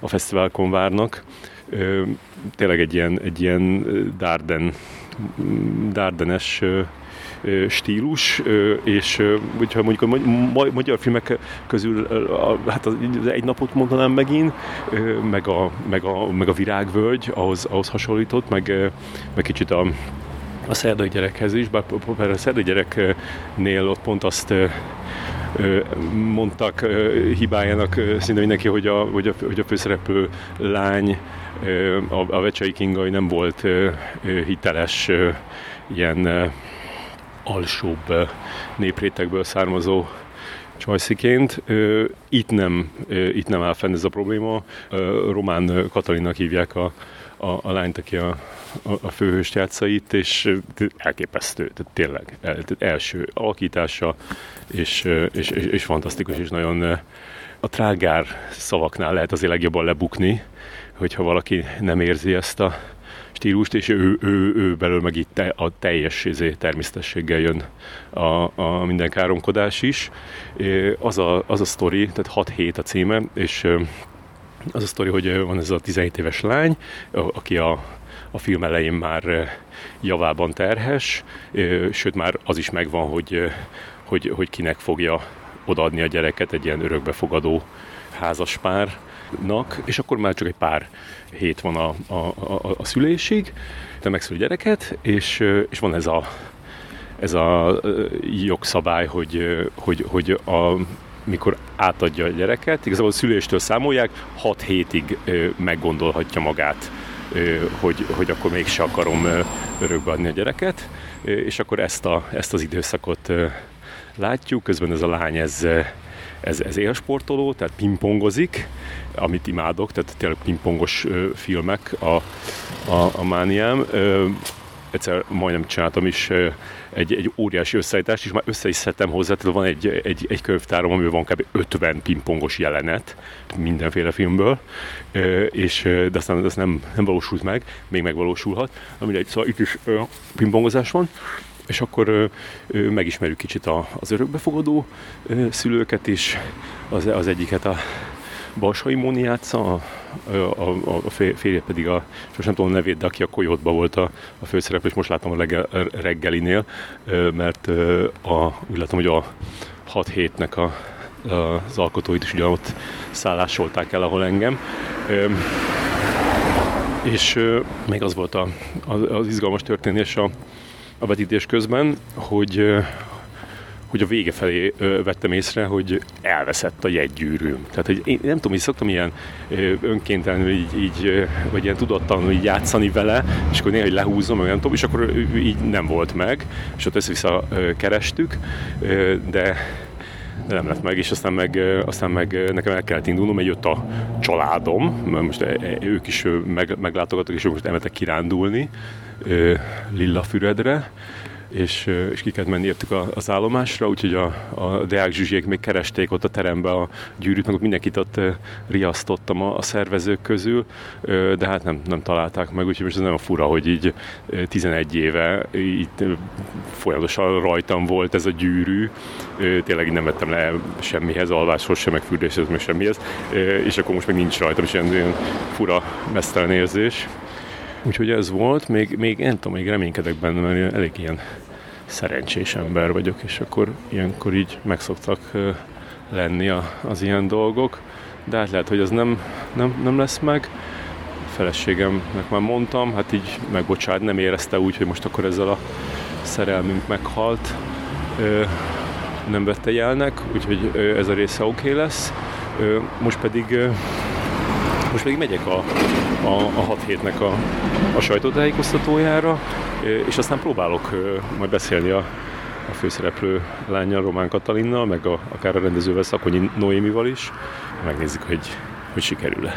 a fesztiválkon várnak. Tényleg egy ilyen, egy ilyen Darden, Dardenes stílus, és hogyha mondjuk a magyar filmek közül hát az egy napot mondanám megint, meg a, meg a, meg a virágvölgy, ahhoz, ahhoz hasonlított, meg, meg kicsit a, a szerdai gyerekhez is, bár a szerdai gyereknél ott pont azt mondtak hibájának szinte mindenki, hogy a, hogy a, hogy a főszereplő lány, a, a Vecsei Kingai nem volt hiteles ilyen alsóbb néprétegből származó csajsziként. Itt nem, itt nem áll fenn ez a probléma. Román Katalinak hívják a, a, a lányt, aki a, a, a főhőst játsza itt, és elképesztő, tehát tényleg el, tehát első alakítása, és, és, és, és fantasztikus, és nagyon a trágár szavaknál lehet azért legjobban lebukni, hogyha valaki nem érzi ezt a stílust, és ő, ő, ő belül meg itt a teljes izé, természetességgel jön a, a minden káromkodás is. Az a, az a sztori, tehát 6 hét a címe, és az a sztori, hogy van ez a 17 éves lány, aki a, a film elején már javában terhes, sőt már az is megvan, hogy, hogy, hogy kinek fogja odaadni a gyereket egy ilyen örökbefogadó házaspárnak, és akkor már csak egy pár hét van a, a, a, a szülésig, de megszül gyereket, és, és van ez a, ez a jogszabály, hogy, hogy, hogy a, mikor átadja a gyereket, igazából a szüléstől számolják, 6 hétig meggondolhatja magát, hogy, hogy akkor mégse akarom örökbe adni a gyereket, és akkor ezt, a, ezt az időszakot látjuk, közben ez a lány ez, ez, ez élsportoló, tehát pingpongozik, amit imádok, tehát tényleg pingpongos filmek a, a, a mániám. Egyszer majdnem csináltam is egy, egy óriási összeállítást, és már össze is szedtem hozzá, tehát van egy, egy, egy könyvtárom, amiben van kb. 50 pingpongos jelenet mindenféle filmből, és, de aztán ez nem, nem valósult meg, még megvalósulhat, amire egy, szóval itt is pingpongozás van, és akkor ö, ö, megismerjük kicsit a, az örökbefogadó ö, szülőket is, az, az egyiket a Balsai Móni játsza, a, a, a férje pedig a, most nem tudom a nevét, de aki a Koyotban volt a, a főszereplő, és most látom a reggel, reggelinél, mert a, úgy látom, hogy a 6 hétnek a, az alkotóit is ugyanott szállásolták el, ahol engem. És még az volt a, az, az izgalmas történés a, a vetítés közben, hogy, hogy a vége felé vettem észre, hogy elveszett a jegygyűrűm. Tehát, hogy én nem tudom, hogy szoktam ilyen önkéntelenül így, így vagy ilyen tudatlanul így játszani vele, és akkor néha hogy lehúzom, nem tudom, és akkor így nem volt meg, és ott össze-vissza kerestük, de de nem lett meg, és aztán meg, aztán meg nekem el kellett indulnom, mert jött a családom, mert most ők is meg, meglátogattak, és ők most elmentek kirándulni Lillafüredre, és, és ki kellett menni értük az állomásra, úgyhogy a, a Deák Zsuzsiék még keresték ott a terembe a gyűrűt, meg ott mindenkit ott riasztottam a, a szervezők közül, de hát nem, nem találták meg, úgyhogy most ez nagyon fura, hogy így 11 éve így folyamatosan rajtam volt ez a gyűrű, tényleg nem vettem le semmihez, alváshoz sem, meg fürdéshez, meg semmihez, és akkor most meg nincs rajtam, és ilyen, ilyen fura, mesztelen érzés. Úgyhogy ez volt, még, még nem tudom, még reménykedek benne, mert elég ilyen szerencsés ember vagyok, és akkor ilyenkor így megszoktak lenni a, az ilyen dolgok, de hát lehet, hogy ez nem, nem, nem lesz meg. A feleségemnek már mondtam, hát így megbocsát, nem érezte úgy, hogy most akkor ezzel a szerelmünk meghalt. Nem vette jelnek, úgyhogy ez a része oké okay lesz. Most pedig most pedig megyek a, a, a 6 hétnek a, a sajtótájékoztatójára, és aztán próbálok majd beszélni a, a főszereplő lányjal, Román Katalinnal, meg a, akár a rendezővel, Szakonyi Noémival is. Megnézzük, hogy, hogy sikerül-e.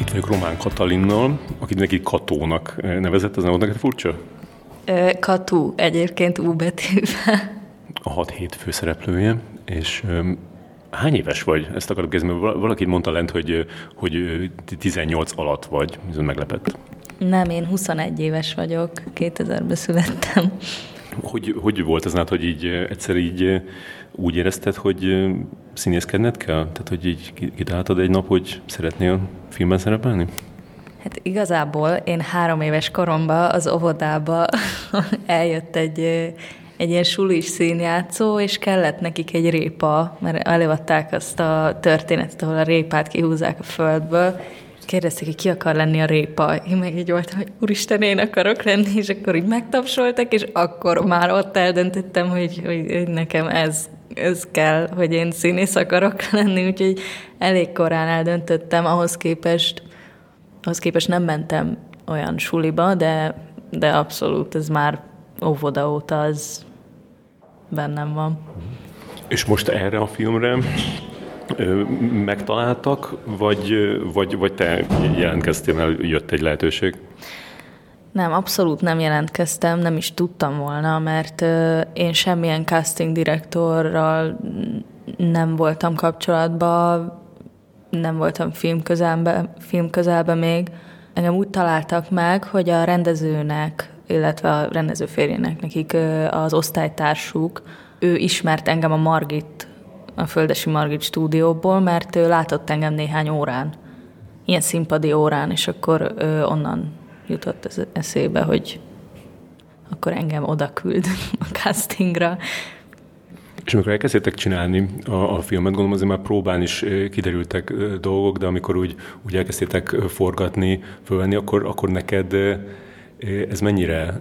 Itt vagyok Román Katalinnal, akit neki Katónak nevezett, ez nem volt neked furcsa? Katú egyébként U betűvel. A 6 hét főszereplője, és hány éves vagy? Ezt akarok kezdeni, valaki mondta lent, hogy, hogy 18 alatt vagy, ez meglepett. Nem, én 21 éves vagyok, 2000-ben születtem. Hogy, hogy volt ez nálad, hogy így egyszer így úgy érezted, hogy színészkedned kell? Tehát, hogy így kitaláltad egy nap, hogy szeretnél filmben szerepelni? Hát igazából én három éves koromban az óvodába [LAUGHS] eljött egy, egy ilyen sulis színjátszó, és kellett nekik egy répa, mert előadták azt a történetet, ahol a répát kihúzzák a földből, kérdezték, hogy ki akar lenni a répa. Én meg így voltam, hogy úristen, én akarok lenni, és akkor így megtapsoltak, és akkor már ott eldöntöttem, hogy, hogy, nekem ez, ez kell, hogy én színész akarok [LAUGHS] lenni, úgyhogy elég korán eldöntöttem, ahhoz képest ahhoz képest nem mentem olyan suliba, de, de abszolút ez már óvoda óta az bennem van. És most erre a filmre megtaláltak, vagy, vagy, vagy te jelentkeztél, mert jött egy lehetőség? Nem, abszolút nem jelentkeztem, nem is tudtam volna, mert én semmilyen casting direktorral nem voltam kapcsolatban, nem voltam film közelben, film közelben még. Engem úgy találtak meg, hogy a rendezőnek, illetve a rendező férjének, nekik az osztálytársuk, ő ismert engem a Margit, a Földesi Margit stúdióból, mert ő látott engem néhány órán, ilyen színpadi órán, és akkor onnan jutott ez eszébe, hogy akkor engem oda küld [LAUGHS] a castingra. És amikor elkezdtétek csinálni a, a filmet, gondolom azért már próbán is kiderültek dolgok, de amikor úgy, úgy elkezdtétek forgatni, fölvenni, akkor, akkor neked ez mennyire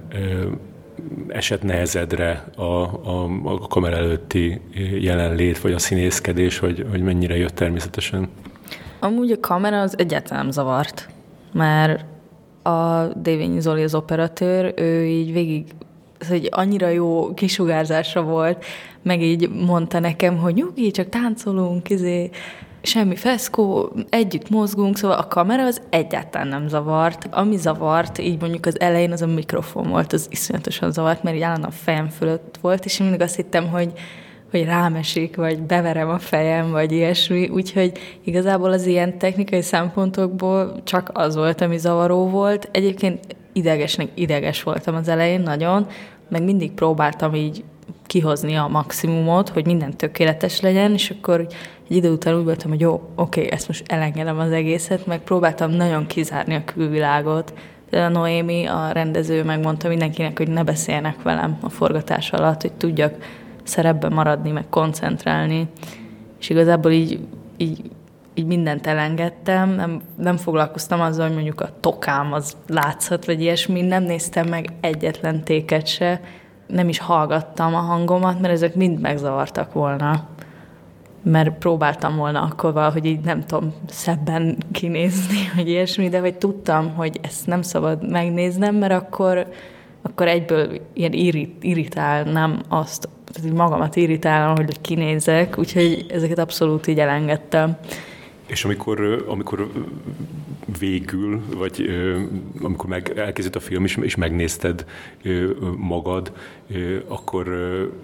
esett nehezedre a, a, a kamera előtti jelenlét, vagy a színészkedés, vagy, vagy mennyire jött természetesen? Amúgy a kamera az egyáltalán zavart, mert a Dévényi Zoli az operatőr, ő így végig hogy annyira jó kisugárzásra volt, meg így mondta nekem, hogy nyugi, csak táncolunk, izé, semmi feszkó, együtt mozgunk, szóval a kamera az egyáltalán nem zavart. Ami zavart, így mondjuk az elején az a mikrofon volt, az iszonyatosan zavart, mert így állandóan fejem fölött volt, és én mindig azt hittem, hogy hogy rámesik, vagy beverem a fejem, vagy ilyesmi, úgyhogy igazából az ilyen technikai szempontokból csak az volt, ami zavaró volt. Egyébként idegesnek ideges voltam az elején nagyon, meg mindig próbáltam így kihozni a maximumot, hogy minden tökéletes legyen, és akkor egy idő után úgy voltam, hogy jó, oké, ezt most elengedem az egészet, meg próbáltam nagyon kizárni a külvilágot. De a Noémi, a rendező megmondta mindenkinek, hogy ne beszéljenek velem a forgatás alatt, hogy tudjak szerepben maradni, meg koncentrálni. És igazából így, így, így mindent elengedtem, nem, nem foglalkoztam azzal, hogy mondjuk a tokám az látszhat, vagy ilyesmi, nem néztem meg egyetlen téket se, nem is hallgattam a hangomat, mert ezek mind megzavartak volna. Mert próbáltam volna akkor valahogy így nem tudom, szebben kinézni, [LAUGHS] vagy ilyesmi, de vagy tudtam, hogy ezt nem szabad megnéznem, mert akkor, akkor egyből ilyen irrit, irritálnám azt, tehát így magamat irritálom, hogy kinézek, úgyhogy ezeket abszolút így elengedtem. És amikor, amikor végül, vagy amikor meg elkezdett a film, és, és megnézted magad, akkor,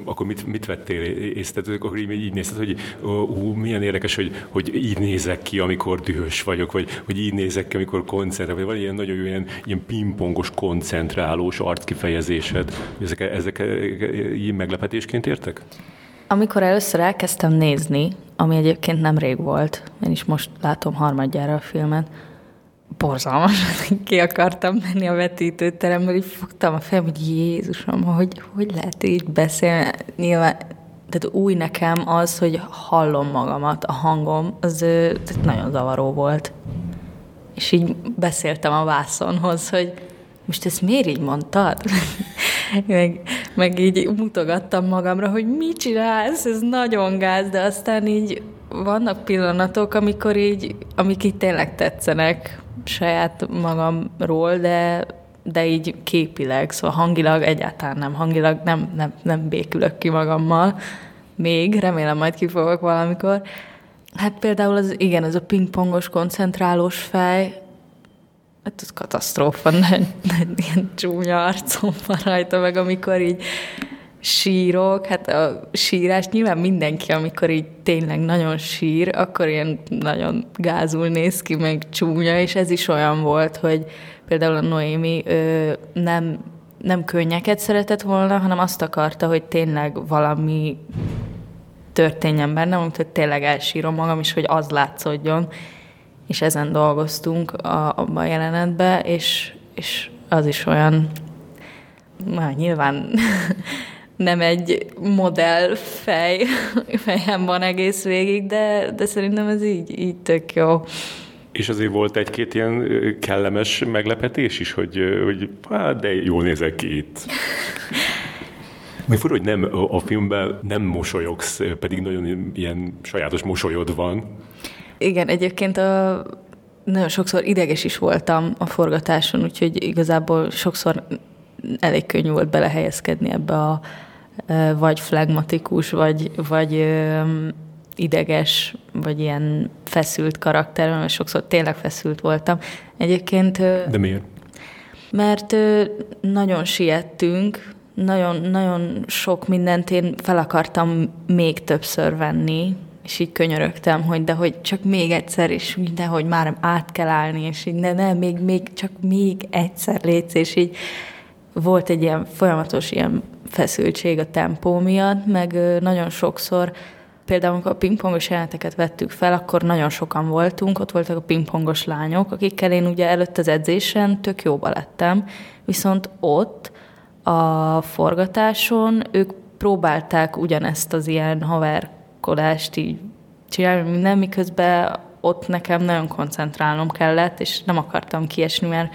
akkor mit, mit vettél észre? Akkor így, így nézted, hogy ú, milyen érdekes, hogy, hogy így nézek ki, amikor dühös vagyok, vagy hogy így nézek ki, amikor koncentrál, vagy van ilyen nagyon ilyen, ilyen pingpongos, koncentrálós arckifejezésed. Ezek, ezek így meglepetésként értek? Amikor először elkezdtem nézni, ami egyébként nem rég volt, én is most látom harmadjára a filmet, borzalmas, ki akartam menni a vetítőteremből, így fogtam a fejem, hogy Jézusom, hogy, hogy lehet így beszélni. Nyilván, tehát új nekem az, hogy hallom magamat, a hangom, az tehát nagyon zavaró volt. És így beszéltem a vászonhoz, hogy most ezt miért így mondtad? [LAUGHS] meg, meg így mutogattam magamra, hogy mit csinálsz, ez nagyon gáz, de aztán így vannak pillanatok, amikor így, amik így tényleg tetszenek saját magamról, de, de így képileg, szóval hangilag egyáltalán nem, hangilag nem, nem, nem békülök ki magammal. Még, remélem majd ki fogok valamikor. Hát például az, igen, az a pingpongos, koncentrálós fej, hát az katasztrófa, nagy, ilyen csúnya arcom van rajta, meg amikor így sírok, hát a sírás nyilván mindenki, amikor így tényleg nagyon sír, akkor ilyen nagyon gázul néz ki, meg csúnya, és ez is olyan volt, hogy például a Noémi ö, nem, nem könnyeket szeretett volna, hanem azt akarta, hogy tényleg valami történjen bennem, amit tényleg elsírom magam, és hogy az látszódjon, és ezen dolgoztunk a, abban a jelenetben, és, és az is olyan, na, nyilván [LAUGHS] nem egy modell fej, [LAUGHS] fejem van egész végig, de, de szerintem ez így, így tök jó. És azért volt egy-két ilyen kellemes meglepetés is, hogy, hogy hát, de jól nézek ki itt. [LAUGHS] Még fura, hogy nem, a filmben nem mosolyogsz, pedig nagyon ilyen sajátos mosolyod van. Igen, egyébként a, nagyon sokszor ideges is voltam a forgatáson, úgyhogy igazából sokszor elég könnyű volt belehelyezkedni ebbe a vagy flegmatikus, vagy, vagy ideges, vagy ilyen feszült karakter, mert sokszor tényleg feszült voltam. Egyébként... De miért? mert nagyon siettünk, nagyon, nagyon sok mindent én fel akartam még többször venni, és így könyörögtem, hogy de hogy csak még egyszer, és de hogy már át kell állni, és így ne, ne, még, még, csak még egyszer létsz, és így volt egy ilyen folyamatos ilyen feszültség a tempó miatt, meg nagyon sokszor Például, amikor a pingpongos jeleneteket vettük fel, akkor nagyon sokan voltunk, ott voltak a pingpongos lányok, akikkel én ugye előtt az edzésen tök jóba lettem, viszont ott a forgatáson ők próbálták ugyanezt az ilyen haverkodást így csinálni minden, miközben ott nekem nagyon koncentrálnom kellett, és nem akartam kiesni, mert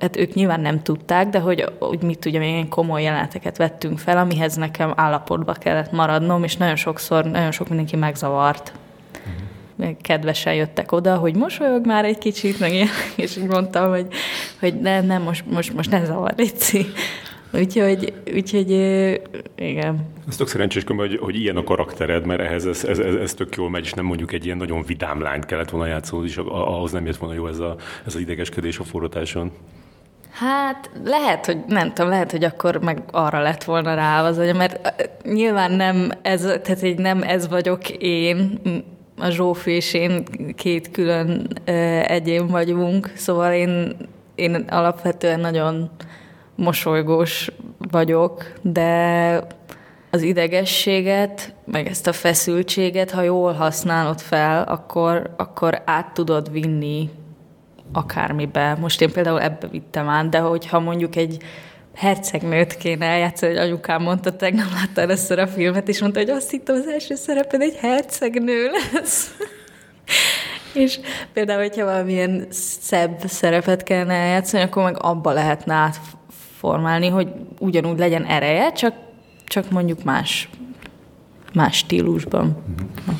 hát ők nyilván nem tudták, de hogy, hogy mit tudjam, ilyen komoly jeleneteket vettünk fel, amihez nekem állapotba kellett maradnom, és nagyon sokszor, nagyon sok mindenki megzavart. Uh-huh. Kedvesen jöttek oda, hogy mosolyog már egy kicsit, meg ilyen, [LAUGHS] és így mondtam, hogy, hogy nem, nem, most, most, most ne zavar, Léci. Úgyhogy, úgyhogy igen. Ez tök szerencsés, hogy, hogy ilyen a karaktered, mert ehhez ez, ez, ez, ez tök jól megy, és nem mondjuk egy ilyen nagyon vidám lányt kellett volna játszani, és ahhoz nem jött volna jó ez, a, ez az idegeskedés a forratáson. Hát lehet, hogy nem tudom, lehet, hogy akkor meg arra lett volna rá az agyam, mert nyilván nem ez, tehát egy nem ez vagyok én, a Zsófi és én két külön egyén vagyunk, szóval én, én alapvetően nagyon mosolygós vagyok, de az idegességet, meg ezt a feszültséget, ha jól használod fel, akkor, akkor át tudod vinni akármibe. Most én például ebbe vittem át, de hogyha mondjuk egy hercegnőt kéne eljátszani, hogy anyukám mondta, tegnap látta először a filmet, és mondta, hogy azt hittem, az első szereped egy hercegnő lesz. [LAUGHS] és például, hogyha valamilyen szebb szerepet kellene eljátszani, akkor meg abba lehetne átformálni, hogy ugyanúgy legyen ereje, csak, csak mondjuk más, más stílusban. Mm-hmm.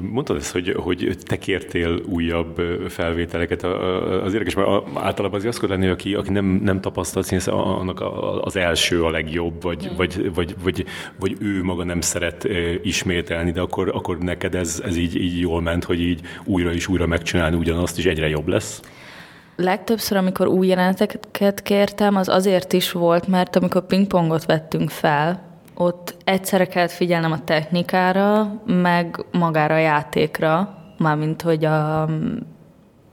Mondtad ezt, hogy, hogy te kértél újabb felvételeket. Az érdekes, mert általában azért azt lenni, aki, aki nem, nem tapasztalt színész, annak az első a legjobb, vagy, mm. vagy, vagy, vagy, vagy, ő maga nem szeret ismételni, de akkor, akkor neked ez, ez így, így jól ment, hogy így újra és újra megcsinálni ugyanazt, és egyre jobb lesz? Legtöbbször, amikor új jeleneteket kértem, az azért is volt, mert amikor pingpongot vettünk fel, ott egyszerre kellett figyelnem a technikára, meg magára a játékra, mármint hogy a,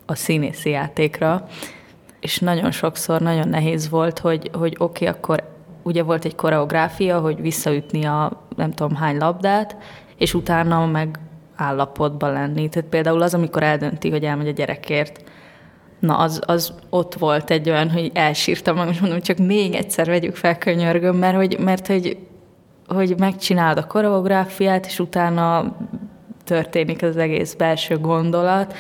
a színészi játékra, és nagyon sokszor nagyon nehéz volt, hogy, hogy oké, okay, akkor ugye volt egy koreográfia, hogy visszaütni a nem tudom hány labdát, és utána meg állapotban lenni. Tehát például az, amikor eldönti, hogy elmegy a gyerekért, na az, az ott volt egy olyan, hogy elsírtam, és mondom, csak még egyszer vegyük fel könyörgöm, mert hogy, mert hogy hogy megcsinálod a koreográfiát, és utána történik az egész belső gondolat,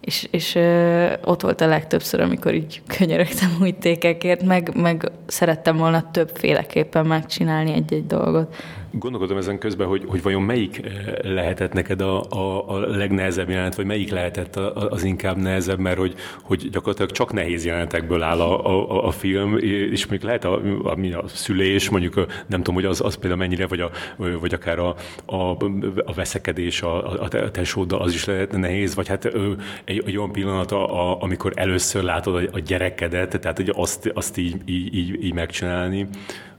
és, és ö, ott volt a legtöbbször, amikor így könyörögtem új tékekért, meg, meg szerettem volna többféleképpen megcsinálni egy-egy dolgot. Gondolkodom ezen közben, hogy, hogy vajon melyik eh, lehetett neked a, a, a legnehezebb jelenet, vagy melyik lehetett az inkább nehezebb, mert hogy, hogy gyakorlatilag csak nehéz jelenetekből áll a, a, a film, és még lehet a, a, a szülés, mondjuk nem tudom, hogy az, az például mennyire, vagy, a, vagy akár a, a, a veszekedés a, a tesóddal, az is lehet nehéz, vagy hát egy, egy olyan pillanat, a, a, amikor először látod a, a gyerekedet, tehát hogy azt, azt így, így, így, így megcsinálni,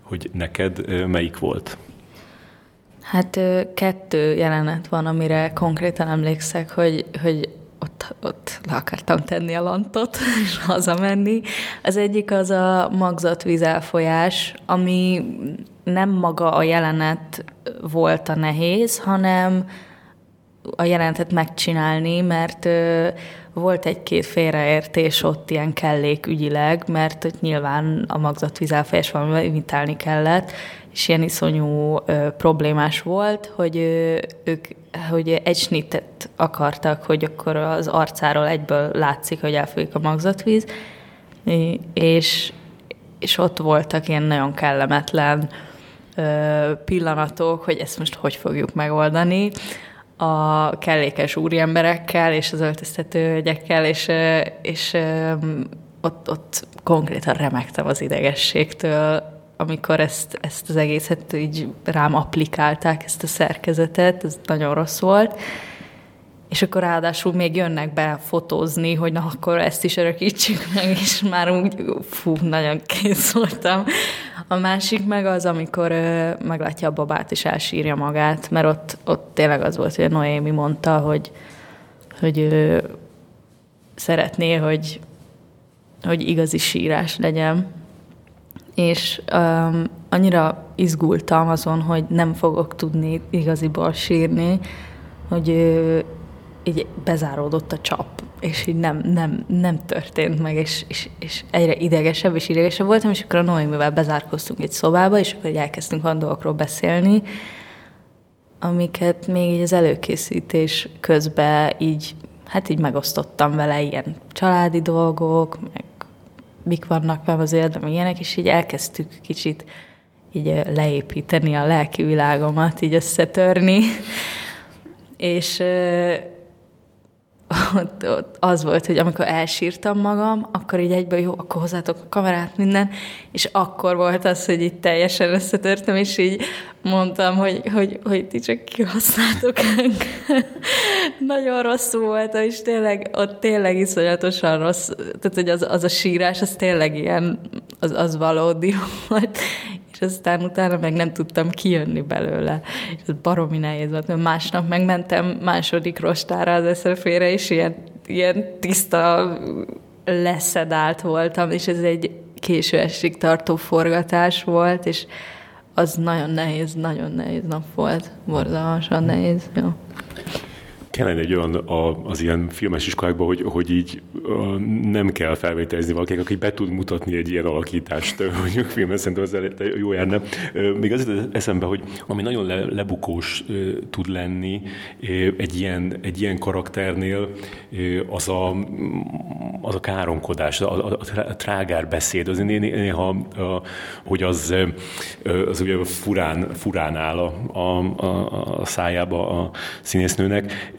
hogy neked melyik volt? Hát kettő jelenet van, amire konkrétan emlékszek, hogy, hogy ott, ott le akartam tenni a lantot, [LAUGHS] és hazamenni. Az egyik az a magzatvíz elfolyás, ami nem maga a jelenet volt a nehéz, hanem a jelenetet megcsinálni, mert volt egy-két félreértés ott ilyen kellékügyileg, mert ott nyilván a magzatvíz elfolyás valamivel imitálni kellett, és ilyen iszonyú ö, problémás volt, hogy ö, ők hogy egy snittet akartak, hogy akkor az arcáról egyből látszik, hogy elfolyik a magzatvíz, és, és ott voltak ilyen nagyon kellemetlen ö, pillanatok, hogy ezt most hogy fogjuk megoldani a kellékes úriemberekkel és az öltöztető hölgyekkel, és, és ott, ott konkrétan remektem az idegességtől, amikor ezt, ezt az egészet így rám applikálták, ezt a szerkezetet, ez nagyon rossz volt. és akkor ráadásul még jönnek be fotózni, hogy na akkor ezt is örökítsük meg, [LAUGHS] és már úgy, fú, nagyon kész voltam. A másik meg az, amikor ö, meglátja a babát, és elsírja magát, mert ott, ott tényleg az volt, hogy a Noémi mondta, hogy, hogy ő szeretné, hogy, hogy igazi sírás legyen. És um, annyira izgultam azon, hogy nem fogok tudni igaziból sírni, hogy így bezáródott a csap, és így nem, nem, nem történt meg, és, és, és egyre idegesebb és idegesebb voltam, és akkor a Noémivel bezárkoztunk egy szobába, és akkor elkezdtünk olyan dolgokról beszélni, amiket még így az előkészítés közben így, hát így megosztottam vele, ilyen családi dolgok, meg mik vannak velem az életben, ilyenek, és így elkezdtük kicsit így leépíteni a lelki világomat, így összetörni, [LAUGHS] és ott, ott az volt, hogy amikor elsírtam magam, akkor így egyből jó, akkor hozzátok a kamerát, minden, és akkor volt az, hogy itt teljesen összetörtem, és így mondtam, hogy, hogy, hogy ti csak kihasználtok Nagyon rosszul volt, és tényleg, ott tényleg iszonyatosan rossz, tehát hogy az, az a sírás, az tényleg ilyen, az, az valódi volt, aztán utána meg nem tudtam kijönni belőle. És ez baromi nehéz volt, másnap megmentem második rostára az eszefére, és ilyen, ilyen tiszta leszedált voltam, és ez egy késő esig tartó forgatás volt, és az nagyon nehéz, nagyon nehéz nap volt. Borzalmasan nehéz. Jó kellene egy olyan a, az ilyen filmes iskolákban, hogy, hogy így a, nem kell felvételizni valakinek, aki be tud mutatni egy ilyen alakítást, mondjuk filmen szerintem az jó járna. Még az eszembe, hogy ami nagyon le, lebukós tud lenni egy ilyen, egy ilyen karakternél, az a, az a káromkodás, a, a, a trágár beszéd, az néha, a, hogy az, az ugye furán, furán áll a, a, a szájába a színésznőnek,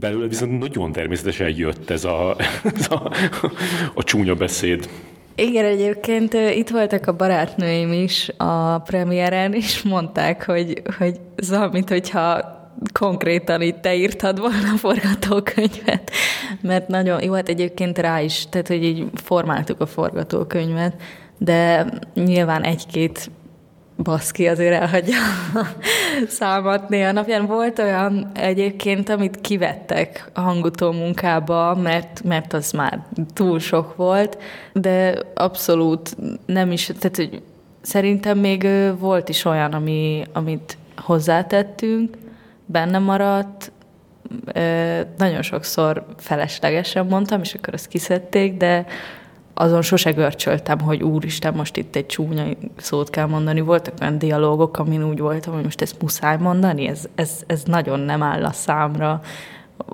belőle viszont nagyon természetesen jött ez a, [LAUGHS] ez a, a csúnya beszéd. Igen, egyébként itt voltak a barátnőim is a premiéren, és mondták, hogy, hogy mint hogyha konkrétan itt te írtad volna a forgatókönyvet, mert nagyon jó, hát egyébként rá is, tehát hogy így formáltuk a forgatókönyvet, de nyilván egy-két baszki azért elhagyja a számat néha napján. Volt olyan egyébként, amit kivettek a hangutó munkába, mert, mert az már túl sok volt, de abszolút nem is, tehát hogy szerintem még volt is olyan, ami, amit hozzátettünk, benne maradt, nagyon sokszor feleslegesen mondtam, és akkor azt kiszedték, de azon sose görcsöltem, hogy úristen, most itt egy csúnya szót kell mondani. Voltak olyan dialógok, amin úgy voltam, hogy most ezt muszáj mondani, ez, ez, ez nagyon nem áll a számra.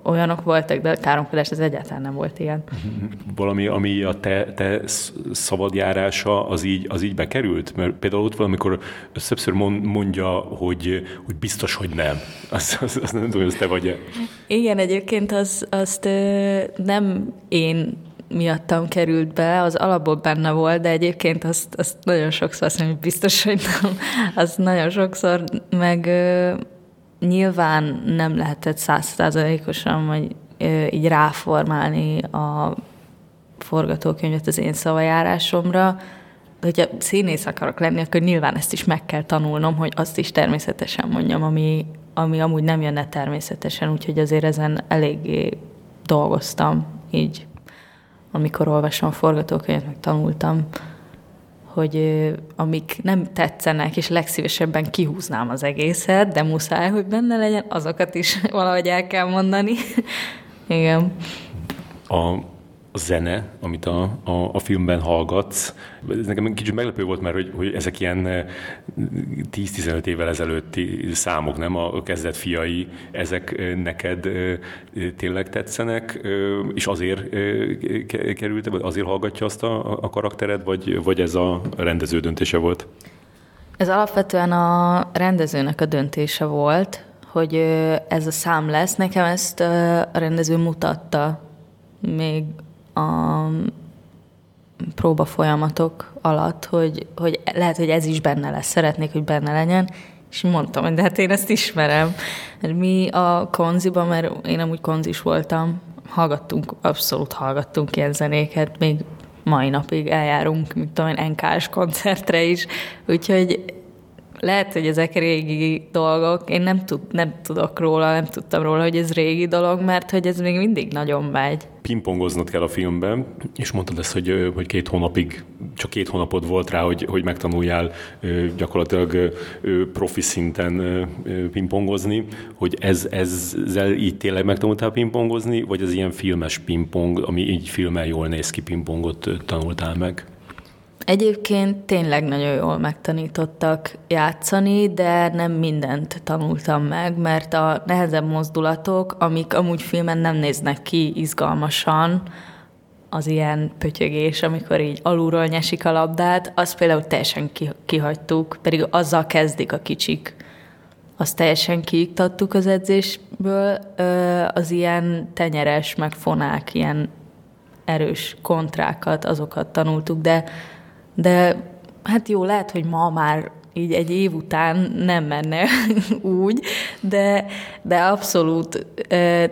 Olyanok voltak, de a káromkodás ez egyáltalán nem volt ilyen. [LAUGHS] Valami, ami a te, te szabadjárása, az így, az így bekerült? Mert például ott valamikor többször mondja, hogy, hogy biztos, hogy nem. Azt, azt, azt nem tudom, hogy ez te vagy -e. Igen, egyébként az, azt nem én miattam került be, az alapból benne volt, de egyébként azt, azt nagyon sokszor, azt mondom, biztos, hogy nem, az nagyon sokszor, meg ö, nyilván nem lehetett százszázalékosan, vagy ö, így ráformálni a forgatókönyvet az én szavajárásomra, hogyha színész akarok lenni, akkor nyilván ezt is meg kell tanulnom, hogy azt is természetesen mondjam, ami, ami amúgy nem jönne természetesen, úgyhogy azért ezen eléggé dolgoztam így amikor olvasom a forgatókönyvet, meg tanultam, hogy amik nem tetszenek, és legszívesebben kihúznám az egészet, de muszáj, hogy benne legyen, azokat is [LAUGHS] valahogy el kell mondani. Igen. A a zene, amit a, a, a filmben hallgatsz. Ez nekem kicsit meglepő volt, mert hogy, hogy ezek ilyen 10-15 eh, évvel ezelőtti számok, nem a kezdet fiai, ezek eh, neked eh, tényleg tetszenek, és azért került, vagy azért hallgatja azt a, a karaktered, vagy, vagy ez a rendező döntése volt? Ez alapvetően a rendezőnek a döntése volt, hogy ez a szám lesz. Nekem ezt a rendező mutatta még a próba folyamatok alatt, hogy, hogy lehet, hogy ez is benne lesz, szeretnék, hogy benne legyen, És mondtam, hogy de hát én ezt ismerem. Mert mi a konziban, mert én amúgy konzis voltam, hallgattunk, abszolút hallgattunk ilyen zenéket, még mai napig eljárunk, mint tudom én, NK-s koncertre is, úgyhogy lehet, hogy ezek régi dolgok, én nem, tud, nem tudok róla, nem tudtam róla, hogy ez régi dolog, mert hogy ez még mindig nagyon megy. Pingpongoznod kell a filmben, és mondtad ezt, hogy, hogy két hónapig, csak két hónapod volt rá, hogy, hogy megtanuljál gyakorlatilag profi szinten pingpongozni, hogy ez, ezzel így tényleg megtanultál pingpongozni, vagy ez ilyen filmes pingpong, ami így filmmel jól néz ki pingpongot tanultál meg? Egyébként tényleg nagyon jól megtanítottak játszani, de nem mindent tanultam meg, mert a nehezebb mozdulatok, amik amúgy filmen nem néznek ki izgalmasan, az ilyen pötyögés, amikor így alulról nyesik a labdát, azt például teljesen kihagytuk, pedig azzal kezdik a kicsik. Azt teljesen kiiktattuk az edzésből, az ilyen tenyeres, meg fonák, ilyen erős kontrákat, azokat tanultuk, de de hát jó, lehet, hogy ma már így egy év után nem menne [LAUGHS] úgy, de, de abszolút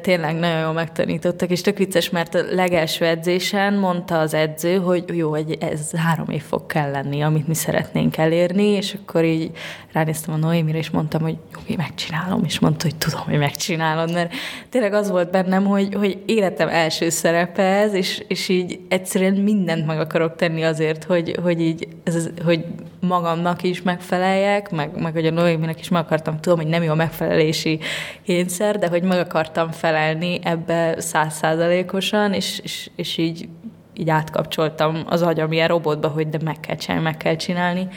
tényleg nagyon jól megtanítottak, és tök vicces, mert a legelső edzésen mondta az edző, hogy jó, hogy ez három év fog kell lenni, amit mi szeretnénk elérni, és akkor így ránéztem a Noémire, és mondtam, hogy jó, megcsinálom, és mondta, hogy tudom, hogy megcsinálod, mert tényleg az volt bennem, hogy, hogy életem első szerepe ez, és, és így egyszerűen mindent meg akarok tenni azért, hogy, hogy így, ez, hogy magamnak is megfeleljek, meg, meg hogy a Noéminek is meg akartam, tudom, hogy nem jó a megfelelési kényszer, de hogy meg akartam felelni ebbe százszázalékosan, és, és, és így, így átkapcsoltam az agyam ilyen robotba, hogy de meg kell csinálni, meg kell csinálni.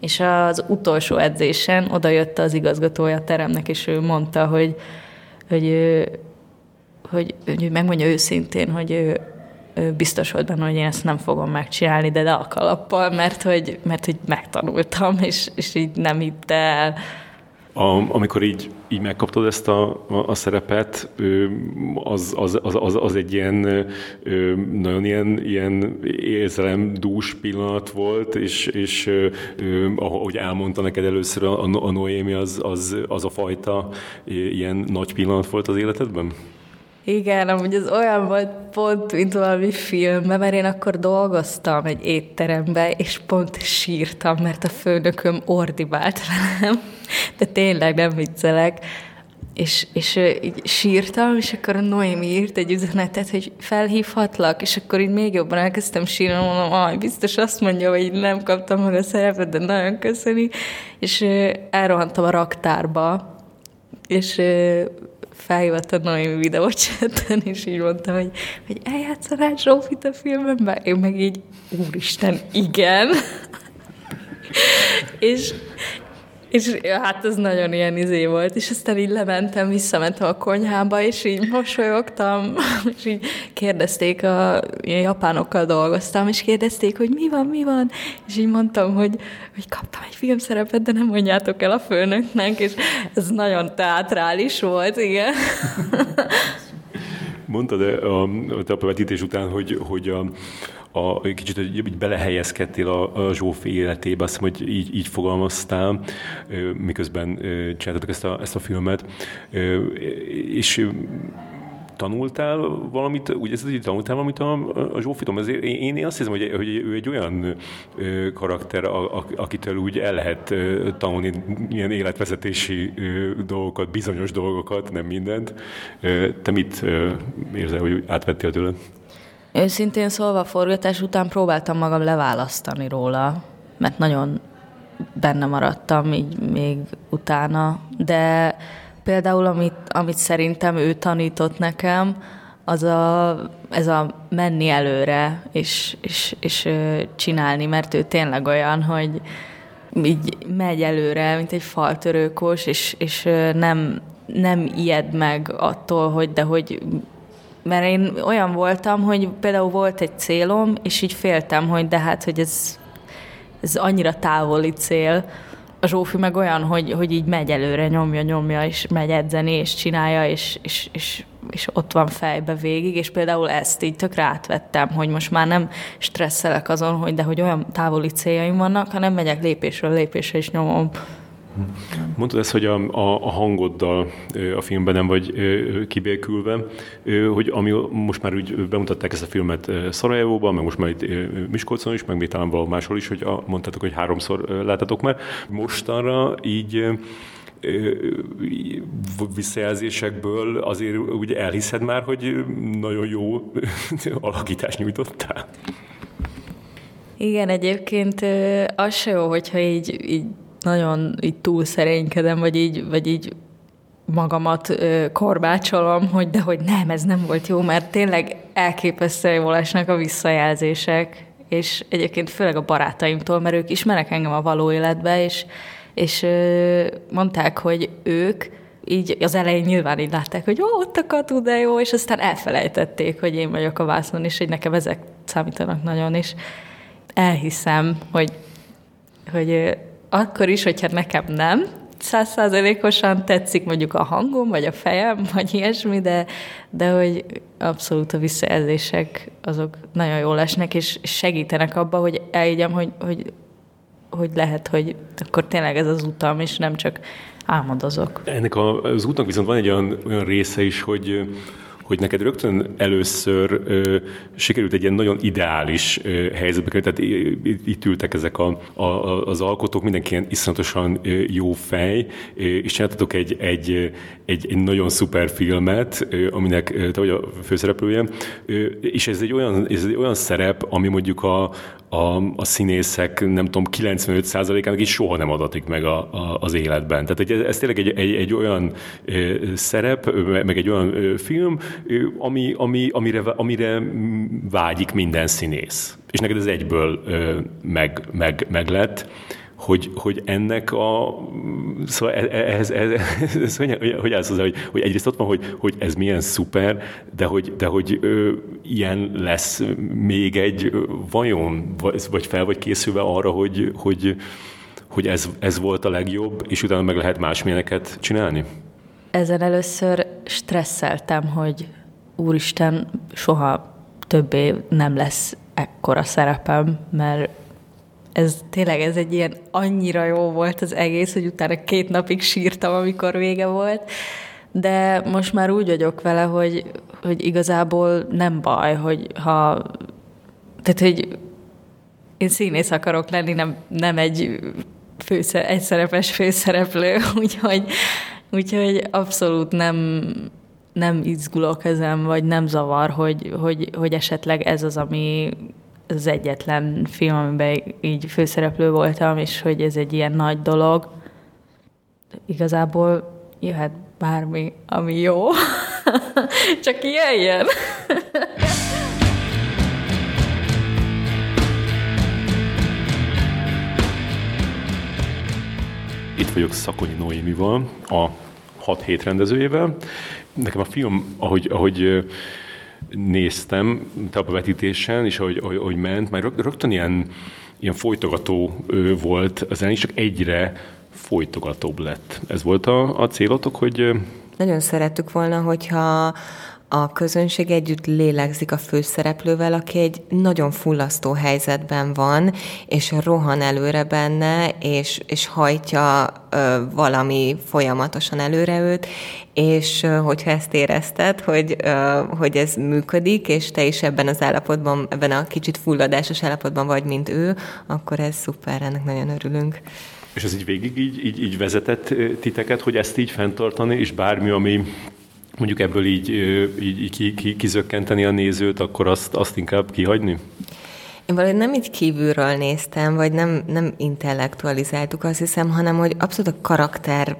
És az utolsó edzésen oda jött az igazgatója a teremnek, és ő mondta, hogy, hogy, hogy, hogy megmondja őszintén, hogy biztos volt benne, hogy én ezt nem fogom megcsinálni, de, de a kalappal, mert hogy, mert hogy megtanultam, és, és így nem hitt el. A, amikor így, így megkaptad ezt a, a, a szerepet, az, az, az, az, az egy ilyen nagyon ilyen, ilyen érzelemdús pillanat volt, és, és ahogy elmondta neked először a, a Noémi, az, az, az a fajta ilyen nagy pillanat volt az életedben? Igen, amúgy ez olyan volt pont, mint valami filmben, mert én akkor dolgoztam egy étterembe, és pont sírtam, mert a főnököm ordibált velem. [LAUGHS] De tényleg nem viccelek. És, és így sírtam, és akkor a Noémi írt egy üzenetet, hogy felhívhatlak, és akkor így még jobban elkezdtem sírni, mondom, aj, biztos azt mondja, hogy nem kaptam meg a szerepet, de nagyon köszöni. És elrohantam a raktárba, és felhívott a Noémi videócsetten, és így mondta, hogy, hogy eljátszanál Zsófit a filmben? Én meg így, úristen, igen. [LAUGHS] és, és hát ez nagyon ilyen izé volt, és aztán így lementem, visszamentem a konyhába, és így mosolyogtam, [LAUGHS] és így kérdezték, a ilyen japánokkal dolgoztam, és kérdezték, hogy mi van, mi van, és így mondtam, hogy, hogy kaptam egy filmszerepet, de nem mondjátok el a főnöknek, és ez nagyon teátrális volt, igen. [LAUGHS] Mondtad a, a, a vetítés után, hogy, hogy a, a, kicsit hogy belehelyezkedtél a, a Zsófi életébe, azt hogy így, így fogalmaztál, miközben csináltatok ezt a, ezt a filmet, és tanultál valamit, ugye ez hogy tanultál valamit a, a Zsófitom, ezért én, én azt hiszem, hogy, hogy ő egy olyan karakter, akitől úgy el lehet tanulni ilyen életvezetési dolgokat, bizonyos dolgokat, nem mindent. Te mit érzel, hogy átvettél tőled? Őszintén szólva a forgatás után próbáltam magam leválasztani róla, mert nagyon benne maradtam így még utána, de például amit, amit szerintem ő tanított nekem, az a, ez a menni előre, és, és, és csinálni, mert ő tényleg olyan, hogy így megy előre, mint egy faltörőkos, és, és nem, nem ijed meg attól, hogy de hogy mert én olyan voltam, hogy például volt egy célom, és így féltem, hogy de hát, hogy ez, ez annyira távoli cél. A Zsófi meg olyan, hogy, hogy így megy előre, nyomja, nyomja, és megy edzeni, és csinálja, és, és, és, és ott van fejbe végig, és például ezt így tökre átvettem, hogy most már nem stresszelek azon, hogy de hogy olyan távoli céljaim vannak, hanem megyek lépésről lépésre, és nyomom Mondtad ezt, hogy a, a, a hangoddal a filmben nem vagy kibélkülve, hogy ami most már úgy bemutatták ezt a filmet Szarajevóban, meg most már itt Miskolcon is, meg még talán valahol máshol is, hogy a, mondtátok, hogy háromszor láttatok már. Mostanra így visszajelzésekből azért ugye elhiszed már, hogy nagyon jó [LAUGHS] alakítást nyújtottál? Igen, egyébként az se jó, hogyha így, így nagyon így túl szerénykedem, vagy így, vagy így magamat ö, korbácsolom, hogy de hogy nem, ez nem volt jó, mert tényleg elképesztően jól esnek a visszajelzések, és egyébként főleg a barátaimtól, mert ők ismerek engem a való életbe, és, és ö, mondták, hogy ők így az elején nyilván így látták, hogy ó, ott a katu, de jó, és aztán elfelejtették, hogy én vagyok a vászon, és hogy nekem ezek számítanak nagyon, és elhiszem, hogy, hogy akkor is, hogyha nekem nem, százszázalékosan tetszik mondjuk a hangom, vagy a fejem, [LAUGHS] vagy ilyesmi, de, de hogy abszolút a visszajelzések azok nagyon jól esnek, és segítenek abba, hogy elhiggyem, hogy, hogy, hogy lehet, hogy akkor tényleg ez az utam, és nem csak álmodozok. Ennek az útnak viszont van egy olyan, olyan része is, hogy hogy neked rögtön először ö, sikerült egy ilyen nagyon ideális ö, helyzetbe kerülni, tehát itt ültek ezek a, a, az alkotók, mindenki ilyen iszonyatosan ö, jó fej, ö, és csináltatok egy, egy, egy, egy nagyon szuper filmet, ö, aminek te vagy a főszereplője, ö, és ez egy, olyan, ez egy olyan szerep, ami mondjuk a, a, a színészek, nem tudom, 95%-ának is soha nem adatik meg a, a, az életben. Tehát ez, ez tényleg egy, egy, egy olyan szerep, meg egy olyan film, ami, ami, amire, amire vágyik minden színész. És neked ez egyből meg, meg, meg lett hogy, hogy ennek a... Szóval ehhez, ehhez, [LAUGHS] ehhez, ez, hogy, hogy állsz hogy, hogy egyrészt ott van, hogy, hogy ez milyen szuper, de hogy, de hogy ö, ilyen lesz még egy, vajon, vagy fel vagy készülve arra, hogy, hogy, hogy ez, ez volt a legjobb, és utána meg lehet másmilyeneket csinálni? Ezen először stresszeltem, hogy úristen, soha többé nem lesz ekkora szerepem, mert ez tényleg ez egy ilyen annyira jó volt az egész, hogy utána két napig sírtam, amikor vége volt, de most már úgy vagyok vele, hogy, hogy igazából nem baj, hogy ha, tehát hogy én színész akarok lenni, nem, nem egy főszer, egyszerepes főszereplő, [LAUGHS] úgyhogy, úgyhogy abszolút nem, nem izgulok ezen, vagy nem zavar, hogy, hogy, hogy esetleg ez az, ami az egyetlen film, amiben így főszereplő voltam, és hogy ez egy ilyen nagy dolog. Igazából jöhet bármi, ami jó, [LAUGHS] csak jöjjön. [LAUGHS] Itt vagyok Szakonyi Noémival, a 6 hét rendezőjével. Nekem a film, ahogy, ahogy néztem vetítésen, és ahogy, ahogy, ahogy ment, már rögtön ilyen, ilyen folytogató volt az elején, csak egyre folytogatóbb lett. Ez volt a, a célotok, hogy... Nagyon szerettük volna, hogyha a közönség együtt lélegzik a főszereplővel, aki egy nagyon fullasztó helyzetben van, és rohan előre benne, és, és hajtja ö, valami folyamatosan előre őt, és ö, hogyha ezt érezted, hogy, ö, hogy ez működik, és te is ebben az állapotban, ebben a kicsit fulladásos állapotban vagy, mint ő, akkor ez szuper, ennek nagyon örülünk. És ez így végig így, így, így vezetett titeket, hogy ezt így fenntartani, és bármi, ami mondjuk ebből így, így, így kizökkenteni a nézőt, akkor azt, azt inkább kihagyni? Én valahogy nem így kívülről néztem, vagy nem, nem intellektualizáltuk, azt hiszem, hanem hogy abszolút a karakter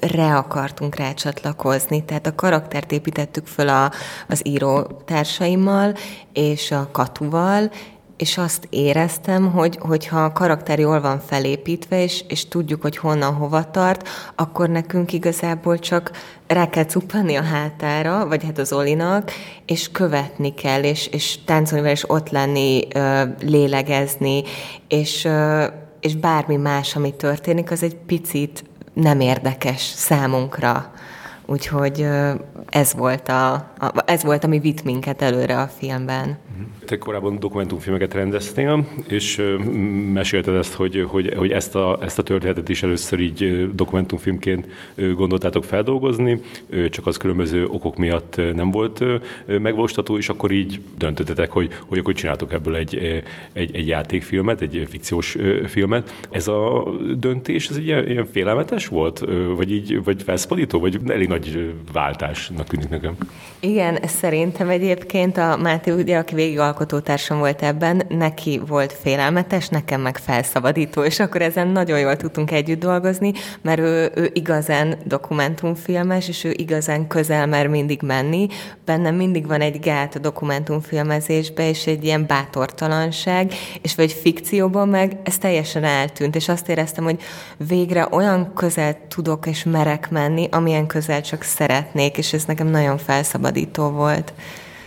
re akartunk rácsatlakozni, tehát a karaktert építettük föl a, az író társaimmal és a katuval, és azt éreztem, hogy hogyha a karakter jól van felépítve, és, és tudjuk, hogy honnan hova tart, akkor nekünk igazából csak rá kell cuppanni a hátára, vagy hát az Olinak, és követni kell, és, és táncolni és ott lenni, lélegezni, és, és bármi más, ami történik, az egy picit nem érdekes számunkra úgyhogy ez volt, a, ez volt, ami vitt minket előre a filmben. Te korábban dokumentumfilmeket rendeztél, és mesélted ezt, hogy, hogy, hogy ezt, a, ezt a történetet is először így dokumentumfilmként gondoltátok feldolgozni, csak az különböző okok miatt nem volt megvalósítható, és akkor így döntöttetek, hogy, hogy akkor csináltok ebből egy, egy, egy játékfilmet, egy fikciós filmet. Ez a döntés, ez egy ilyen, ilyen félelmetes volt? Vagy így, vagy felszabadító, vagy elég nagy váltásnak tűnik nekem? Igen, szerintem egyébként a Máté, ugye, aki végig alkotótársam volt ebben, neki volt félelmetes, nekem meg felszabadító, és akkor ezen nagyon jól tudtunk együtt dolgozni, mert ő, ő igazán dokumentumfilmes, és ő igazán közel mer mindig menni. Bennem mindig van egy gát a dokumentumfilmezésbe, és egy ilyen bátortalanság, és vagy fikcióban meg ez teljesen eltűnt, és azt éreztem, hogy végre olyan közel tudok és merek menni, amilyen közel csak szeretnék, és ez nekem nagyon felszabadító volt.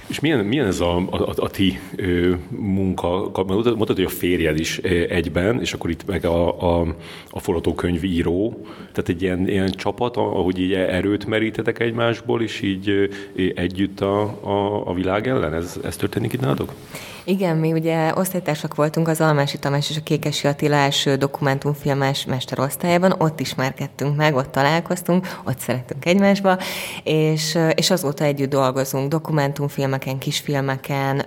És milyen, milyen ez a, a, a ti ö, munka? Mondtad, hogy a férjed is egyben, és akkor itt meg a, a, a forgatókönyvíró, tehát egy ilyen, ilyen csapat, ahogy így erőt merítetek egymásból, és így együtt a, a, a világ ellen? Ez, ez történik itt nálatok? Igen, mi ugye osztálytársak voltunk az Almási Tamás és a Kékesi Attila első dokumentumfilmes mesterosztályában, ott ismerkedtünk meg, ott találkoztunk, ott szerettünk egymásba, és, és azóta együtt dolgozunk dokumentumfilmeken, kisfilmeken,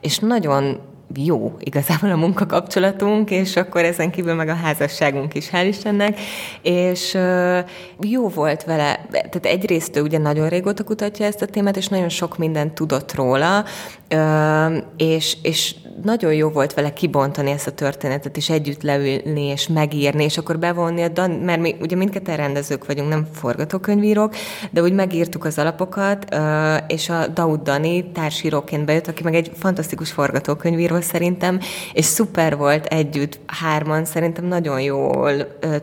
és nagyon jó igazából a munkakapcsolatunk, és akkor ezen kívül meg a házasságunk is, hál' Istennek, és jó volt vele, tehát egyrészt ő ugye nagyon régóta kutatja ezt a témát, és nagyon sok mindent tudott róla, és, és nagyon jó volt vele kibontani ezt a történetet, és együtt leülni, és megírni, és akkor bevonni a Dan, mert mi ugye mindketten rendezők vagyunk, nem forgatókönyvírók, de úgy megírtuk az alapokat, és a Daud Dani társíróként bejött, aki meg egy fantasztikus forgatókönyvíró szerintem, és szuper volt együtt, hárman szerintem nagyon jól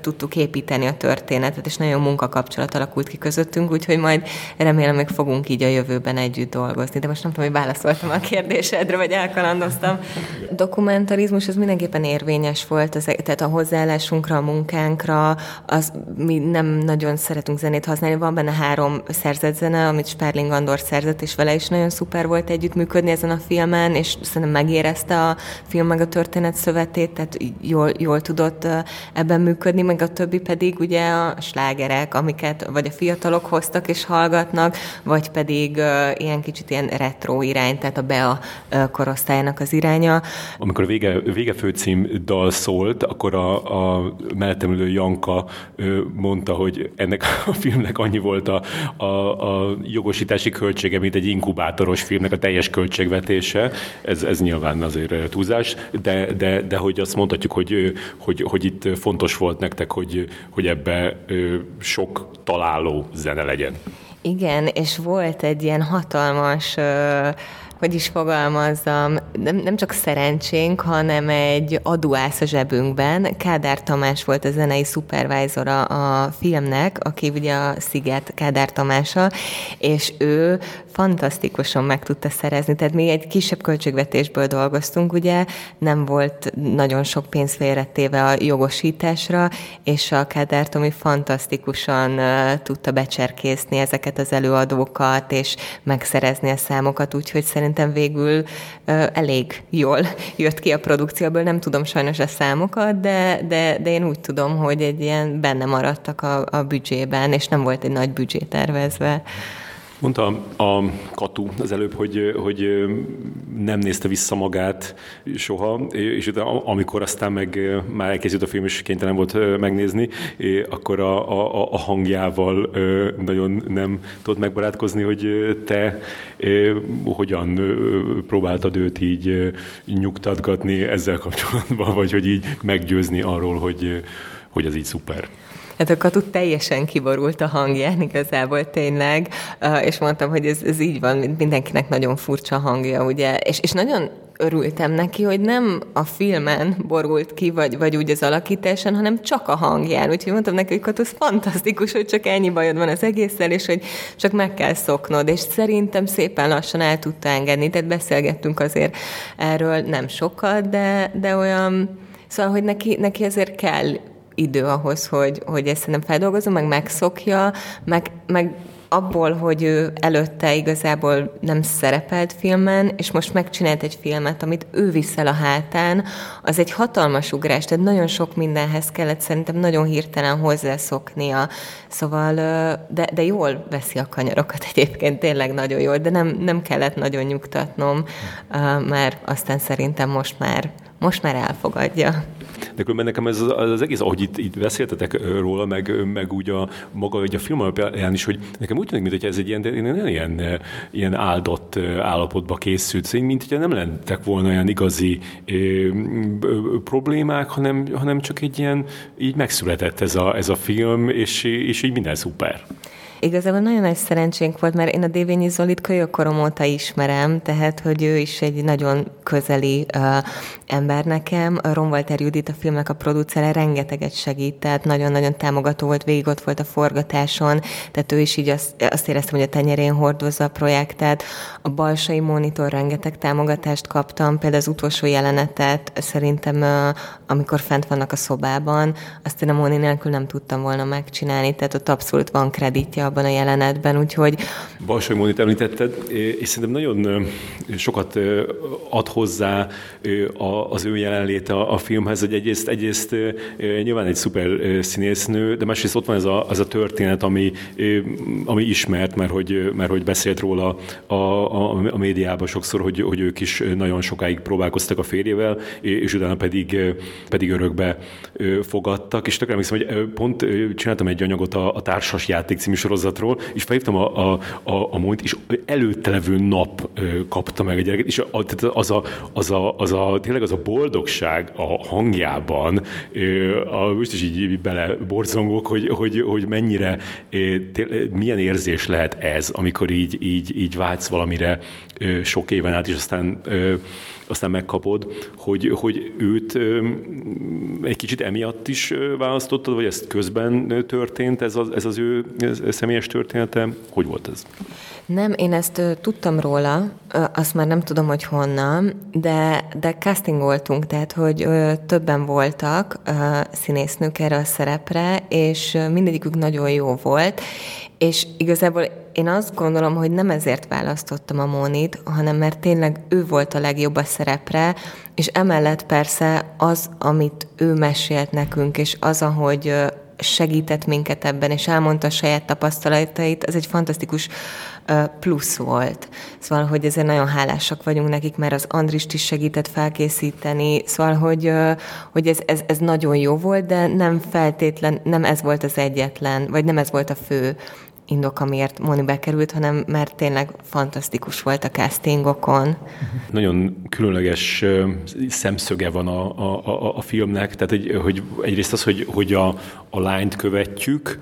tudtuk építeni a történetet, és nagyon munkakapcsolat alakult ki közöttünk, úgyhogy majd remélem, hogy fogunk így a jövőben együtt dolgozni. De most nem tudom, hogy válaszoltam a kérdésedre, vagy elkalandoztam. Dokumentarizmus az mindenképpen érvényes volt, az, tehát a hozzáállásunkra, a munkánkra, az mi nem nagyon szeretünk zenét használni. Van benne három szerzett zene, amit Sperling Andor szerzett, és vele is nagyon szuper volt együttműködni ezen a filmen, és szerintem megérezte a film meg a történet szövetét, tehát jól, jól tudott ebben működni, meg a többi pedig ugye a slágerek, amiket vagy a fiatalok hoztak és hallgatnak, vagy pedig ilyen kicsit ilyen retro irány, tehát a Bea korosztálynak az irány iránya. Amikor a vége, vége főcím dal szólt, akkor a, a mellettem ülő Janka mondta, hogy ennek a filmnek annyi volt a, a, a jogosítási költsége, mint egy inkubátoros filmnek a teljes költségvetése. Ez, ez nyilván azért túlzás, de, de, de hogy azt mondhatjuk, hogy, hogy, hogy itt fontos volt nektek, hogy, hogy ebbe sok találó zene legyen. Igen, és volt egy ilyen hatalmas hogy is fogalmazzam, nem, nem csak szerencsénk, hanem egy aduász a zsebünkben. Kádár Tamás volt a zenei szupervájzora a filmnek, aki ugye a Sziget Kádár Tamása, és ő fantasztikusan meg tudta szerezni. Tehát mi egy kisebb költségvetésből dolgoztunk, ugye, nem volt nagyon sok pénz félretéve a jogosításra, és a Kádár Tomi fantasztikusan tudta becserkészni ezeket az előadókat, és megszerezni a számokat, úgyhogy szerintem végül elég jól [LAUGHS] jött ki a produkcióból. Nem tudom sajnos a számokat, de, de, de én úgy tudom, hogy egy ilyen benne maradtak a, a büdzsében, és nem volt egy nagy büdzsé tervezve. Mondta a Katu az előbb, hogy, hogy nem nézte vissza magát soha, és amikor aztán meg már elkezdődött a film, és kénytelen volt megnézni, akkor a, a, a hangjával nagyon nem tudott megbarátkozni, hogy te hogyan próbáltad őt így nyugtatgatni ezzel kapcsolatban, vagy hogy így meggyőzni arról, hogy, hogy ez így szuper. Hát a Katu teljesen kiborult a hangján igazából tényleg, és mondtam, hogy ez, ez így van, mindenkinek nagyon furcsa hangja, ugye, és, és nagyon örültem neki, hogy nem a filmen borult ki, vagy, vagy úgy az alakításon, hanem csak a hangján. Úgyhogy mondtam neki, hogy Katu, fantasztikus, hogy csak ennyi bajod van az egésszel, és hogy csak meg kell szoknod. És szerintem szépen lassan el tudta engedni. Tehát beszélgettünk azért erről nem sokat, de, de olyan, szóval, hogy neki, neki azért kell idő ahhoz, hogy, hogy ezt nem feldolgozom, meg megszokja, meg, meg abból, hogy ő előtte igazából nem szerepelt filmen, és most megcsinált egy filmet, amit ő viszel a hátán, az egy hatalmas ugrás, tehát nagyon sok mindenhez kellett szerintem nagyon hirtelen hozzászoknia. Szóval, de, de jól veszi a kanyarokat egyébként, tényleg nagyon jól, de nem, nem kellett nagyon nyugtatnom, mert aztán szerintem most már, most már elfogadja. De különben nekem ez az, az egész, ahogy itt, itt beszéltetek róla, meg, meg úgy a maga hogy a film alapján is, hogy nekem úgy tűnik, mintha ez egy ilyen, ilyen, ilyen, ilyen áldott állapotba készült, szóval, mint hogyha nem lentek volna olyan igazi ö, ö, problémák, hanem, hanem csak egy ilyen, így megszületett ez a, ez a film, és, és így minden szuper. Igazából nagyon nagy szerencsénk volt, mert én a Dévényi Zolit kölyökkorom óta ismerem, tehát, hogy ő is egy nagyon közeli uh, ember nekem. A Walter Judit, a filmnek a producere, rengeteget segít, tehát nagyon-nagyon támogató volt, végig ott volt a forgatáson, tehát ő is így azt, azt éreztem, hogy a tenyerén hordozza a projektet. A Balsai Monitor rengeteg támogatást kaptam, például az utolsó jelenetet szerintem, uh, amikor fent vannak a szobában, azt én a Moni nélkül nem tudtam volna megcsinálni, tehát ott abszolút van kreditja abban a jelenetben, úgyhogy... Balsai Mónit említetted, és szerintem nagyon sokat ad hozzá az ő jelenléte a filmhez, hogy egyrészt, egyrészt nyilván egy szuper színésznő, de másrészt ott van ez a, az a történet, ami, ami ismert, mert hogy, mert hogy beszélt róla a, a, a médiában sokszor, hogy, hogy ők is nagyon sokáig próbálkoztak a férjével, és utána pedig, pedig örökbe fogadtak, és tökre emlékszem, hogy pont csináltam egy anyagot a, a Társas Játék című sorozatról, és felhívtam a, a, a, a Monyt, és előtte levő nap kapta meg a gyereket, és a, az, a, az, a, az a, tényleg az a boldogság a hangjában, a, most is így bele borzongok, hogy, hogy, hogy mennyire, milyen érzés lehet ez, amikor így, így, így vágysz valamire sok éven át, és aztán aztán megkapod, hogy, hogy őt egy kicsit emiatt is választottad, vagy ezt közben történt, ez az, ez az ő személyes története? Hogy volt ez? Nem, én ezt tudtam róla, azt már nem tudom, hogy honnan, de, de castingoltunk, tehát, hogy többen voltak színésznők erre a szerepre, és mindegyikük nagyon jó volt, és igazából én azt gondolom, hogy nem ezért választottam a Mónit, hanem mert tényleg ő volt a legjobb a szerepre, és emellett persze az, amit ő mesélt nekünk, és az, ahogy segített minket ebben, és elmondta a saját tapasztalatait, az egy fantasztikus plusz volt. Szóval, hogy ezért nagyon hálásak vagyunk nekik, mert az Andrist is segített felkészíteni, szóval, hogy, hogy ez, ez, ez nagyon jó volt, de nem feltétlen, nem ez volt az egyetlen, vagy nem ez volt a fő indok, amiért Moni bekerült, hanem mert tényleg fantasztikus volt a castingokon. Nagyon különleges szemszöge van a, a, a, a filmnek, tehát egy, hogy egyrészt az, hogy, hogy a, a lányt követjük,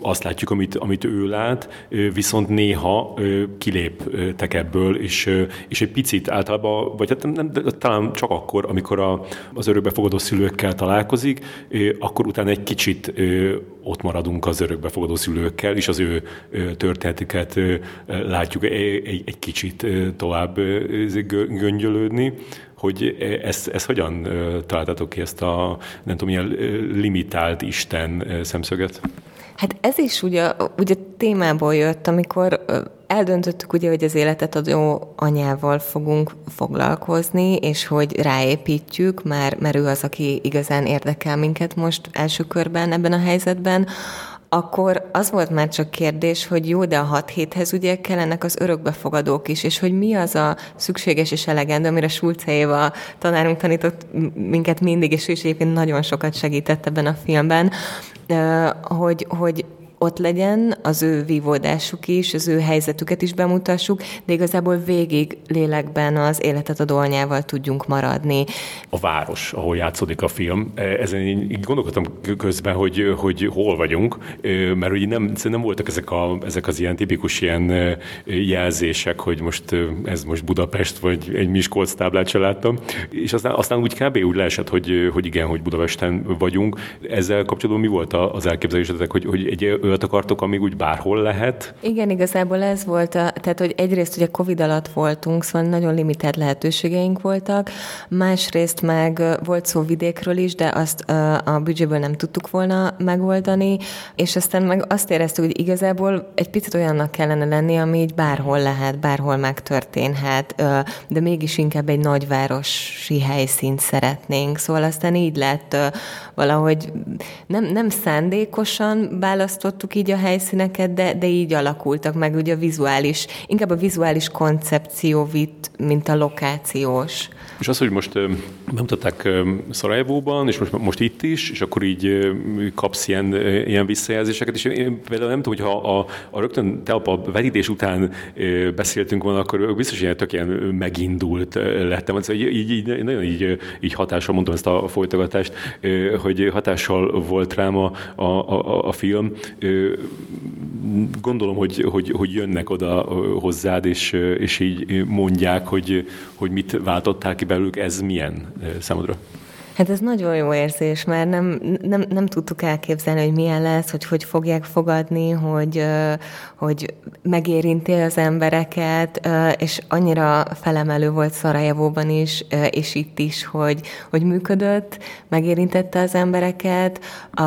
azt látjuk, amit, amit ő lát, viszont néha kiléptek ebből, és, és egy picit általában, vagy hát nem, nem, talán csak akkor, amikor a, az örökbefogadó szülőkkel találkozik, akkor utána egy kicsit ott maradunk az örökbefogadó szülőkkel, és az ő történetüket látjuk egy, egy kicsit tovább göngyölődni hogy ezt, ezt hogyan találtatok ki, ezt a nem tudom, ilyen limitált Isten szemszöget? Hát ez is ugye, ugye témából jött, amikor eldöntöttük ugye, hogy az életet adó anyával fogunk foglalkozni, és hogy ráépítjük, mert, mert ő az, aki igazán érdekel minket most első körben ebben a helyzetben, akkor az volt már csak kérdés, hogy jó, de a hat héthez ugye kellenek az örökbefogadók is, és hogy mi az a szükséges és elegendő, amire Sulce Éva tanárunk tanított minket mindig, és ő is egyébként nagyon sokat segített ebben a filmben, hogy, hogy ott legyen, az ő vívódásuk is, az ő helyzetüket is bemutassuk, de igazából végig lélekben az életet adó anyával tudjunk maradni. A város, ahol játszódik a film, e, ezen én gondolkodtam közben, hogy, hogy hol vagyunk, e, mert hogy nem, nem voltak ezek, a, ezek az ilyen tipikus ilyen e, jelzések, hogy most ez most Budapest, vagy egy Miskolc táblát se láttam, és aztán, aztán úgy kb. úgy leesett, hogy, hogy igen, hogy Budapesten vagyunk. Ezzel kapcsolatban mi volt az elképzelésetek, hogy, hogy egy olyat akartok, amíg úgy bárhol lehet? Igen, igazából ez volt, a, tehát hogy egyrészt ugye Covid alatt voltunk, szóval nagyon limitált lehetőségeink voltak, másrészt meg volt szó vidékről is, de azt a büdzséből nem tudtuk volna megoldani, és aztán meg azt éreztük, hogy igazából egy picit olyannak kellene lenni, ami így bárhol lehet, bárhol megtörténhet, de mégis inkább egy nagyvárosi helyszínt szeretnénk. Szóval aztán így lett valahogy nem, nem szándékosan választottuk így a helyszíneket, de, de így alakultak meg ugye a vizuális, inkább a vizuális koncepció vitt, mint a lokációs. És az, hogy most bemutatták Szarajevóban, és most, most itt is, és akkor így kapsz ilyen, ilyen visszajelzéseket, és én például nem tudom, hogy ha a, a rögtön te a vetítés után beszéltünk volna, akkor biztos ilyen tök ilyen megindult lettem. Szóval így, így, nagyon így, így hatással mondtam ezt a folytogatást, hogy hatással volt rám a, a, a, a film. Gondolom, hogy, hogy, hogy jönnek oda hozzád, és, és így mondják, hogy, hogy mit váltottál ki belőlük, ez milyen számodra? Hát ez nagyon jó érzés, mert nem, nem, nem tudtuk elképzelni, hogy milyen lesz, hogy hogy fogják fogadni, hogy, hogy megérinti az embereket, és annyira felemelő volt Szarajevóban is, és itt is, hogy, hogy működött, megérintette az embereket. A,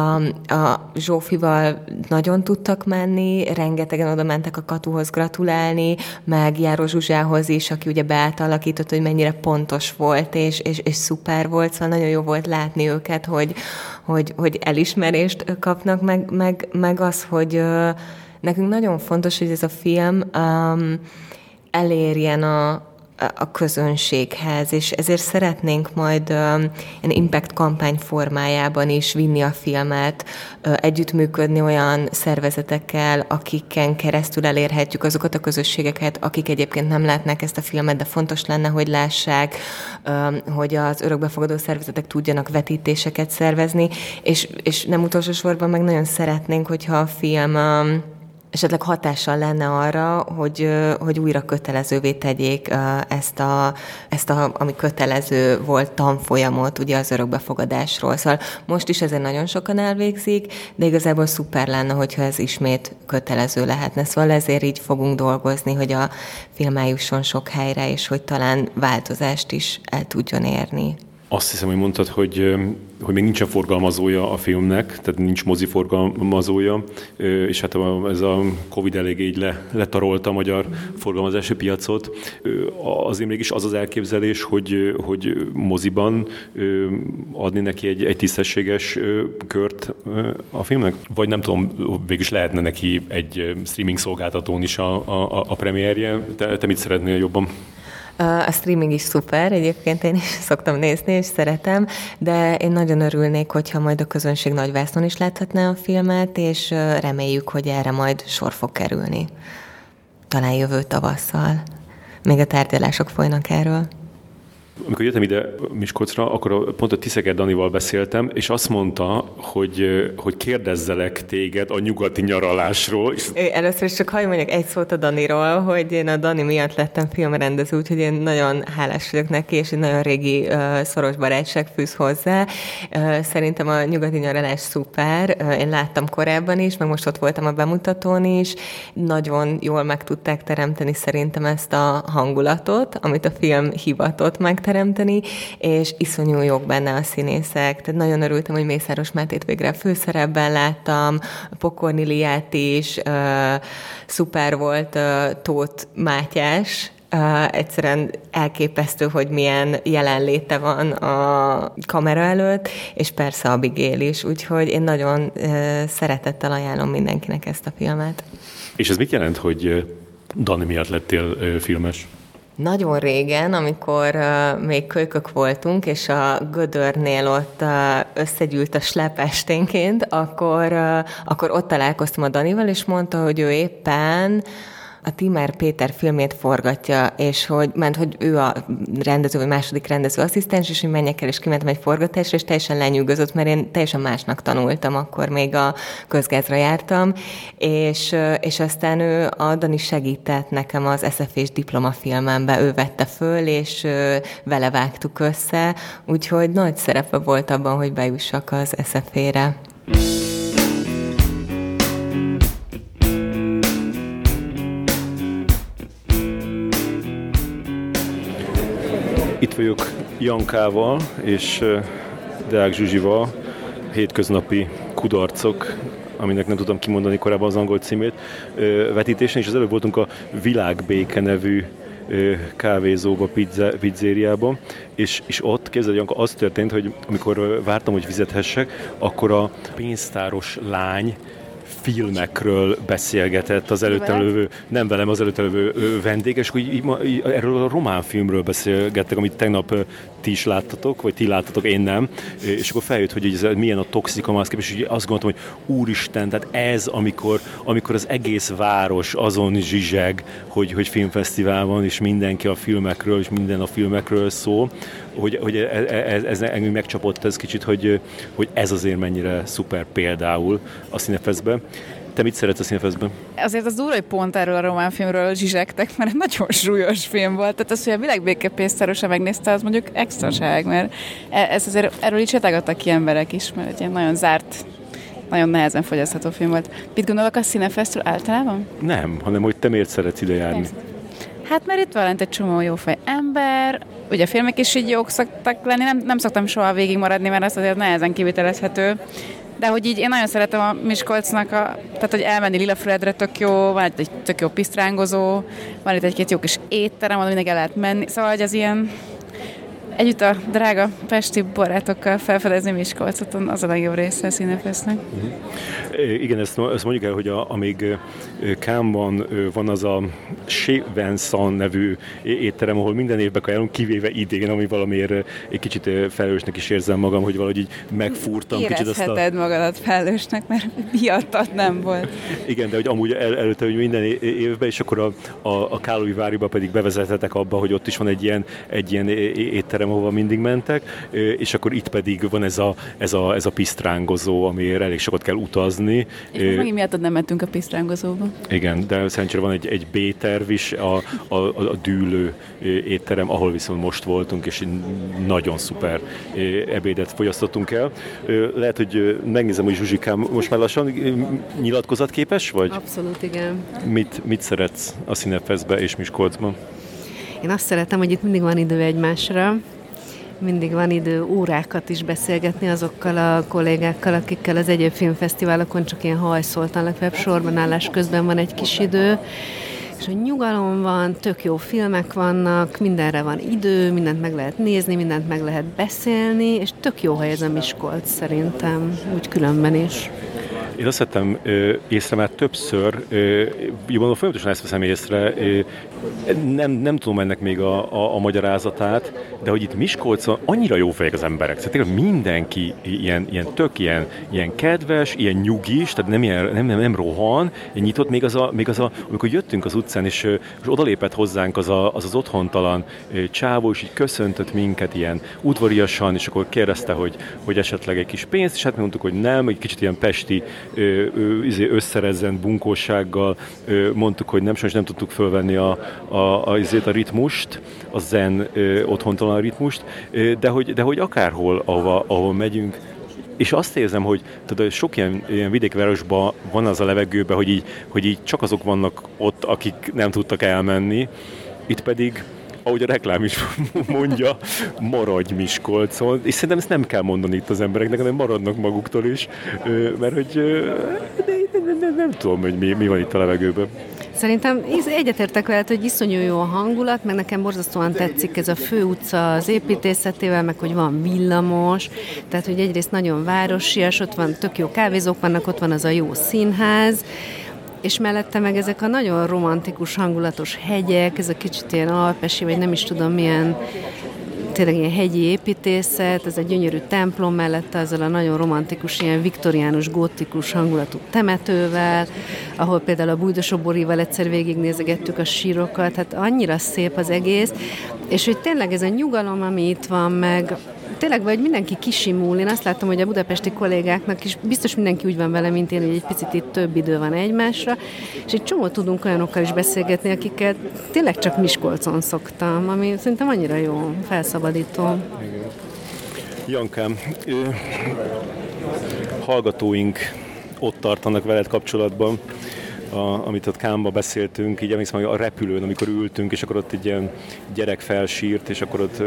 a Zsófival nagyon tudtak menni, rengetegen oda mentek a katuhoz gratulálni, meg Járó Zsuzsához is, aki ugye beátalakított, hogy mennyire pontos volt, és, és, és szuper volt, szóval nagyon jó volt látni őket, hogy, hogy, hogy elismerést kapnak, meg, meg, meg az, hogy nekünk nagyon fontos, hogy ez a film um, elérjen a, a közönséghez, és ezért szeretnénk majd ilyen impact kampány formájában is vinni a filmet, együttműködni olyan szervezetekkel, akiken keresztül elérhetjük azokat a közösségeket, akik egyébként nem látnak ezt a filmet, de fontos lenne, hogy lássák, hogy az örökbefogadó szervezetek tudjanak vetítéseket szervezni, és, és nem utolsó sorban meg nagyon szeretnénk, hogyha a film esetleg hatással lenne arra, hogy, hogy újra kötelezővé tegyék ezt, a, ezt a, ami kötelező volt tanfolyamot, ugye az örökbefogadásról. Szóval most is ezen nagyon sokan elvégzik, de igazából szuper lenne, hogyha ez ismét kötelező lehetne. Szóval ezért így fogunk dolgozni, hogy a film eljusson sok helyre, és hogy talán változást is el tudjon érni. Azt hiszem, hogy mondtad, hogy, hogy még nincsen forgalmazója a filmnek, tehát nincs mozi forgalmazója, és hát ez a Covid elég így le, letarolta a magyar forgalmazási piacot. Azért mégis az az elképzelés, hogy, hogy moziban adni neki egy, egy tisztességes kört a filmnek? Vagy nem tudom, végülis lehetne neki egy streaming szolgáltatón is a, a, a premierje. Te, te mit szeretnél jobban? A streaming is szuper, egyébként én is [LAUGHS] szoktam nézni, és szeretem, de én nagyon örülnék, hogyha majd a közönség nagyvásznon is láthatná a filmet, és reméljük, hogy erre majd sor fog kerülni. Talán jövő tavasszal. Még a tárgyalások folynak erről. Amikor jöttem ide Miskolcra, akkor pont a Tiszeket Danival beszéltem, és azt mondta, hogy, hogy kérdezzelek téged a nyugati nyaralásról. És... Először is csak hagyd mondjak egy szót a Daniról, hogy én a Dani miatt lettem filmrendező, úgyhogy én nagyon hálás vagyok neki, és egy nagyon régi szoros barátság fűz hozzá. Szerintem a nyugati nyaralás szuper. Én láttam korábban is, meg most ott voltam a bemutatón is. Nagyon jól meg tudták teremteni szerintem ezt a hangulatot, amit a film hivatott meg megteremteni, és iszonyú jók benne a színészek. Tehát nagyon örültem, hogy Mészáros Mátét végre a főszerepben láttam, Pokorniliát is, uh, szuper volt uh, Tóth Mátyás, Uh, egyszerűen elképesztő, hogy milyen jelenléte van a kamera előtt, és persze a Bigél is, úgyhogy én nagyon uh, szeretettel ajánlom mindenkinek ezt a filmet. És ez mit jelent, hogy Dani miatt lettél uh, filmes? Nagyon régen, amikor uh, még kölykök voltunk, és a Gödörnél ott uh, összegyűlt a slepesténként, akkor, uh, akkor ott találkoztam a Danival, és mondta, hogy ő éppen a Timár Péter filmét forgatja, és hogy, ment, hogy ő a rendező, vagy második rendező asszisztens, és hogy menjek el, és kimentem egy forgatásra, és teljesen lenyűgözött, mert én teljesen másnak tanultam, akkor még a közgázra jártam, és, és aztán ő a Dani segített nekem az SFS diplomafilmembe, ő vette föl, és vele vágtuk össze, úgyhogy nagy szerepe volt abban, hogy bejussak az SFE-re. Itt vagyok Jankával és Deák Zsuzsival, hétköznapi kudarcok, aminek nem tudom kimondani korábban az angol címét, vetítésen, és az előbb voltunk a Világbéke nevű kávézóba, pizza, pizzériába, és, és ott, képzeld, Janka, az történt, hogy amikor vártam, hogy fizethessek, akkor a pénztáros lány filmekről beszélgetett az előtte lévő, nem velem, az előtte lévő vendég, és hogy így, így, erről a román filmről beszélgettek, amit tegnap ti is láttatok, vagy ti láttatok, én nem, és akkor feljött, hogy ez milyen a toxika maszk, és azt gondoltam, hogy úristen, tehát ez, amikor, amikor az egész város azon zsizseg, hogy, hogy filmfesztivál van, és mindenki a filmekről, és minden a filmekről szól, hogy, hogy ez, ez, ez engem megcsapott ez kicsit, hogy, hogy ez azért mennyire szuper például a színefeszben. Te mit szeretsz a színfeszben? Azért az durva, hogy pont erről a román filmről zsizsegtek, mert egy nagyon súlyos film volt. Tehát az, hogy a világbékepénztárosa megnézte, az mondjuk extraság, mert e- ez azért, erről így csetálgattak ki emberek is, mert egy ilyen nagyon zárt nagyon nehezen fogyasztható film volt. Mit gondolok a színefesztről általában? Nem, hanem hogy te miért szeretsz ide járni? Persze. Hát mert itt van egy csomó jófej ember, ugye a filmek is így jók szoktak lenni, nem, nem szoktam soha végig maradni, mert az azért nehezen kivitelezhető. De hogy így én nagyon szeretem a Miskolcnak, a, tehát hogy elmenni Lilafredre tök jó, van egy, tök jó pisztrángozó, van itt egy-két jó kis étterem, ahol mindig el lehet menni. Szóval, hogy az ilyen együtt a drága pesti barátokkal felfedezni Miskolcot, az a legjobb része a színefesznek. Uh-huh. Igen, ezt, ezt mondjuk el, hogy a, amíg Kámban van az a Chevensan nevű étterem, ahol minden évben kajálunk, kivéve idén, ami valamiért egy kicsit felelősnek is érzem magam, hogy valahogy így megfúrtam kicsit azt a... magadat felelősnek, mert miattad nem volt. Igen, de hogy amúgy el, előtte, hogy minden évben, és akkor a, a, a Kálói Váriba pedig bevezethetek abba, hogy ott is van egy ilyen, egy ilyen étterem, ahova mindig mentek, és akkor itt pedig van ez a, ez a, ez a pisztrángozó, amiért elég sokat kell utazni. És megint miattad nem mentünk a pisztrángozóba. Igen, de szerencsére van egy, egy B-terv is, a, a, a dűlő étterem, ahol viszont most voltunk, és nagyon szuper ebédet fogyasztottunk el. Lehet, hogy megnézem, hogy Zsuzsikám most már lassan nyilatkozatképes vagy? Abszolút, igen. Mit, mit szeretsz a Színefeszbe és Miskolcban? Én azt szeretem, hogy itt mindig van idő egymásra, mindig van idő órákat is beszélgetni azokkal a kollégákkal, akikkel az egyéb filmfesztiválokon csak ilyen hajszoltan, legfeljebb sorban állás közben van egy kis idő, és a nyugalom van, tök jó filmek vannak, mindenre van idő, mindent meg lehet nézni, mindent meg lehet beszélni, és tök jó hely ez a Miskolc szerintem, úgy különben is. Én azt vettem észre már többször, jobban folyamatosan ezt veszem észre, nem, nem tudom ennek még a, a, a magyarázatát, de hogy itt Miskolcon annyira jó fejek az emberek. Tehát mindenki ilyen, ilyen tök ilyen, ilyen kedves, ilyen nyugis, tehát nem, ilyen, nem, nem, nem rohan, nyitott, még az, a, még az a, amikor jöttünk az utcán, és, és odalépett hozzánk az, a, az az otthontalan csávó, és így köszöntött minket ilyen udvariasan, és akkor kérdezte, hogy, hogy esetleg egy kis pénzt, és hát mondtuk, hogy nem, egy kicsit ilyen pesti izé, összerezzen bunkósággal mondtuk, hogy nem, sajnos nem tudtuk fölvenni a, a, a, a ritmust, a zen otthontalan ritmust, de hogy, de hogy akárhol, ahova, ahol megyünk, és azt érzem, hogy tudod, sok ilyen, ilyen vidékvárosban van az a levegőben, hogy így, hogy így csak azok vannak ott, akik nem tudtak elmenni, itt pedig ahogy a reklám is [LAUGHS] mondja, maradj Miskolcon, és szerintem ezt nem kell mondani itt az embereknek, hanem maradnak maguktól is, mert hogy nem, nem, nem tudom, hogy mi, mi van itt a levegőben. Szerintem egyetértek veled, hogy iszonyú jó a hangulat, meg nekem borzasztóan tetszik ez a fő utca az építészetével, meg hogy van villamos, tehát hogy egyrészt nagyon városias, ott van tök jó kávézók vannak, ott van az a jó színház, és mellette meg ezek a nagyon romantikus, hangulatos hegyek, ez a kicsit ilyen alpesi, vagy nem is tudom milyen tényleg ilyen hegyi építészet, ez egy gyönyörű templom mellette azzal a nagyon romantikus, ilyen viktoriánus, gótikus hangulatú temetővel, ahol például a bújdosoborival egyszer végignézegettük a sírokat, hát annyira szép az egész, és hogy tényleg ez a nyugalom, ami itt van, meg tényleg vagy mindenki kisimul. Én azt látom, hogy a budapesti kollégáknak is biztos mindenki úgy van vele, mint én, hogy egy picit itt több idő van egymásra, és egy csomó tudunk olyanokkal is beszélgetni, akiket tényleg csak Miskolcon szoktam, ami szerintem annyira jó, felszabadító. Jankám, hallgatóink ott tartanak veled kapcsolatban, a, amit ott Kámba beszéltünk, így emlékszem, hogy a repülőn, amikor ültünk, és akkor ott egy ilyen gyerek felsírt, és akkor ott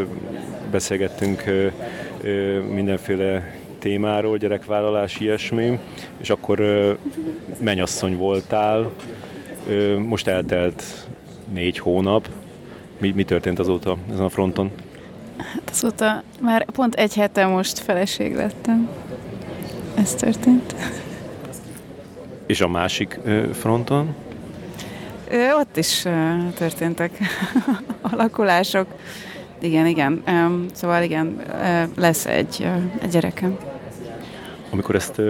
beszélgettünk mindenféle témáról, gyerekvállalás, ilyesmi, és akkor menyasszony voltál, most eltelt négy hónap. Mi, mi történt azóta ezen a fronton? Hát azóta már pont egy hete most feleség lettem. Ez történt. És a másik fronton? Ö, ott is történtek [LAUGHS] alakulások. Igen, igen. Szóval igen, lesz egy, egy gyerekem. Amikor ezt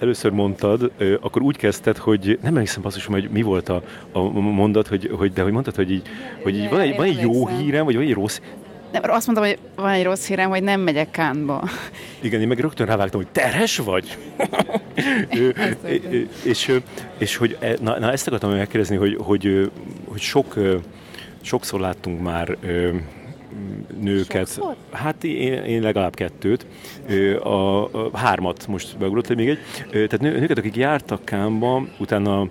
először mondtad, akkor úgy kezdted, hogy nem emlékszem is, hogy mi volt a, a mondat, hogy, hogy, de hogy mondtad, hogy így, hogy így van, egy, van egy jó hírem, vagy van egy rossz nem, azt mondtam, hogy van egy rossz hírem, hogy nem megyek Kánba. Igen, én meg rögtön rávágtam, hogy terhes vagy? [LAUGHS] és, és hogy, e, na, na, ezt akartam megkérdezni, hogy, hogy, hogy sok, sokszor láttunk már nőket. Sokszor? Hát én, én legalább kettőt. A, a hármat most beugrott még egy. Tehát nő, nőket, akik jártak Kámba, utána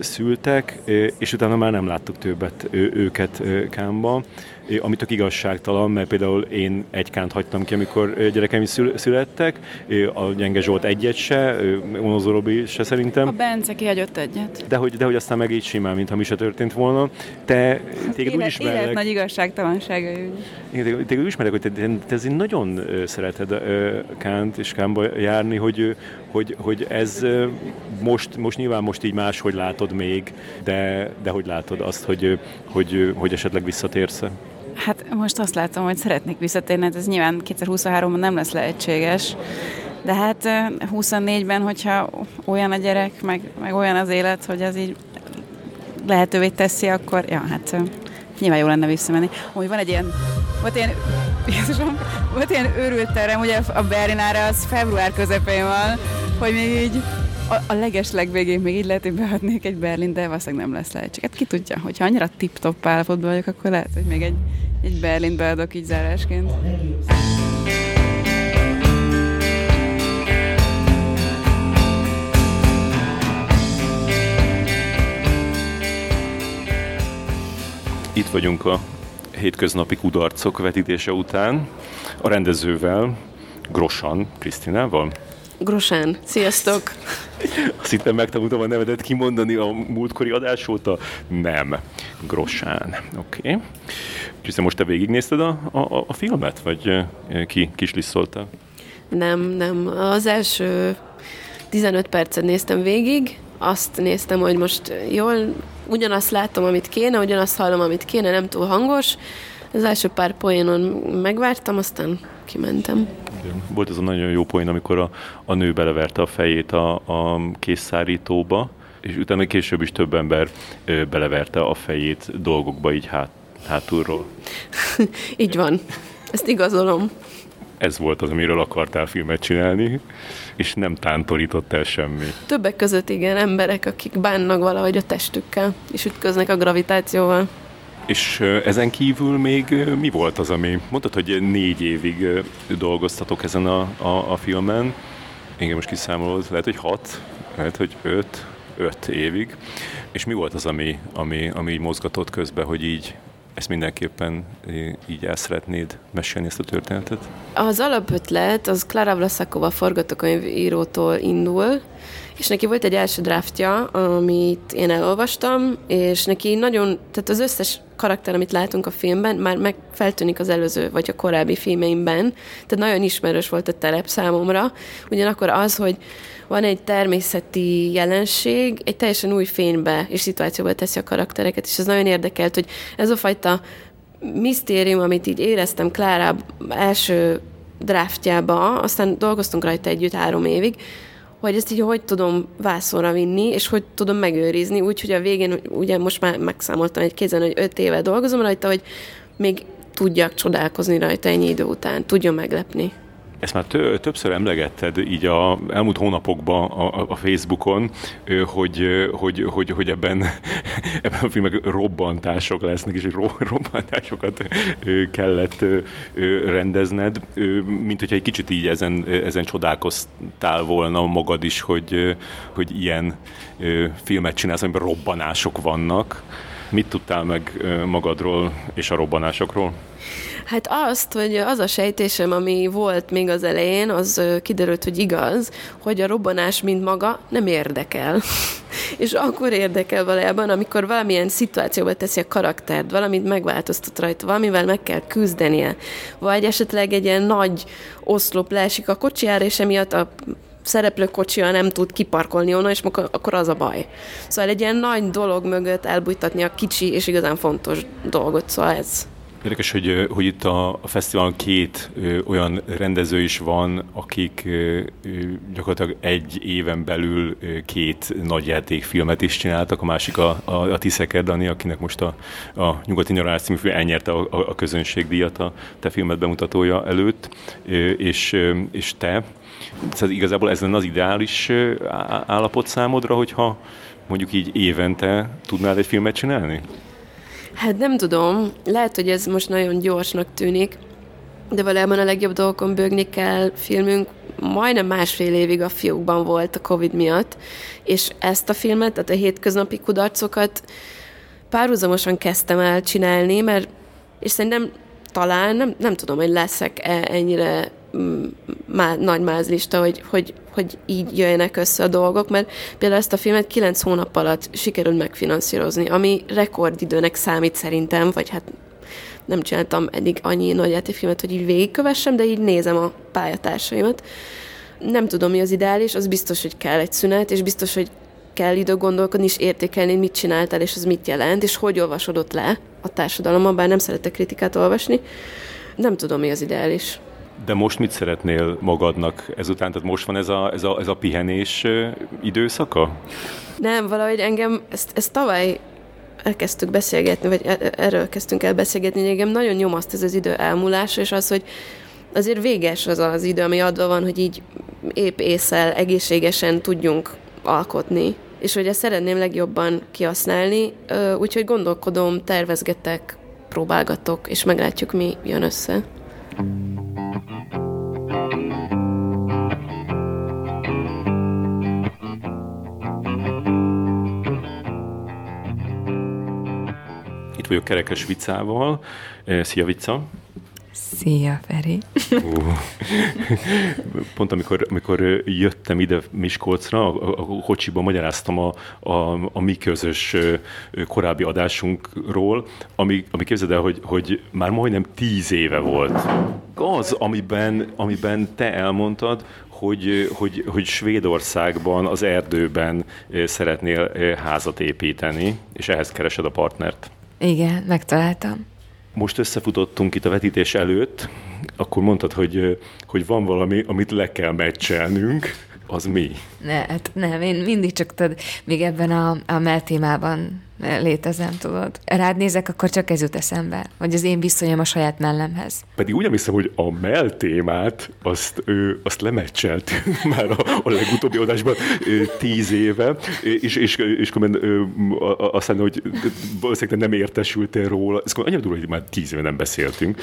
szültek, és utána már nem láttuk többet őket Kámba ami tök igazságtalan, mert például én egy kánt hagytam ki, amikor gyerekeim is születtek, a Gyenge Zsolt egyet se, Onozó Robi se szerintem. A Bence kihagyott egyet. De hogy, de hogy aztán meg így simán, mintha mi se történt volna. Te téged élet, úgy ismerek... Élet nagy igazságtalansága. Igen, téged úgy ismerek, hogy te, te, te azért nagyon szereted Kánt és Kánba járni, hogy, hogy, hogy ez most, most nyilván most így máshogy látod még, de, de hogy látod azt, hogy, hogy, hogy esetleg visszatérsz Hát most azt látom, hogy szeretnék visszatérni, hát ez nyilván 2023-ban nem lesz lehetséges, de hát 24-ben, hogyha olyan a gyerek, meg, meg olyan az élet, hogy ez így lehetővé teszi, akkor ja, hát nyilván jó lenne visszamenni. Úgy van egy ilyen, volt ilyen, [LAUGHS] Jézusom, volt ilyen őrült terem, ugye a Berlinára az február közepén van, hogy még így a, a leges legvégén még így lehet, hogy beadnék egy Berlin, de valószínűleg nem lesz lehetséges. Hát ki tudja, hogyha annyira tip-top állapotban vagyok, akkor lehet, hogy még egy, egy Berlin beadok így zárásként. Itt vagyunk a hétköznapi kudarcok vetítése után a rendezővel, Grosan Krisztinával. Grosán. Sziasztok! Azt hittem megtanultam a nevedet kimondani a múltkori adás óta. Nem. Grosán. Oké. Okay. És most te végignézted a, a, a filmet, vagy ki kislisszoltál? Nem, nem. Az első 15 percet néztem végig, azt néztem, hogy most jól, ugyanazt látom, amit kéne, ugyanazt hallom, amit kéne, nem túl hangos. Az első pár poénon megvártam, aztán kimentem. Volt ez a nagyon jó poén, amikor a, a nő beleverte a fejét a, a készszárítóba, és utána később is több ember ö, beleverte a fejét dolgokba így hát, hátulról. [LAUGHS] így van. Ezt igazolom. Ez volt az, amiről akartál filmet csinálni, és nem tántorított el semmi. Többek között igen, emberek, akik bánnak valahogy a testükkel, és ütköznek a gravitációval. És ezen kívül még mi volt az, ami... Mondtad, hogy négy évig dolgoztatok ezen a, a, a filmen. Igen, most kiszámolod, lehet, hogy hat, lehet, hogy öt, öt évig. És mi volt az, ami, ami, ami így mozgatott közben, hogy így ezt mindenképpen így el szeretnéd mesélni ezt a történetet? Az alapötlet az Klara Vlaszakova forgatókönyvírótól indul, és neki volt egy első draftja, amit én elolvastam, és neki nagyon, tehát az összes karakter, amit látunk a filmben, már meg feltűnik az előző, vagy a korábbi filmeimben, tehát nagyon ismerős volt a terep számomra, ugyanakkor az, hogy van egy természeti jelenség, egy teljesen új fénybe és szituációba teszi a karaktereket, és ez nagyon érdekelt, hogy ez a fajta misztérium, amit így éreztem Klára első draftjába, aztán dolgoztunk rajta együtt három évig, hogy ezt így hogy tudom vászonra vinni, és hogy tudom megőrizni, úgyhogy a végén ugye most már megszámoltam egy kézen, hogy öt éve dolgozom rajta, hogy még tudjak csodálkozni rajta ennyi idő után, tudjon meglepni. Ezt már tö- többször emlegetted így a elmúlt hónapokban a, a Facebookon, hogy, hogy, hogy, hogy ebben, [LAUGHS] ebben a filmek robbantások lesznek, és hogy [LAUGHS] robbantásokat kellett rendezned, mint hogyha egy kicsit így ezen, ezen csodálkoztál volna magad is, hogy, hogy ilyen filmet csinálsz, amiben robbanások vannak. Mit tudtál meg magadról és a robbanásokról? Hát azt, hogy az a sejtésem, ami volt még az elején, az kiderült, hogy igaz, hogy a robbanás, mint maga, nem érdekel. [LAUGHS] és akkor érdekel valójában, amikor valamilyen szituációba teszi a karaktert, valamit megváltoztat rajta, valamivel meg kell küzdenie, vagy esetleg egy ilyen nagy oszlop leesik a kocsiára, és emiatt a szereplő kocsia nem tud kiparkolni onnan, és akkor az a baj. Szóval egy ilyen nagy dolog mögött elbújtatni a kicsi és igazán fontos dolgot, szóval ez. Érdekes, hogy, hogy itt a, a fesztiválon két ö, olyan rendező is van, akik ö, gyakorlatilag egy éven belül ö, két nagy játékfilmet is csináltak. A másik a, a, a Tiszeker Dani, akinek most a, a Nyugati Nyaralás című film elnyerte a, a, a közönségdíjat a te filmet bemutatója előtt, ö, és, ö, és te. Szóval igazából ez lenne az ideális állapot számodra, hogyha mondjuk így évente tudnál egy filmet csinálni? Hát nem tudom, lehet, hogy ez most nagyon gyorsnak tűnik, de valójában a legjobb dolgokon bőgni kell filmünk. Majdnem másfél évig a fiúkban volt a Covid miatt, és ezt a filmet, tehát a hétköznapi kudarcokat párhuzamosan kezdtem el csinálni, mert és szerintem talán, nem, nem tudom, hogy leszek -e ennyire má, nagy mázlista, hogy, hogy, hogy így jöjjenek össze a dolgok, mert például ezt a filmet kilenc hónap alatt sikerült megfinanszírozni, ami rekordidőnek számít szerintem, vagy hát nem csináltam eddig annyi nagy filmet, hogy így végigkövessem, de így nézem a pályatársaimat. Nem tudom, mi az ideális, az biztos, hogy kell egy szünet, és biztos, hogy kell idő gondolkodni és értékelni, mit csináltál, és az mit jelent, és hogy olvasodott le a társadalomban, bár nem szeretek kritikát olvasni. Nem tudom, mi az ideális. De most mit szeretnél magadnak ezután? Tehát most van ez a, ez a, ez a pihenés időszaka? Nem, valahogy engem, ezt, ezt tavaly elkezdtük beszélgetni, vagy e, e, erről kezdtünk el beszélgetni, hogy engem nagyon nyomaszt ez az idő elmúlása, és az, hogy azért véges az az idő, ami adva van, hogy így épp észel, egészségesen tudjunk alkotni, és hogy ezt szeretném legjobban kihasználni, úgyhogy gondolkodom, tervezgetek, próbálgatok, és meglátjuk, mi jön össze. Itt vagyok Kerekes Vicával. Szia, Vica! Szia, Feri! [LAUGHS] Pont amikor, amikor jöttem ide Miskolcra, a, a kocsiban magyaráztam a, a, a mi közös korábbi adásunkról, ami, ami képzeld el, hogy, hogy már majdnem tíz éve volt. Az, amiben, amiben te elmondtad, hogy, hogy, hogy Svédországban, az erdőben szeretnél házat építeni, és ehhez keresed a partnert. Igen, megtaláltam most összefutottunk itt a vetítés előtt, akkor mondtad, hogy, hogy van valami, amit le kell meccselnünk. Az mi? Ne, hát nem, én mindig csak tudod, még ebben a, a meltémában létezem, tudod. Rád nézek, akkor csak ez jut eszembe, hogy az én viszonyom a saját mellemhez. Pedig úgy hiszem, hogy a mell témát, azt, ő, azt lemeccselt [LAUGHS] már a, a legutóbbi adásban tíz éve, és, és, és ö, aztán, hogy valószínűleg nem értesültél róla, ez annyira durva, hogy már tíz éve nem beszéltünk,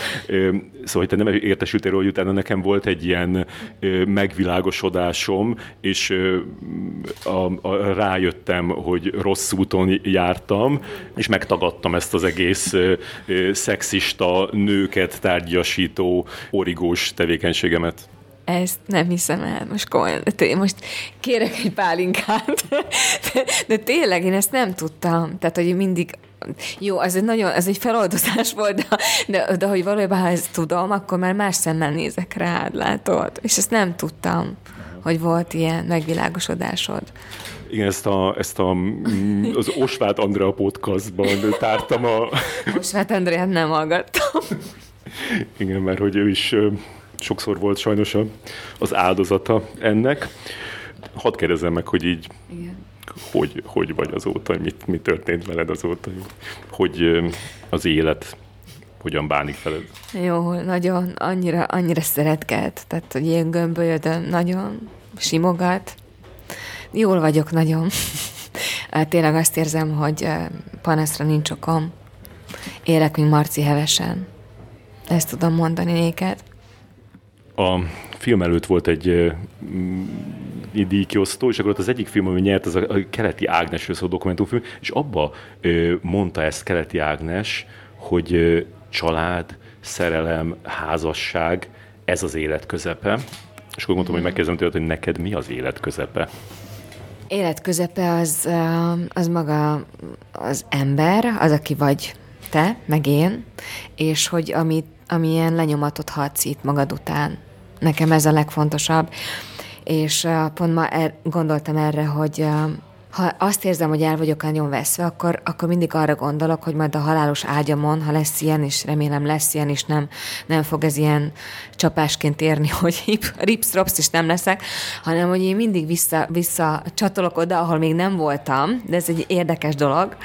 szóval, hogy te nem értesültél róla, hogy utána nekem volt egy ilyen megvilágosodásom, és a, a, rájöttem, hogy rossz úton járt jártam, és megtagadtam ezt az egész szexista, nőket tárgyasító, origós tevékenységemet. Ezt nem hiszem el, most komolyan, most kérek egy pálinkát, de, [LAUGHS] de tényleg én ezt nem tudtam, tehát hogy mindig jó, ez egy nagyon, ez egy feloldozás volt, de, de, de hogy valójában, ha ezt tudom, akkor már más szemmel nézek rád, látod? És ezt nem tudtam, hogy volt ilyen megvilágosodásod. Igen, ezt, a, ezt a, mm, az Osvát Andrea podcastban tártam a... Osvát Andreát nem hallgattam. Igen, mert hogy ő is sokszor volt sajnos az áldozata ennek. Hadd kérdezem meg, hogy így Igen. Hogy, hogy vagy azóta, mit, mi történt veled azóta, hogy az élet hogyan bánik veled? Jó, nagyon, annyira, annyira szeretget, tehát, hogy ilyen gömbölyödön, nagyon simogat. Jól vagyok nagyon. [LAUGHS] Tényleg azt érzem, hogy panaszra nincs okom. Élek, mint Marci hevesen. Ezt tudom mondani néked. A film előtt volt egy díjkiosztó, és akkor ott az egyik film, ami nyert, az a, Keleti Ágnesről szóló dokumentumfilm, és abba mondta ezt Keleti Ágnes, hogy család, szerelem, házasság, ez az élet közepe. És akkor mondtam, hogy megkérdezem tőled, hogy neked mi az élet közepe? Élet közepe az, az maga az ember, az, aki vagy te, meg én, és hogy ami, amilyen lenyomatot hagysz itt magad után. Nekem ez a legfontosabb. És pont ma er, gondoltam erre, hogy ha azt érzem, hogy el vagyok nagyon veszve, akkor, akkor mindig arra gondolok, hogy majd a halálos ágyamon, ha lesz ilyen, és remélem lesz ilyen, és nem, nem fog ez ilyen csapásként érni, [LAUGHS] hogy rips-rops is nem leszek, hanem hogy én mindig vissza, vissza csatolok oda, ahol még nem voltam, de ez egy érdekes dolog,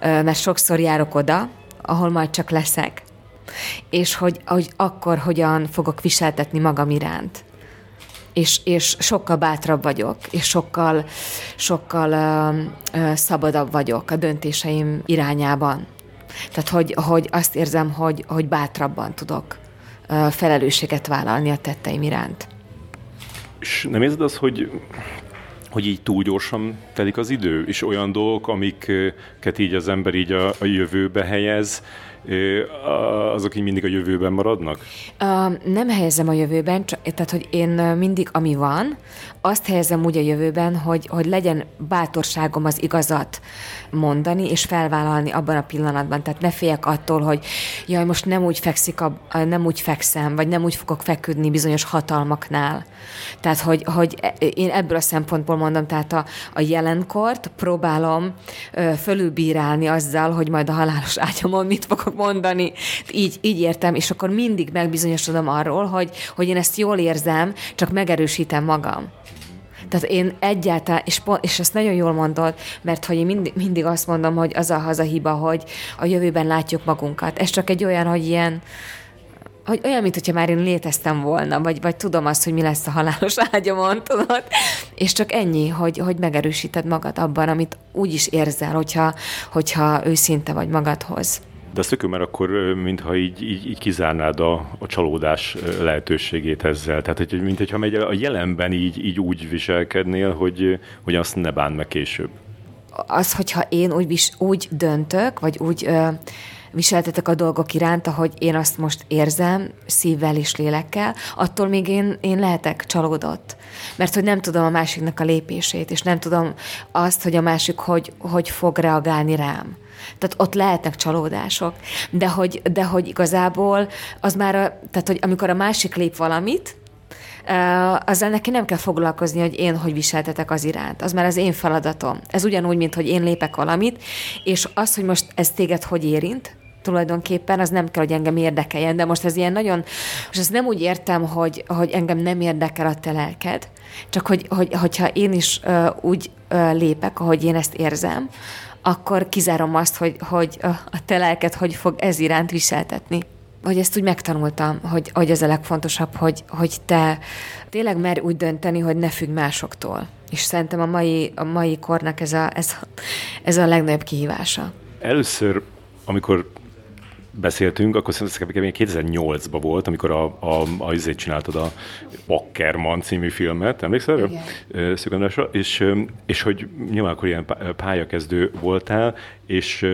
mert sokszor járok oda, ahol majd csak leszek, és hogy, hogy akkor hogyan fogok viseltetni magam iránt és, és sokkal bátrabb vagyok, és sokkal, sokkal uh, uh, szabadabb vagyok a döntéseim irányában. Tehát, hogy, hogy azt érzem, hogy, hogy bátrabban tudok uh, felelősséget vállalni a tetteim iránt. És nem érzed az, hogy hogy így túl gyorsan telik az idő, és olyan dolgok, amiket így az ember így a, a jövőbe helyez, azok így mindig a jövőben maradnak? Uh, nem helyezem a jövőben, csak, tehát hogy én mindig, ami van, azt helyezem úgy a jövőben, hogy, hogy legyen bátorságom az igazat mondani, és felvállalni abban a pillanatban. Tehát ne féljek attól, hogy jaj, most nem úgy fekszik, a, nem úgy fekszem, vagy nem úgy fogok feküdni bizonyos hatalmaknál. Tehát, hogy, hogy e, én ebből a szempontból mondom, tehát a, a jelenkort próbálom ö, fölülbírálni azzal, hogy majd a halálos ágyamon mit fogok mondani. Így, így értem, és akkor mindig megbizonyosodom arról, hogy, hogy én ezt jól érzem, csak megerősítem magam. Tehát én egyáltalán, és, és ezt nagyon jól mondod, mert hogy én mindig, mindig azt mondom, hogy az a hazahiba, hogy a jövőben látjuk magunkat. Ez csak egy olyan, hogy ilyen, hogy olyan, mint hogyha már én léteztem volna, vagy, vagy tudom azt, hogy mi lesz a halálos ágyamon, tudod? És csak ennyi, hogy, hogy megerősíted magad abban, amit úgy is érzel, hogyha, hogyha őszinte vagy magadhoz. De azt mert akkor mintha így, így, így kizárnád a, a csalódás lehetőségét ezzel. Tehát, hogy, mint hogyha megy a jelenben így, így úgy viselkednél, hogy, hogy azt ne bán meg később. Az, hogyha én úgy, úgy döntök, vagy úgy ö, viseltetek a dolgok iránt, ahogy én azt most érzem, szívvel és lélekkel, attól még én, én lehetek csalódott. Mert hogy nem tudom a másiknak a lépését, és nem tudom azt, hogy a másik hogy, hogy fog reagálni rám. Tehát ott lehetnek csalódások. De hogy, de hogy igazából az már, a, tehát hogy amikor a másik lép valamit, azzal neki nem kell foglalkozni, hogy én hogy viseltetek az iránt. Az már az én feladatom. Ez ugyanúgy, mint hogy én lépek valamit, és az, hogy most ez téged hogy érint, tulajdonképpen, az nem kell, hogy engem érdekeljen, de most ez ilyen nagyon, most ezt nem úgy értem, hogy, hogy engem nem érdekel a te lelked, csak hogy, hogy hogyha én is uh, úgy uh, lépek, ahogy én ezt érzem, akkor kizárom azt, hogy, hogy a te lelked hogy fog ez iránt viseltetni. Hogy ezt úgy megtanultam, hogy, hogy ez a legfontosabb, hogy, hogy te tényleg mer úgy dönteni, hogy ne függ másoktól. És szerintem a mai, a mai kornak ez a, ez, a, ez a legnagyobb kihívása. Először, amikor beszéltünk, akkor szerintem 2008-ban volt, amikor a, a, a izét csináltad a Packerman című filmet, emlékszel erről? És, és hogy nyilván akkor ilyen pályakezdő voltál, és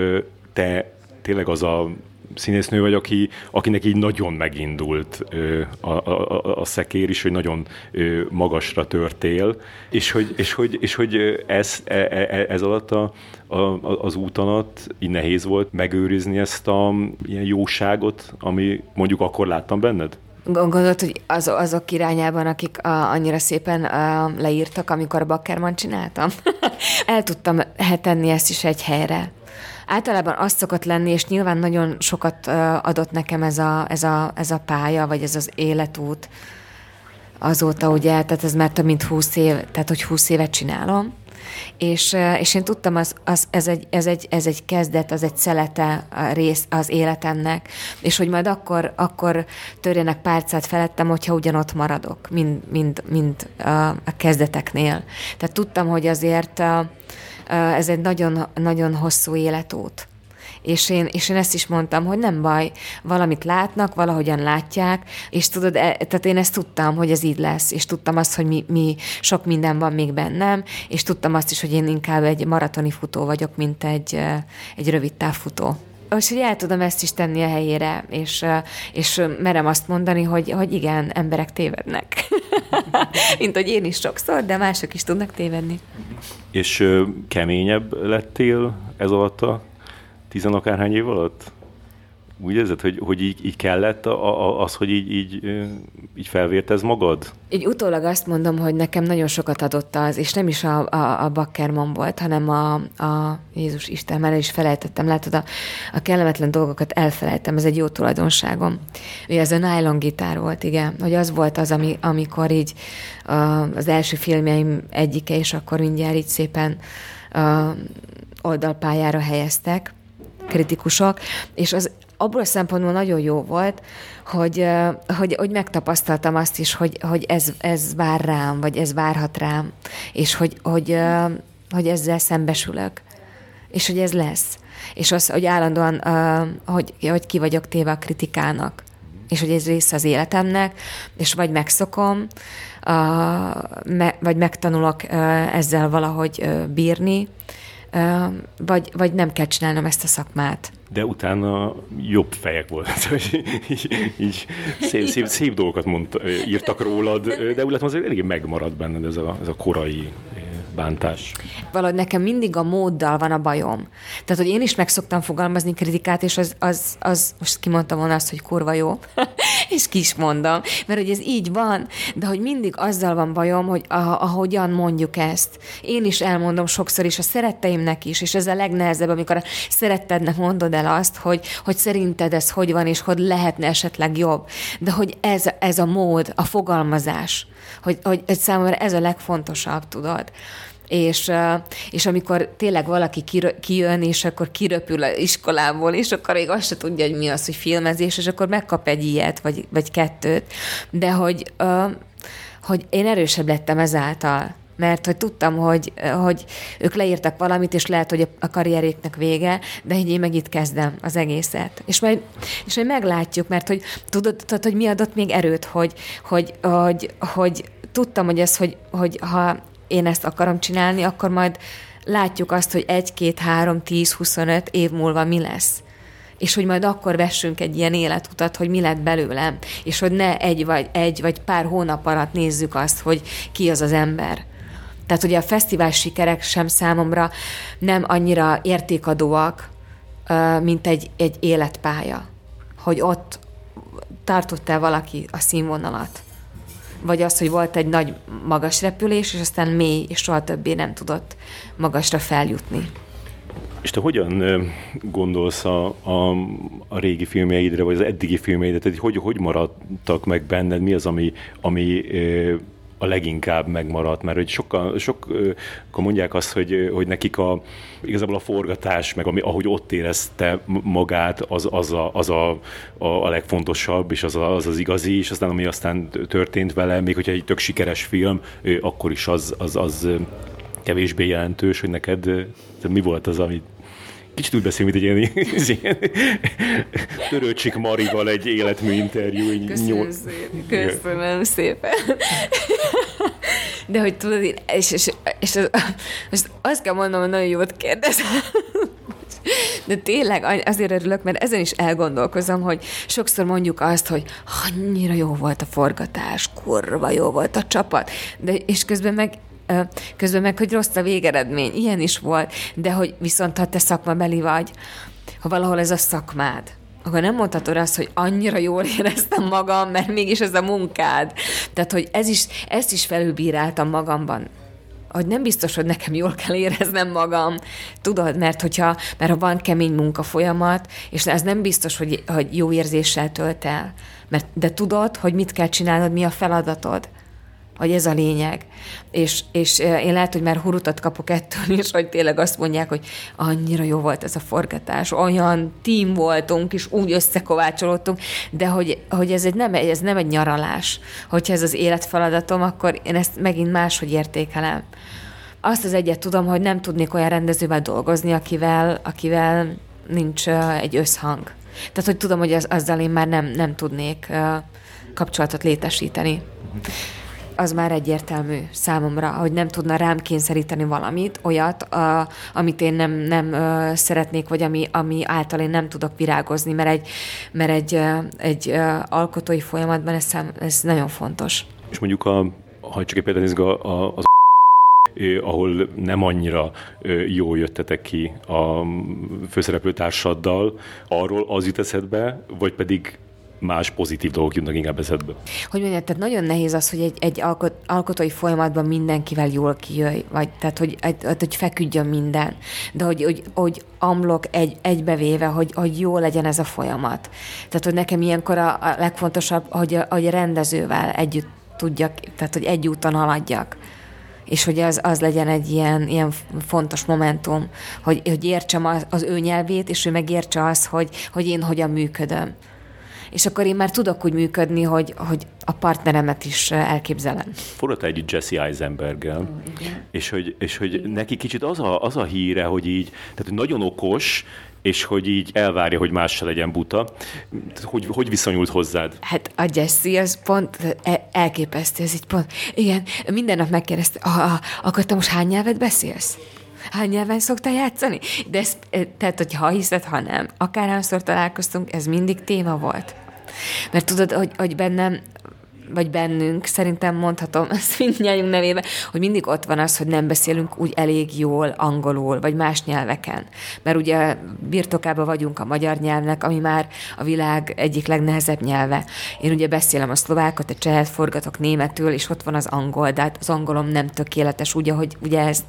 te tényleg az a színésznő vagy, aki, akinek így nagyon megindult ö, a, a, a szekér is, hogy nagyon ö, magasra törtél, és hogy, és hogy, és hogy ez, e, e, e, ez alatt a, a, az út alatt így nehéz volt megőrizni ezt a ilyen jóságot, ami mondjuk akkor láttam benned? Gondolod, hogy az, azok irányában, akik a, annyira szépen a, leírtak, amikor Bakkerman csináltam? [LAUGHS] El tudtam tenni ezt is egy helyre általában az szokott lenni, és nyilván nagyon sokat adott nekem ez a, ez a, ez a pálya, vagy ez az életút azóta, ugye, tehát ez már több mint 20 év, tehát hogy 20 évet csinálom, És, és én tudtam, az, az, ez, egy, ez, egy, ez egy kezdet, az egy szelete rész az életemnek, és hogy majd akkor, akkor törjenek párcát felettem, hogyha ugyanott maradok, mind, mind a, a kezdeteknél. Tehát tudtam, hogy azért ez egy nagyon, nagyon hosszú életút. És én, és én ezt is mondtam, hogy nem baj, valamit látnak, valahogyan látják, és tudod, e, tehát én ezt tudtam, hogy ez így lesz, és tudtam azt, hogy mi, mi sok minden van még bennem, és tudtam azt is, hogy én inkább egy maratoni futó vagyok, mint egy, egy rövid távfutó. És hogy el tudom ezt is tenni a helyére, és, és merem azt mondani, hogy, hogy igen, emberek tévednek. [LAUGHS] Mint hogy én is sokszor, de mások is tudnak tévedni. És keményebb lettél ez alatt a tizenakárhány év alatt? Úgy érzed, hogy, hogy így, így kellett a, a, az, hogy így, így, így felvértez magad? Így utólag azt mondom, hogy nekem nagyon sokat adott az, és nem is a, a, a Bakkerman volt, hanem a, a Jézus Isten, már is felejtettem, látod, a, a kellemetlen dolgokat elfelejtem, ez egy jó tulajdonságom. Ugye ez a nylon gitár volt, igen, hogy az volt az, ami, amikor így a, az első filmjeim egyike, és akkor mindjárt így szépen a, oldalpályára helyeztek, kritikusok, és az abból a szempontból nagyon jó volt, hogy, hogy, hogy megtapasztaltam azt is, hogy, hogy ez, ez vár rám, vagy ez várhat rám, és hogy, hogy, hogy ezzel szembesülök, és hogy ez lesz. És az, hogy állandóan, hogy, hogy ki vagyok téve a kritikának, és hogy ez része az életemnek, és vagy megszokom, vagy megtanulok ezzel valahogy bírni, vagy, vagy nem kell csinálnom ezt a szakmát. De utána jobb fejek voltak, [LAUGHS] így, így, így szép, szép, szép dolgokat mondta, írtak rólad, de úgy látom azért eléggé megmaradt benned ez a, ez a korai bántás? Valahogy nekem mindig a móddal van a bajom. Tehát, hogy én is meg szoktam fogalmazni kritikát, és az, az, az most kimondtam volna azt, hogy kurva jó, [LAUGHS] és ki is mondom, mert hogy ez így van, de hogy mindig azzal van bajom, hogy ahogyan mondjuk ezt. Én is elmondom sokszor is a szeretteimnek is, és ez a legnehezebb, amikor a szerettednek mondod el azt, hogy, hogy szerinted ez hogy van, és hogy lehetne esetleg jobb. De hogy ez, ez a mód, a fogalmazás, hogy, hogy számomra ez a legfontosabb, tudod. És, és amikor tényleg valaki kijön, és akkor kiröpül az iskolából, és akkor még azt se tudja, hogy mi az, hogy filmezés, és akkor megkap egy ilyet, vagy, vagy kettőt. De hogy, hogy én erősebb lettem ezáltal mert hogy tudtam, hogy, hogy ők leírtak valamit, és lehet, hogy a karrieréknek vége, de így én meg itt kezdem az egészet. És majd, és majd meglátjuk, mert hogy tudod, tudod, hogy mi adott még erőt, hogy, hogy, hogy, hogy tudtam, hogy ez, hogy, hogy ha én ezt akarom csinálni, akkor majd látjuk azt, hogy egy, két, három, tíz, huszonöt év múlva mi lesz. És hogy majd akkor vessünk egy ilyen életutat, hogy mi lett belőlem, és hogy ne egy vagy, egy vagy pár hónap alatt nézzük azt, hogy ki az az ember. Tehát ugye a fesztivál sikerek sem számomra nem annyira értékadóak, mint egy, egy életpálya, hogy ott tartott-e valaki a színvonalat vagy az, hogy volt egy nagy magas repülés, és aztán mély, és soha többé nem tudott magasra feljutni. És te hogyan gondolsz a, a, a régi filmjeidre, vagy az eddigi filmjeidre? Tehát hogy, hogy maradtak meg benned? Mi az, ami, ami a leginkább megmaradt, mert hogy sokkal, sokkal mondják azt, hogy, hogy nekik a, igazából a forgatás, meg ami, ahogy ott érezte magát, az, az, a, az a, a, a legfontosabb, és az, a, az az igazi, és aztán ami aztán történt vele, még hogyha egy tök sikeres film, akkor is az, az, az kevésbé jelentős, hogy neked mi volt az, amit Kicsit úgy beszél, mint egy ilyen, [LAUGHS] ilyen Törőcsik Marival egy életmű interjú. Köszönöm, nyol... szépen. Köszönöm szépen. [LAUGHS] De hogy tudod, és, és, és, és azt kell mondanom, hogy nagyon jót kérdezel. De tényleg azért örülök, mert ezen is elgondolkozom, hogy sokszor mondjuk azt, hogy annyira jó volt a forgatás, kurva jó volt a csapat, de és közben meg közben meg, hogy rossz a végeredmény. Ilyen is volt, de hogy viszont ha te szakmabeli vagy, ha valahol ez a szakmád, akkor nem mondhatod azt, hogy annyira jól [LAUGHS] éreztem magam, mert mégis ez a munkád. Tehát, hogy ez is, ezt is felülbíráltam magamban hogy nem biztos, hogy nekem jól kell éreznem magam, tudod, mert hogyha, mert ha van kemény munka folyamat, és ez nem biztos, hogy, hogy jó érzéssel tölt el, mert, de tudod, hogy mit kell csinálnod, mi a feladatod hogy ez a lényeg. És, és én lehet, hogy már hurutat kapok ettől is, hogy tényleg azt mondják, hogy annyira jó volt ez a forgatás, olyan tím voltunk, és úgy összekovácsolódtunk, de hogy, hogy ez, egy nem, ez nem egy nyaralás. Hogyha ez az életfeladatom, akkor én ezt megint máshogy értékelem. Azt az egyet tudom, hogy nem tudnék olyan rendezővel dolgozni, akivel, akivel nincs egy összhang. Tehát, hogy tudom, hogy az, azzal én már nem, nem tudnék kapcsolatot létesíteni az már egyértelmű számomra, hogy nem tudna rám kényszeríteni valamit, olyat, a, amit én nem, nem ö, szeretnék, vagy ami, ami által én nem tudok virágozni, mert egy, mert egy, egy ö, alkotói folyamatban ez, ez nagyon fontos. És mondjuk, a, ha csak egy példát az ahol nem annyira jól jöttetek ki a főszereplőtársaddal, arról az jut eszedbe, vagy pedig más pozitív dolgok jutnak inkább eszedbe. Hogy mondjam, tehát nagyon nehéz az, hogy egy, egy alkot, alkotói folyamatban mindenkivel jól kijöjj, vagy tehát, hogy, hogy feküdjön minden, de hogy, hogy, hogy amlok egy, egybevéve, hogy, hogy jó legyen ez a folyamat. Tehát, hogy nekem ilyenkor a, a legfontosabb, hogy, hogy a rendezővel együtt tudjak, tehát, hogy egy úton haladjak és hogy az, az legyen egy ilyen, ilyen fontos momentum, hogy, hogy értsem az, az ő nyelvét, és ő megértse azt, hogy, hogy én hogyan működöm és akkor én már tudok úgy működni, hogy, hogy a partneremet is elképzelem. Forrata egy Jesse Eisenberggel, mm, és hogy, és hogy neki kicsit az a, az a híre, hogy így, tehát nagyon okos, és hogy így elvárja, hogy más se legyen buta. Hogy, hogy viszonyult hozzád? Hát a Jesse az pont e, elképesztő, ez így pont. Igen, minden nap megkérdezte, akkor te most hány nyelvet beszélsz? Hány nyelven szoktál játszani? De ez, tehát, hogy ha hiszed, ha nem, akárhányszor találkoztunk, ez mindig téma volt. Mert tudod, hogy, hogy bennem vagy bennünk, szerintem mondhatom ezt [LAUGHS] mindnyájunk nevébe, hogy mindig ott van az, hogy nem beszélünk úgy elég jól angolul, vagy más nyelveken. Mert ugye birtokában vagyunk a magyar nyelvnek, ami már a világ egyik legnehezebb nyelve. Én ugye beszélem a szlovákot, a csehet, forgatok németül, és ott van az angol, de hát az angolom nem tökéletes, úgy, ahogy ugye ezt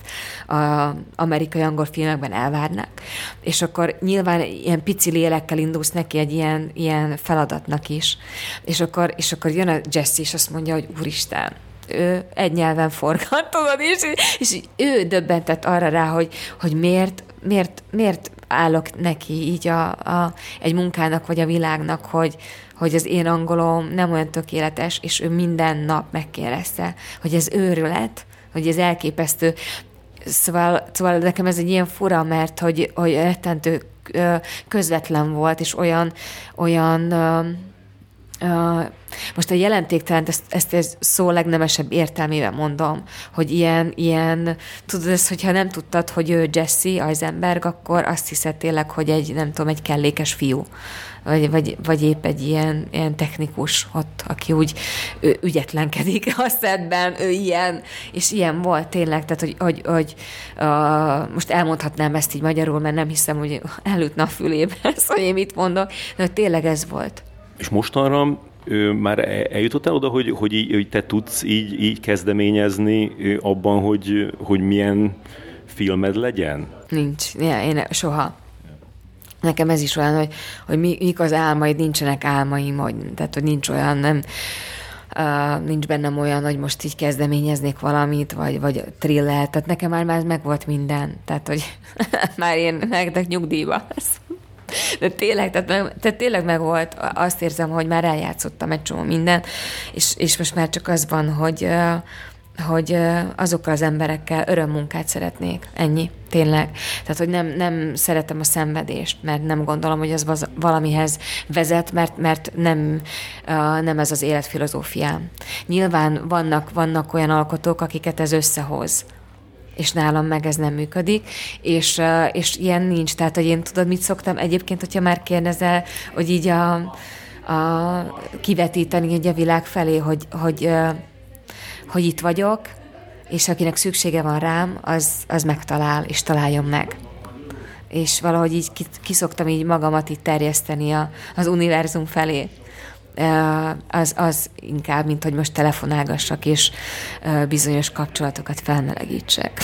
az amerikai angol filmekben elvárnak. És akkor nyilván ilyen pici lélekkel indulsz neki egy ilyen, ilyen feladatnak is. És akkor, és akkor jön a jazz Jesse, és azt mondja, hogy úristen, ő egy nyelven forgat, [LAUGHS] tudod, és, és ő döbbentett arra rá, hogy, hogy miért, miért, miért állok neki így a, a, egy munkának, vagy a világnak, hogy, hogy az én angolom nem olyan tökéletes, és ő minden nap megkérdezte, hogy ez őrület, hogy ez elképesztő. Szóval, szóval nekem ez egy ilyen fura, mert hogy, hogy rettentő közvetlen volt, és olyan, olyan most a jelentéktelen, ezt, ezt egy szó legnemesebb értelmében mondom, hogy ilyen, ilyen, tudod, ezt, hogyha nem tudtad, hogy ő Jesse Eisenberg, akkor azt hiszed tényleg, hogy egy, nem tudom, egy kellékes fiú, vagy, vagy, vagy épp egy ilyen, ilyen technikus ott, aki úgy ő ügyetlenkedik a szedben, ő ilyen, és ilyen volt tényleg, tehát, hogy, hogy, hogy uh, most elmondhatnám ezt így magyarul, mert nem hiszem, hogy elütne a fülébe, hogy [LAUGHS] én mit mondok, de tényleg ez volt. És mostanra ő már e- eljutottál oda, hogy, hogy, így, hogy te tudsz így, így kezdeményezni abban, hogy, hogy milyen filmed legyen? Nincs. Én soha. Nekem ez is olyan, hogy, hogy mi, mik az álmaid, nincsenek álmaim, hogy, tehát hogy nincs olyan, nem, uh, nincs bennem olyan, hogy most így kezdeményeznék valamit, vagy, vagy thriller, tehát nekem már, már meg volt minden, tehát hogy [LAUGHS] már én megtek nyugdíjba. [LAUGHS] De tényleg, tehát, meg, tehát tényleg meg volt, azt érzem, hogy már eljátszottam egy csomó minden, és, és most már csak az van, hogy hogy azokkal az emberekkel örömmunkát szeretnék. Ennyi, tényleg. Tehát, hogy nem, nem szeretem a szenvedést, mert nem gondolom, hogy ez valamihez vezet, mert, mert nem, nem ez az életfilozófiám. Nyilván vannak, vannak olyan alkotók, akiket ez összehoz és nálam meg ez nem működik, és, és ilyen nincs. Tehát, hogy én tudod, mit szoktam egyébként, hogyha már kérdezel, hogy így a, a kivetíteni egy a világ felé, hogy, hogy, hogy itt vagyok, és akinek szüksége van rám, az, az megtalál, és találjon meg. És valahogy így kiszoktam így magamat itt terjeszteni a, az univerzum felé az, az inkább, mint hogy most telefonálgassak és bizonyos kapcsolatokat felmelegítsek.